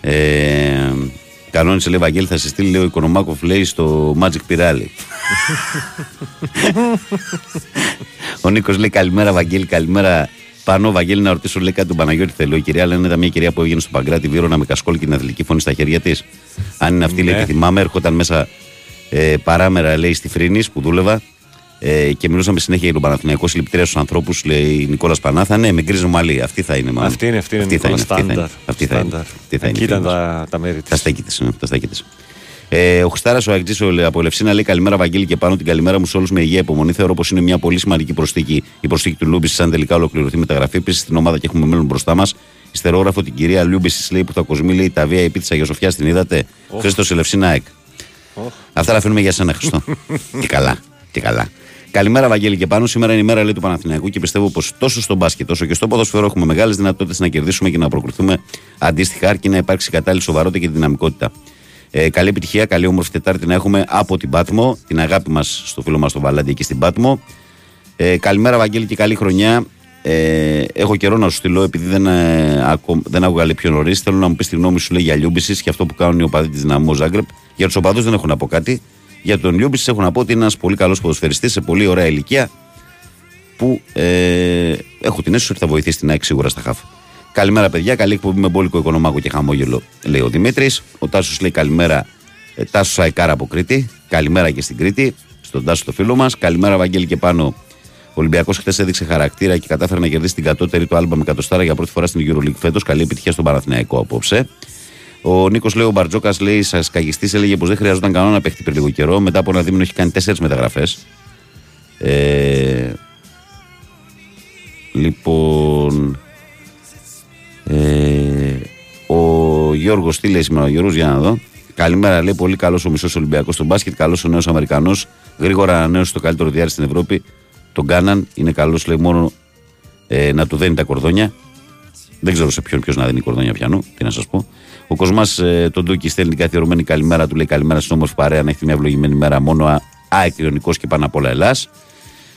Ε, κανόνισε λέει Βαγγέλη θα σε στείλει λέει ο Οικονομάκοφ λέει στο Magic Pirelli. ο Νίκος λέει καλημέρα Βαγγέλη, καλημέρα Πάνο. Βαγγέλη να ρωτήσω λέει κάτι τον Παναγιώτη θέλω. Η κυρία λένε ήταν μια κυρία που έβγαινε στο Παγκράτι Βύρωνα με κασκόλ και την Αθλητική Φωνή στα χέρια της. Αν είναι αυτή λέει Ναι. τη θυμάμαι, έρχονταν μέσα ε, παράμερα λέει στη Φρύνη που δούλευα ε, και μιλούσαμε συνέχεια για τον Παναθηναϊκό συλλυπητήρια στους ανθρώπους. Λέει Νικόλας Πανάθα. Ναι, με γκρίζο μαλλί. Αυτή θα είναι μάλλον. Αυτή είναι, αυτή είναι, Αυτή θα είναι. Νικόλα, αυτή θα είναι. στάνταρ. Αυτή θα είναι. Στάνταρ. Αυτή θα είναι Εκεί η φίλη ήταν μας. τα, τα μέρη Τα της. στέκια της. Τα στέκια της. Ε, ο Χριστάρας ο ΑΕΚτζής από Ελευσίνα λέει καλημέρα Βαγγέλη και Πάνο την καλημέρα μου σε όλους με υγεία υπομονή. Θεωρώ πως είναι μια πολύ σημαντική προσθήκη η προσθήκη του Λιούμπι, αν τελικά ολοκληρωθεί η μεταγραφή. Επίσης στην ομάδα και έχουμε μέλλον μπροστά μας. Υστερόγραφο την κυρία Λιούμπι λέει που θα κοσμεί λέει τα βία επί τη Αγία Σοφιά την είδατε. Οχ. Χρήστος Ελευσίνα Εκ. Οχ. Αυτά τα αφήνουμε για σένα, Χρήστο. και καλά. Και καλά. Καλημέρα, Βαγγέλη και Πάνο. Σήμερα είναι η μέρα λέει, του Παναθηναϊκού και πιστεύω πως τόσο στο μπάσκετ όσο και στο ποδόσφαιρο έχουμε μεγάλες δυνατότητες να κερδίσουμε και να προκριθούμε αντίστοιχα, αρκεί να υπάρξει κατάλληλη σοβαρότητα και δυναμικότητα. Ε, καλή επιτυχία, καλή όμορφη Τετάρτη να έχουμε από την Πάτμο, την αγάπη μας στο φίλο μας τον Βαλάντι εκεί στην Πάτμο. Ε, καλημέρα, Βαγγέλη, και καλή χρονιά. Ε, έχω καιρό να σου στείλω, επειδή δεν, ε, ακο- δεν άκουγα λέει πιο νωρίς. Θέλω να μου πεις τη γνώμη σου λέει, για Λιούμπισιτς και αυτό που κάνουν οι οπαδοί της Δυναμό Ζάγκρεπ. Για τους οπαδούς δεν έχω να πω κάτι. Για τον Λιούμπισιτς έχω να πω ότι είναι ένας πολύ καλός ποδοσφαιριστής σε πολύ ωραία ηλικία που ε, έχω την αίσθηση ότι θα βοηθήσει την ΑΕΚ σίγουρα στα χαφ. Καλημέρα, παιδιά. Καλή εκπομπή με μπόλικο οικονομάκο και χαμόγελο, λέει ο Δημήτρης. Ο Τάσος λέει καλημέρα. Ε, Τάσος Σαϊκάρα από Κρήτη. Καλημέρα και στην Κρήτη. Στον Τάσο το φίλο μας. Καλημέρα, Βαγγέλη και πάνω. Ο Ολυμπιακός χθες έδειξε χαρακτήρα και κατάφερε να κερδίσει την κατώτερη του άλμπα με κατοστάρα για πρώτη φορά στην Euroleague φέτος. Καλή επιτυχία στον Παναθηναϊκό απόψε. Ο Νίκος λέει: Ο Μπαρτζόκας λέει: Σας καγιστής έλεγε πως δεν χρειαζόταν κανένα παίχτη πριν λίγο καιρό. Μετά από ένα δίμηνο έχει κάνει τέσσερις μεταγραφές. Ε, λοιπόν. Ε, ο Γιώργος, τι λέει σήμερα ο Γιώργος, για να δω. Καλημέρα, λέει πολύ καλός ο μισός Ολυμπιακός στο μπάσκετ. Καλός ο νέος Αμερικανός. Γρήγορα ανανέωσε το καλύτερο διάρκεια στην Ευρώπη. Τον κάναν. Είναι καλός, λέει μόνο ε, να του δένει τα κορδόνια. Δεν ξέρω σε ποιον ποιος να δίνει κορδόνια πιανού. Τι να σας πω. Ο Κοσμάς ε, τον Ντούκη στέλνει την καθιερωμένη καλημέρα του. Λέει καλημέρα στην όμορφη παρέα. Να έχετε μια ευλογημένη μέρα. Μόνο α- αεκριονικό και πάνω απ' όλα Ελλάς.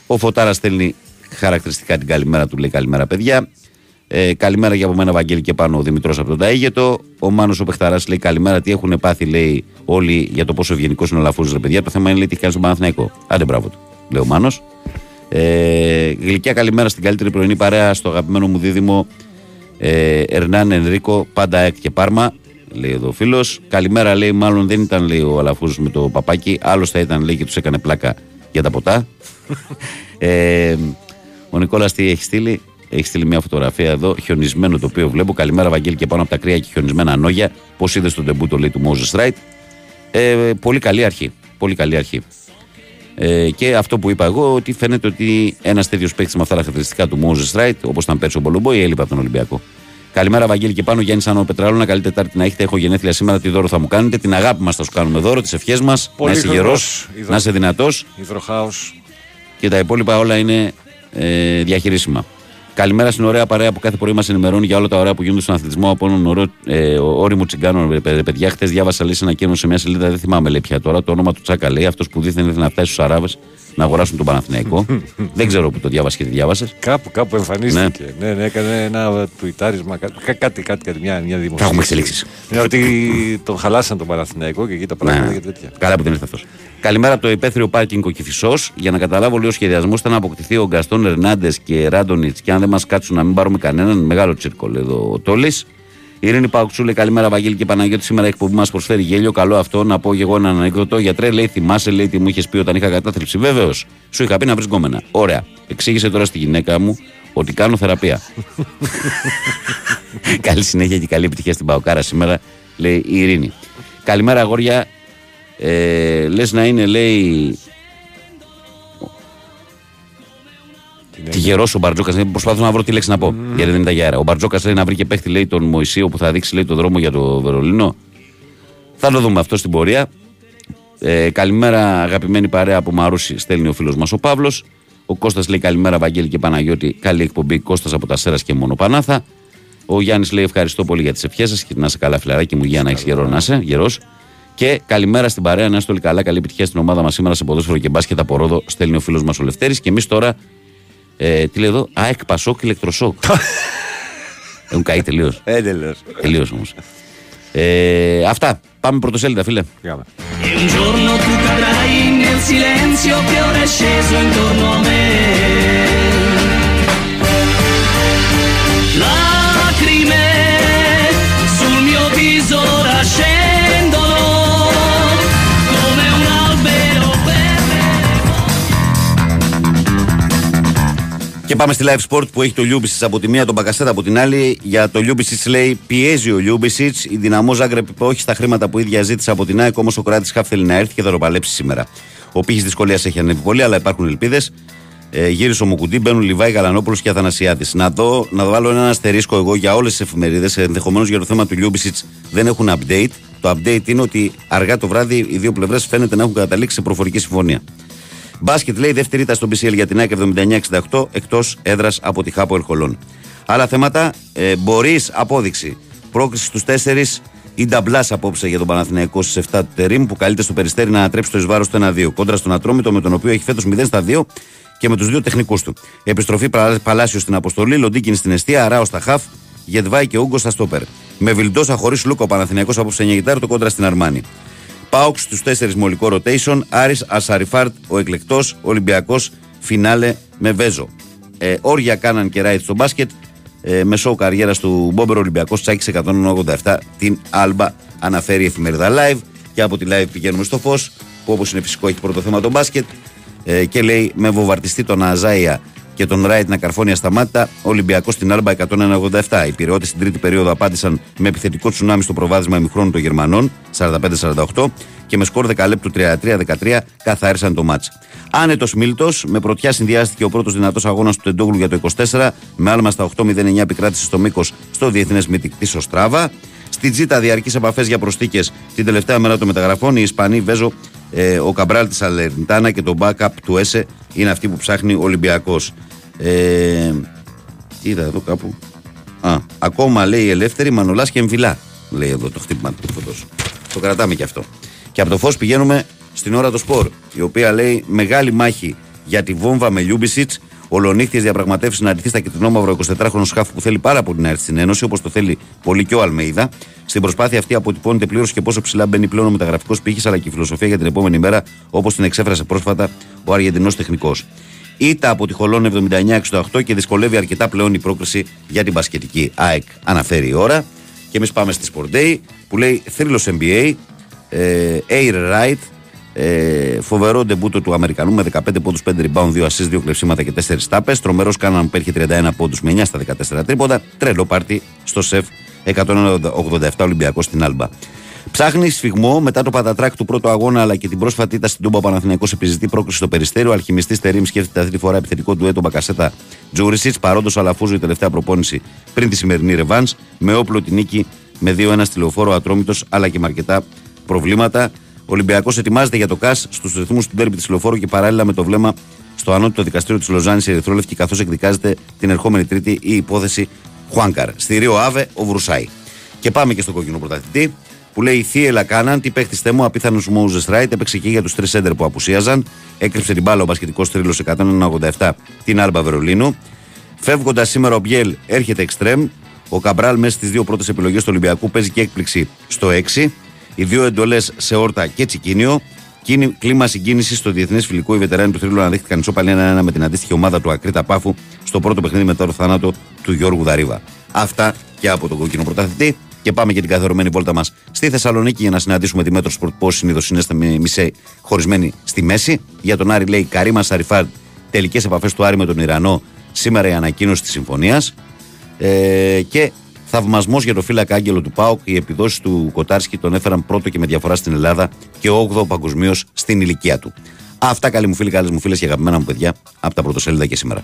Ο Φωτάρας στέλνει χαρακτηριστικά την καλημέρα του. Λέει καλημέρα, παιδιά. Ε, καλημέρα για από μένα, Βαγγέλη και πάνω ο Δημητρός από τον Ταίγετο. Ο Μάνος ο Πεχταράς λέει καλημέρα. Τι έχουν πάθει, λέει όλοι για το πόσο ευγενικός είναι ο Λαφούζο, ρε παιδιά. Το θέμα είναι λέει, τι έχει κάνει στον Παναθηναϊκό. Άντε, μπράβο του, λέει ο Μάνος. Ε, γλυκιά καλημέρα στην καλύτερη πρωινή παρέα στο αγαπημένο μου δίδυμο ε, Ερνάν Ενρίκο, πάντα εκ και πάρμα. Λέει εδώ ο φίλος. Καλημέρα, λέει, μάλλον δεν ήταν λέει, ο Αλαφούζος με το παπάκι. Άλλος θα ήταν, λέει, και τους έκανε πλάκα για τα ποτά. ε, ο Νικόλας τι έχει στείλει; Έχεις στείλει μια φωτογραφία εδώ, χιονισμένο το οποίο βλέπω. Καλημέρα, Βαγγέλη, και πάνω από τα κρύα και χιονισμένα νόγια. Πώς είδες τον τεμπούτο, λέει, του Moses Wright. Ε, πολύ καλή αρχή. Πολύ καλή αρχή. Ε, και αυτό που είπα εγώ, ότι φαίνεται ότι ένας τέτοιος παίκτης με αυτά τα χαρακτηριστικά του Moses Wright, όπως ήταν πέρσι ο Μπολομπόη, έλειπε από τον Ολυμπιακό. Καλημέρα, Βαγγέλη και πάνω. Γιάννη Σάνο Πετράλωνα. Καλή Τετάρτη να έχετε. Έχω γενέθλια σήμερα. Τι δώρο θα μου κάνετε. Την αγάπη μας θα σου κάνουμε δώρο. Τις ευχές μας. Να Πολύ είσαι γερός. χρονός, υδρο- Να είσαι δυνατός. Υδροχάο. Και τα υπόλοιπα όλα είναι ε, διαχειρίσιμα. Καλημέρα στην ωραία παρέα που κάθε πρωί μας ενημερώνει για όλα τα ωραία που γίνονται στον αθλητισμό. Από έναν ωραίο, ε, όριμο τσιγκάνο. Ρε, παι- παιδιά, χθες διάβασα λέει, σε ένα κείμενο σε μια σελίδα, δεν θυμάμαι λέει πια τώρα, το όνομα του Τσάκα λέει, αυτός που δίθεν ήθελε να φτάσει στους Αράβες να αγοράσουν τον Παναθηναϊκό. δεν ξέρω που το διάβασες και τι διάβασες. Κάπου, κάπου εμφανίστηκε. Ναι. ναι, έκανε ένα τουιτάρισμα. Κάτι, κάτι, κάτι, κάτι μια, μια δημοσίευση. έχουμε εξελίξεις. Ναι, ότι τον χαλάσαν τον Παναθηναϊκό και εκεί τα πράγματα Ναι. και τέτοια. Καλά που δεν ήρθε αυτός. Καλημέρα από το υπαίθριο πάρκινγκ Κοκυφισό. Για να καταλάβω, λέει ο σχεδιασμός ήταν να αποκτηθεί ο Γκαστόν Ερνάντες και Ράντονιτς. Και αν δεν μας κάτσουν να μην πάρουμε κανέναν, μεγάλο τσίρκο, λέει εδώ ο Τόλης. Η Ειρήνη Παουξού λέει καλημέρα, Βαγγέλη και Παναγιώτη. Σήμερα η εκπομπή μας προσφέρει γέλιο. Καλό αυτό να πω και εγώ έναν ανέκδοτο. Γιατρέ, λέει, θυμάσαι, λέει, τι μου είχες πει όταν είχα κατάθλιψη. Βέβαιω, σου είχα πει να βρεις γκόμενα. Ωραία. Εξήγησε τώρα στη γυναίκα μου ότι κάνω θεραπεία. καλή συνέχεια και καλή επιτυχία στην Παοκάρα σήμερα, λέει η Ειρήνη. Καλημέρα, αγόρια. Ε, λες να είναι, λέει. Τυχερός ο Μπαρτζόκας. Προσπαθώ να βρω τι λέξη να πω. Γιατί δεν ήταν για αέρα. Ο Μπαρτζόκας λέει να βρει και παίχτη λέει, τον Μωυσή που θα δείξει λέει, τον δρόμο για το Βερολίνο. Θα το δούμε αυτό στην πορεία. Ε, καλημέρα, αγαπημένη παρέα από Μαρούση, στέλνει ο φίλος μας ο Παύλος. Ο Κώστας λέει καλημέρα, Βαγγέλη και Παναγιώτη. Καλή εκπομπή. Κώστας από τα Σέρας και μόνο Πανάθα. Ο Γιάννης λέει ευχαριστώ πολύ για τις ευχές σας και να είσαι καλά, φιλαράκι μου, για να έχει γερό να είσαι, γερός. Και καλημέρα στην παρέα, να είστε όλοι καλά. Καλή επιτυχία στην ομάδα μας σήμερα σε ποδόσφαιρο και μπάσκετ από Ρόδο. Στέλνει ο φίλος μας ο Λευτέρης. Και εμείς τώρα. Ε, τι λέει εδώ, ΑΕΚ Πασόκ ηλεκτροσόκ. Έχουν καεί τελείως. Ε, τελείως. Τελείως όμως. Ε, αυτά. Πάμε πρωτοσέλιδα, φίλε. E Και πάμε στη live sport που έχει το Λιούμπισιτς από τη μία, τον Μπακασέτα από την άλλη. Για το Λιούμπισιτς λέει πιέζει ο Λιούμπισιτς. Η δυναμό Ζάγκρεπ είπε όχι στα χρήματα που ίδια ζήτησε από την ΑΕΚ, όμως ο Κράτη Χαφ θέλει να έρθει και θα το παλέψει σήμερα. Ο πύχης δυσκολίας έχει ανέβει πολύ, αλλά υπάρχουν ελπίδες. Ε, γύρισε ο Μουκουντή, μπαίνουν Λιβάη Γαλανόπουλος και Αθανασιάδης. Να δω, να βάλω ένα αστερίσκο εγώ για όλες τις εφημερίδες. Ενδεχομένως για το θέμα του Λιούμπισιτς δεν έχουν update. Το update είναι ότι αργά το βράδυ οι δύο πλευρές φαίνεται να έχουν καταλήξει σε προφορική συμφωνία. Μπάσκετ λέει δεύτερη ήττα στο BCL για την ΑΕΚ 79-68 εκτός έδρας από τη Χάπο Ερχολών. Άλλα θέματα. Ε, Μπορείς απόδειξη. Πρόκριση στους 4 η Νταμπλάς απόψε για τον Παναθηναϊκό στις 7 του Τερήμ που καλείται στο περιστέρι να ανατρέψει το εισβάρο στο 1-2. Κόντρα στον Ατρόμητο με τον οποίο έχει φέτος 0 στα 2 και με τους δύο τεχνικούς του. Επιστροφή Παλάσιος στην αποστολή, Λοντίκιν στην αιστεία, Αράο στα χαφ, Γετβάη και Ούγκο στα στόπερ. Με Βιλντόσα χωρίς Λούκο Παναθηναϊκός απόψε 9 γητάρ το κόντρα στην Αρμάνη. Πάοξ στους 4 μολικό rotation, Άρης Ασαριφάρτ ο εκλεκτός, Ολυμπιακός φινάλε με Βέζο. Ε, όρια κάναν και ράιτ στο μπάσκετ. Ε, με σόου καριέρας του Μπόμπερ Ολυμπιακός τσάκισε 187 την Άλμπα αναφέρει η εφημερίδα Live. Και από τη Live πηγαίνουμε στο Φως, που όπως είναι φυσικό έχει πρώτο θέμα το μπάσκετ. Ε, και λέει με βομβαρδιστή τον Αζάια και τον Ράιτ να καρφώνει ασταμάτητα. Ο Ολυμπιακός στην Άλμπα 187. Οι Πειραιώτες στην τρίτη περίοδο απάντησαν με επιθετικό τσουνάμι στο προβάδισμα ημιχρόνου των Γερμανών 45-48 και με σκορ 10 λεπτού 33-13 καθάρισαν το ματς. Άνετος Μίλτος, με πρωτιά συνδυάστηκε ο πρώτος δυνατός αγώνας του Τεντόγλου για το 24, με άλμα στα 8-09 επικράτηση στο μήκος στο διεθνές μυτικτή Στράβα. Στη Τζίτα, διαρκείς επαφές για προστίκε την τελευταία μέρα των μεταγραφών. Οι Ισπανοί Βέζο, ε, ο Καμπράλ της Αλερνιτάνα και το backup του Έσε είναι αυτοί που ψάχνει ο Ολυμπιακός. Ε, είδα εδώ κάπου. Α, ακόμα λέει ελεύθερη Μανολάς και Εμβιλά. Λέει εδώ το χτύπημα του φωτός. Το κρατάμε και αυτό. Και από το φως πηγαίνουμε στην ώρα το σπορ, η οποία λέει μεγάλη μάχη για τη βόμβα με Λιούμπισιτς. Ολονύχτιες διαπραγματεύσεις να αντιθεί στα κυτρινόμαυρο 24χρονο σκάφο που θέλει πάρα πολύ να έρθει στην Ένωση, όπως το θέλει πολύ και ο Αλμέιδα. Στην προσπάθεια αυτή αποτυπώνεται πλήρως και πόσο ψηλά μπαίνει πλέον ο μεταγραφικός πύχης αλλά και η φιλοσοφία για την επόμενη μέρα, όπως την εξέφρασε πρόσφατα ο Αργεντινός τεχνικός. Ήτα από τη Χολόν 79-68 και δυσκολεύει αρκετά πλέον η πρόκριση για την πασχετική ΑΕΚ. Αναφέρει η ώρα. Και εμείς πάμε στη Sport Day που λέει θρύλο NBA, ε, Air Right, ε, φοβερό ντεμπούτο του Αμερικανού με 15 πόντους, 5 rebound, 2 assists, 2 κλεψίματα και 4 τάπες. Τρομερός κάναν που 31 πόντους με 9 στα 14 τρίποντα. Τρελό πάρτι στο σεφ 187 Ολυμπιακός στην Άλμπα. Ψάχνει σφιγμό μετά το πατατράκ του πρώτου αγώνα αλλά και την πρόσφατη ήττα στην Τούμπα Παναθηναϊκός επιζητεί πρόκληση στο περιστέριο. Αλχημιστής Τερήμ σκέφτεται αυτή τη φορά επιθετικό του έτο Μπακασέτα Τζούρισιτς. Παρόντος Αλαφούζου η τελευταία προπόνηση πριν τη σημερινή ρεβάν. Με όπλο την νίκη με 2-1 στη λεωφόρο Ατρόμητος αλλά και με αρκετά προβλήματα. Ο Ολυμπιακός ετοιμάζεται για το ΚΑΣ στους ρυθμούς του τέρμι της λεωφόρου και παράλληλα με το βλέμμα στο ανώτατο δικαστήριο της Λοζάνης η Ερυθρόλευκη καθώς εκδικάζεται την ερχόμενη Τρίτη η υπόθεση Χουάνκαρ. Στη Ρίο Αβε ο Βρουσάη. Και πάμε και στο κόκκινο πρωταθλητή που λέει Θίελα Κάναν, τι παίχτης μου, απίθανος Μόουζε Ράιτ, έπαιξε και για τους τρεις έντερ που απουσίαζαν. Έκρυψε την μπάλα ο μπασκετικός τρίλο 187 την Άλμπα Βερολίνου. Φεύγοντας σήμερα ο Μπιέλ έρχεται εξτρέμ. Ο Καμπράλ μέσα στις δύο πρώτες επιλογές του Ολυμπιακού παίζει και έκπληξη στο 6. Οι δύο εντολές σε Όρτα και Τσικίνιο. Κλίμα συγκίνησης στο διεθνές φιλικό. Οι βετεράνοι του Θρύλου αναδείχθηκαν ισόπαλοι ένα-ένα με την αντίστοιχη ομάδα του Ακρίτα Πάφου στο πρώτο παιχνίδι μετά το θάνατο του Γιώργου Δαρίβα. Αυτά και από τον Κόκκινο Πρωταθλητή. Και πάμε για την καθιερωμένη βόλτα μας στη Θεσσαλονίκη για να συναντήσουμε τη Μέτρο Σπορτ. Πώς συνήθως είναι στα μισέ χωρισμένη στη μέση. Για τον Άρη λέει Καρίμα Σαριφάρ, τελικές επαφές του Άρη με τον Ιρανό. Σήμερα η ανακοίνωση της συμφωνίας. Ε, και θαυμασμός για το φύλακα Άγγελο του Πάοκ. Οι επιδόσεις του Κοτάρσκι τον έφεραν πρώτο και με διαφορά στην Ελλάδα και 8ο παγκοσμίως στην ηλικία του. Αυτά καλοί μου φίλοι, καλές μου φίλες και αγαπημένα μου παιδιά από τα πρωτοσέλιδα και σήμερα.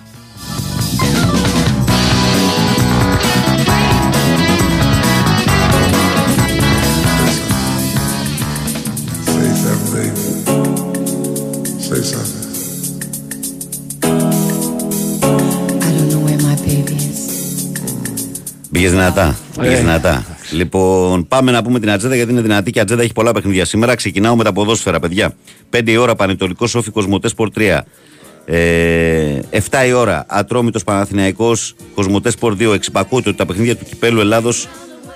Πήγες δυνατά. Πήγες δυνατά. Λοιπόν, πάμε να πούμε την ατζέντα γιατί είναι δυνατή και η ατζέντα έχει πολλά παιχνίδια σήμερα. Ξεκινάω με τα ποδόσφαιρα, παιδιά. 5 η ώρα Πανετολικός Όφη Κοσμοτέ Σπορ 3. Ε, 7 η ώρα Ατρόμητος Παναθηναϊκός Κοσμοτέ Σπορ 2. Εξυπακούεται ότι τα παιχνίδια του κυπέλου Ελλάδος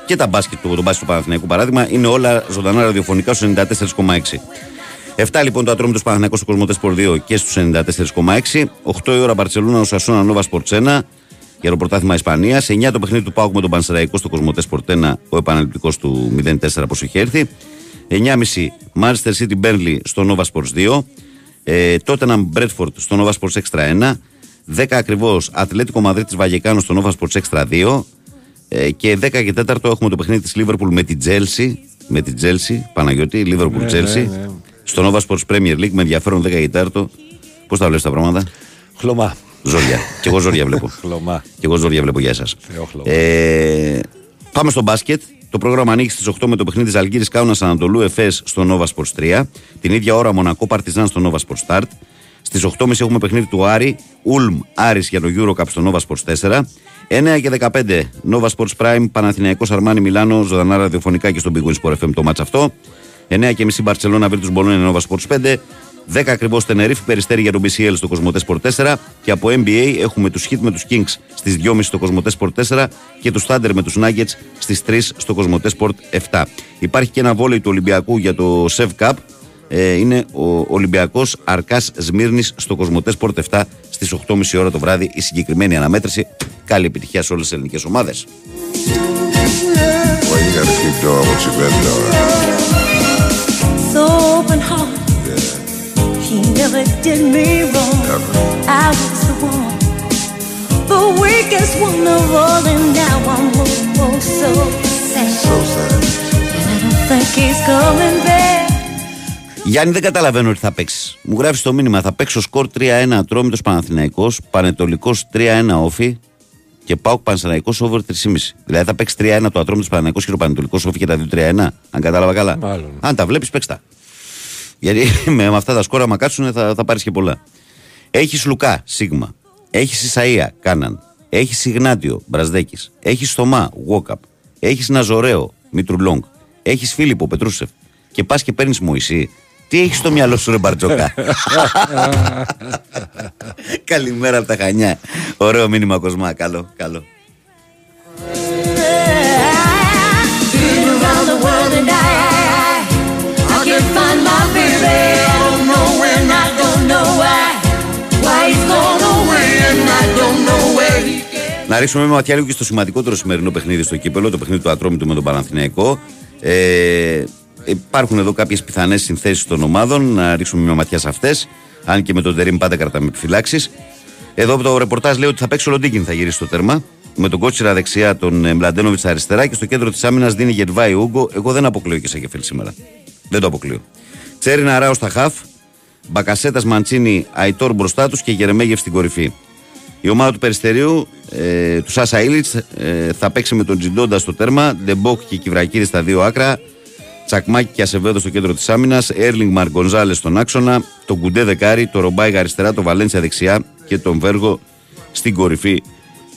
και τα μπάσκετ του, το μπάσκετ του Παναθηναϊκού παράδειγμα είναι όλα ζωντανά ραδιοφωνικά στους 94,6. 7 λοιπόν το Ατρόμητος Παναθηναϊκός στο Κοσμοτέ Σπορ 2 και στους 94,6. 8 η ώρα Μπαρσελούνα Οσασόνα Νόβα Σπορτσένα για το πρωτάθλημα Ισπανίας. 9 το παιχνίδι του Πάουκ με τον Πανσεραϊκό στο Κοσμοτές Σπορτένα, ο επαναληπτικός του 0-4 όπω είχε έρθει. 9.30 Manchester City Burnley στο Nova Sports 2. Ε, Tottenham Bradford στο Nova Sports Extra 1. 10 ακριβώς Ατλέτικο Μαδρίτη Βαγεκάνο στο Nova Sports Extra 2. Ε, και 10 και 4 έχουμε το παιχνίδι της Liverpool με την Chelsea. Με την Chelsea, Παναγιώτη, Liverpool Ναι, Chelsea. ναι, ναι. Στο Nova Sports Premier League με ενδιαφέρον 10 και 4. Πώς τα βλέπεις τα πράγματα; Χλωμά. Ζόρια. και εγώ ζόρια βλέπω. Χλωμά. Και εγώ ζόρια βλέπω για εσάς. Θεόχλωμα. Ε, πάμε στο μπάσκετ. Το πρόγραμμα ανοίγει στις 8 με το παιχνίδι της Αλγύρης Κάουνας Ανατολού Εφές στο Nova Sports 3. Την ίδια ώρα Μονακό Παρτιζάν στο Nova Sports Start. Στις 8.30 έχουμε παιχνίδι του Άρη, Ουλμ Άρης για το Eurocup στο Nova Sports 4. 9 και 15 Nova Sports Prime, Παναθηναϊκός Αρμάνι Μιλάνο, ζωντανά ραδιοφωνικά και στον Big Win Sport FM το μάτς αυτό. 9 και μισή Μπαρσελόνα Virtus Bologna Nova Sports 5. 10 ακριβώς Τενερίφ, περιστέρι για τον BCL στο Κοσμοτές Sport 4. Και από NBA έχουμε τους Hit με τους Kings στις 2.30 στο Κοσμοτές Sport 4 και τους Thunder με τους Nuggets στις 3 στο Κοσμοτές Sport 7. Υπάρχει και ένα βόλεϊ του Ολυμπιακού για το Sev Cup. Ε, είναι ο Ολυμπιακός Αρκάς Σμύρνης στο Κοσμοτές Sport 7 στις 8.30 ώρα το βράδυ. Η συγκεκριμένη αναμέτρηση. Καλή επιτυχία σε όλες τις ελληνικές ομάδες. Well, never did me wrong. I was the one, the weakest one of all, and now I'm oh, oh, so sad. So sad. And I don't think he's coming back. Γιάννη, δεν καταλαβαίνω ότι θα παίξεις. Μου γράφεις το μήνυμα. Θα παίξω σκορ 3-1 Ατρόμητο Παναθηναϊκός, Πανετολικός 3-1 Όφη και πάω Παναθηναϊκό over 3,5. Δηλαδή θα παίξεις 3-1 το Ατρόμητος Παναθηναϊκός και το Πανετολικός Όφη και τα 2-3-1. Αν κατάλαβα καλά. Μάλλον. Αν τα βλέπεις, παίξ τα. Γιατί με, με αυτά τα σκόρα, άμα κάτσουν, θα, θα πάρεις και πολλά. Έχεις Λουκά, Σίγμα. Έχεις Ισαία, Κάναν. Έχεις Ιγνάτιο, Μπρασδέκης. Έχεις Στομά, Βόκαπ. Έχεις Ναζωρέο, Μητρουλόγκ. Έχεις Φίλιππο, Πετρούσεφ. Και πας και παίρνεις Μωυσή. Τι έχεις στο μυαλό σου, ρε Μπαρτζόκα; Καλημέρα από τα Χανιά. Ωραίο μήνυμα, Κοσμά. Καλό, καλό. My baby. I don't know when, I don't know why. Why he's gone away and I don't know where he Να ρίξουμε μια ματιά λίγο και στο σημαντικότερο σημερινό παιχνίδι στο κύπελο, το παιχνίδι του Ατρόμητου με τον Παναθηναϊκό. Ε, υπάρχουν εδώ κάποιες πιθανές συνθέσεις των ομάδων. Να ρίξουμε μια ματιά σε αυτές. Αν και με τον Τερήμ πάντα κρατάμε επιφυλάξεις. Εδώ το ρεπορτάζ λέει ότι θα παίξει ο Λοντίκιν, θα γυρίσει στο τέρμα. Με τον Κότσιρα δεξιά, τον ε, Μλαντένοβιτς αριστερά και στο κέντρο της άμυνας δίνει Γερβάη Ούγκο. Εγώ δεν αποκλείω και σε κεφέλ σήμερα. Δεν το αποκλείω. Τσέριν Αράο στα χαφ. Μπακασέτας Μαντσίνι Αϊτόρ μπροστά τους και Γερεμέγεφ στην κορυφή. Η ομάδα του Περιστερίου, ε, του Σάσα Ίλιτς, ε, θα παίξει με τον Τζιντόντα στο τέρμα, Ντεμπόκ και Κυβρακίδης στα δύο άκρα, Τσακμάκη και Ασεβέδο στο κέντρο της άμυνας, Έρλινγκ Μαργκονζάλε στον άξονα, τον Κουντέ δεκάρι, τον Ρομπάι αριστερά, τον Βαλένσια δεξιά και τον Βέργο στην κορυφή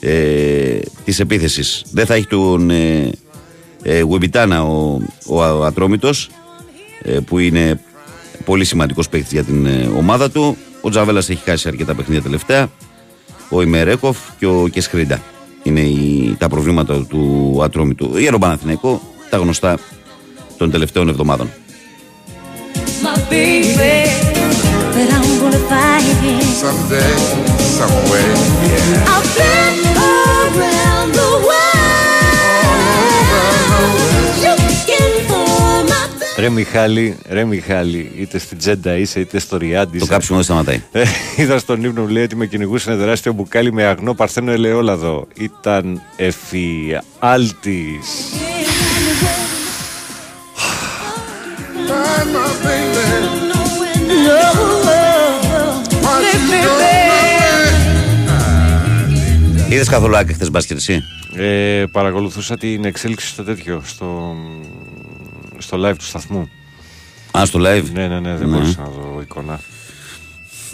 ε, της επίθεσης. Δεν θα έχει τον ε, ε, Γουεμπιτάνα ο, ο Ατρόμητος, ε, που είναι πολύ σημαντικός παίκτης για την ε, ομάδα του. Ο Τζαβέλας έχει χάσει αρκετά παιχνίδια τελευταία. Ο Ημερέκοφ και ο Κεσχρίντα. Είναι οι, τα προβλήματα του Ατρόμητου. Για τον Παναθηναϊκό, τα γνωστά των τελευταίων εβδομάδων. My baby, but I'm gonna find him. Someday, someway, yeah. Ρε Μιχάλη, ρε Μιχάλη, είτε στην Τζέντα είσαι είτε στο Ριάντι. Το κάψιμο δεν σταματάει. Ε, είδα στον ύπνο μου λέει ότι με κυνηγούσε ένα τεράστιο μπουκάλι με αγνό παρθένο ελαιόλαδο. Ήταν εφιάλτης. Find my baby. Είδες καθόλου άκρη χθες μπάσκετ εσύ; Ε, παρακολουθούσα την εξέλιξη στο τέτοιο, στο, στο live του σταθμού. Α, στο live; Ναι, ναι, ναι, δεν Ναι. μπορούσα να δω εικόνα.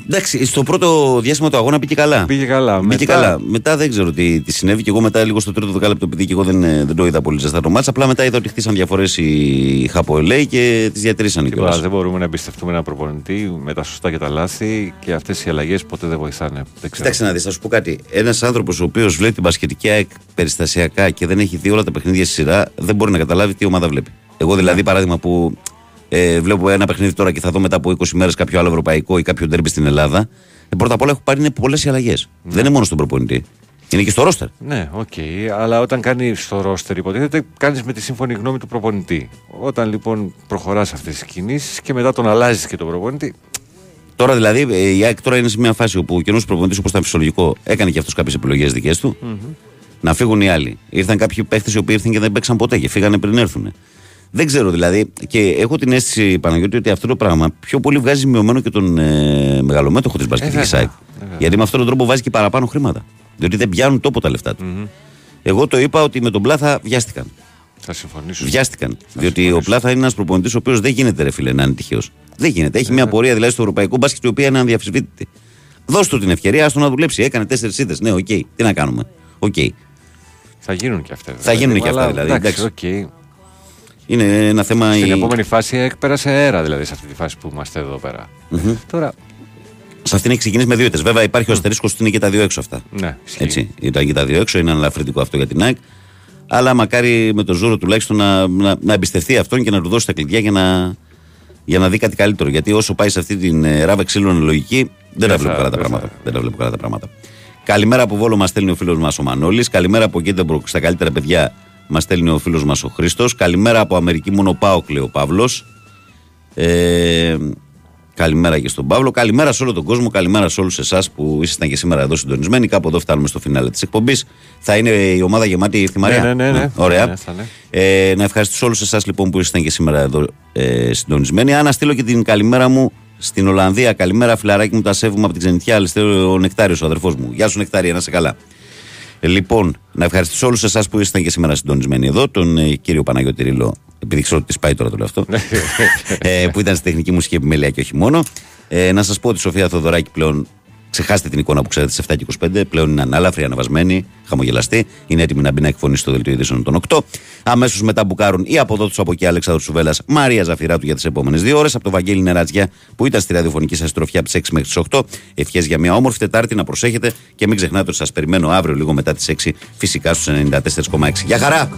Εντάξει, στο πρώτο διάστημα του αγώνα πήγε καλά. Πήγε καλά. Πήγε Μετά- καλά. Μετά δεν ξέρω τι, τι συνέβη και εγώ μετά λίγο στο τρίτο δεκάλεπτο επειδή και εγώ δεν, ε, δεν το είδα πολύ ζεστά το μάτς. Απλά μετά είδα ότι χτίσαν διαφορές οι Χαποελέοι και τις διατηρήσαν Τίποτα, κιόλας. δεν μπορούμε να εμπιστευτούμε ένα προπονητή με τα σωστά και τα λάθη και αυτές οι αλλαγές ποτέ δεν βοηθάνε. Δεν ξέρω. Κοιτάξτε να δεις, θα σου πω κάτι. Ένας άνθρωπος ο οποίος βλέπει την πασχετική ΑΕΚ περιστασιακά και δεν έχει δει όλα τα παιχνίδια στη σειρά, δεν μπορεί να καταλάβει τι ομάδα βλέπει. Εγώ δηλαδή, παράδειγμα, που ε, βλέπω ένα παιχνίδι τώρα και θα δω μετά από 20 μέρες κάποιο άλλο ευρωπαϊκό ή κάποιο ντέρμπι στην Ελλάδα. Ε, πρώτα απ' όλα έχω πάρει είναι πολλές οι αλλαγές. Δεν είναι μόνο στον προπονητή. Είναι και στο ρόστερ. Ναι, οκ, αλλά όταν κάνει το ρόστερ, υποτίθεται κάνεις με τη σύμφωνη γνώμη του προπονητή. Όταν λοιπόν προχωράς αυτές τις κινήσεις και μετά τον αλλάζεις και τον προπονητή. Τώρα δηλαδή ε, η ΑΕΚ τώρα είναι σε μια φάση όπου ο καινούριος προπονητής, όπως ήταν φυσιολογικό, έκανε και αυτός κάποιες επιλογές δικές του. Να φύγουν οι άλλοι. Ήρθαν κάποιοι παίχτε οι οποίοι ήρθαν και δεν παίξαν ποτέ και φύγανε πριν έρθουν. Δεν ξέρω δηλαδή. Και έχω την αίσθηση, Παναγιώτη, ότι αυτό το πράγμα πιο πολύ βγάζει μειωμένο και τον ε, μεγαλομέτωχο της μπασκετικής βέβαια, ΑΕΚ. βέβαια. Γιατί με αυτόν τον τρόπο βάζει και παραπάνω χρήματα. Διότι δεν πιάνουν τόπο τα λεφτά του. Εγώ το είπα ότι με τον Πλάθα βιάστηκαν. Θα συμφωνήσω. Βιάστηκαν. διότι ο Πλάθα είναι ένας προπονητής ο οποίος δεν γίνεται, ρε φίλε, να είναι τυχαίος. Δεν γίνεται. Έχει μια πορεία δηλαδή στο ευρωπαϊκό μπάσκετ η οποία είναι ανδιαφυσβήτητη. Δώσ' του την ευκαιρία, άστο να δουλέψει. Έκανε τέσσερις ήττες. Ναι, οκ. Τι να κάνουμε. Οκ. Θα γίνουν και αυτά. Θα γίνουν και αυτά αλλά δηλαδή. Εντάξει, εντάξει. οκ. Είναι ένα θέμα. Στην η- επόμενη φάση έκπερασε αέρα δηλαδή σε αυτή τη φάση που είμαστε εδώ πέρα. Μμμ. Τώρα. Σε αυτήν έχει ξεκινήσει με δύο ήττες. Βέβαια υπάρχει ο αστερίσκος ότι είναι και τα δύο έξω αυτά. Ναι, ισχύει. Έτσι. Ήταν και τα δύο έξω, είναι ένα ελαφρυντικό αυτό για την ΑΕΚ. Αλλά μακάρι με το ζούρο τουλάχιστον να, να, να εμπιστευτεί αυτόν και να του δώσει τα κλειδιά για να, για να δει κάτι καλύτερο. Γιατί όσο πάει σε αυτή την ε, ράβε ξήλωνε λογική, δεν τα θα- βλέπω καλά τα δεν πράγματα. Δεν τα βλέπω καλά τα πράγματα. Καλημέρα από Βόλο μας στέλνει ο φίλος μας ο Μανώλης. Καλημέρα από Γκέντεμπρουκ στα καλύτερα παιδιά μας στέλνει ο φίλος μας ο Χρήστος. Καλημέρα από Αμερική μόνο Πάο λέει ο Παύλος. Ε, καλημέρα και στον Παύλο. Καλημέρα σε όλο τον κόσμο. Καλημέρα σε όλους εσάς που ήσασταν και σήμερα εδώ συντονισμένοι. Κάπου εδώ φτάνουμε στο φινάλε της εκπομπής. Θα είναι η ομάδα γεμάτη ήρθε η Μαρία. Ναι, ναι, ναι, ναι. Ωραία. Ναι, θα είναι. Ε, να ευχαριστήσω όλους εσάς λοιπόν που ήσασταν και σήμερα εδώ ε, συντονισμένοι. Αν να στείλω και την καλημέρα μου στην Ολλανδία. Καλημέρα, φιλαράκι μου, τα σέβομαι από την ξενιτιά. Αλιστέω ο Νεκτάριος, ο αδερφός μου. Γεια σου, Νεκτάρια, να είσαι καλά. Ε, λοιπόν, να ευχαριστήσω όλους εσάς που ήσασταν και σήμερα συντονισμένοι εδώ. Τον ε, κύριο Παναγιώτη Ρήλο, επειδή ξέρω ότι της πάει τώρα το λέω αυτό, ε, που ήταν στη τεχνική μουσική επιμέλεια και όχι μόνο. Ε, να σας πω ότι η Σοφία Θοδωράκη πλέον ξεχάστε την εικόνα που ξέρετε στις 7 και 25. Πλέον είναι ανάλαφρη, αναβασμένη, χαμογελαστή. Είναι έτοιμη να μπει να εκφωνήσει στο δελτίο ειδήσεων των 8. Αμέσως μετά μπουκάρουν ή από εδώ του από εκεί Αλέξανδρος Σουβέλλα, Μαρία Ζαφυράτου για τις επόμενες δύο ώρες. Από το Βαγγέλη Νερατζιά που ήταν στη ραδιοφωνική σας στροφιά από τις 6 μέχρι τις 8. Ευχές για μια όμορφη Τετάρτη να προσέχετε και μην ξεχνάτε ότι σας περιμένω αύριο λίγο μετά τις 6 φυσικά στους 94,6. Γεια χαρά!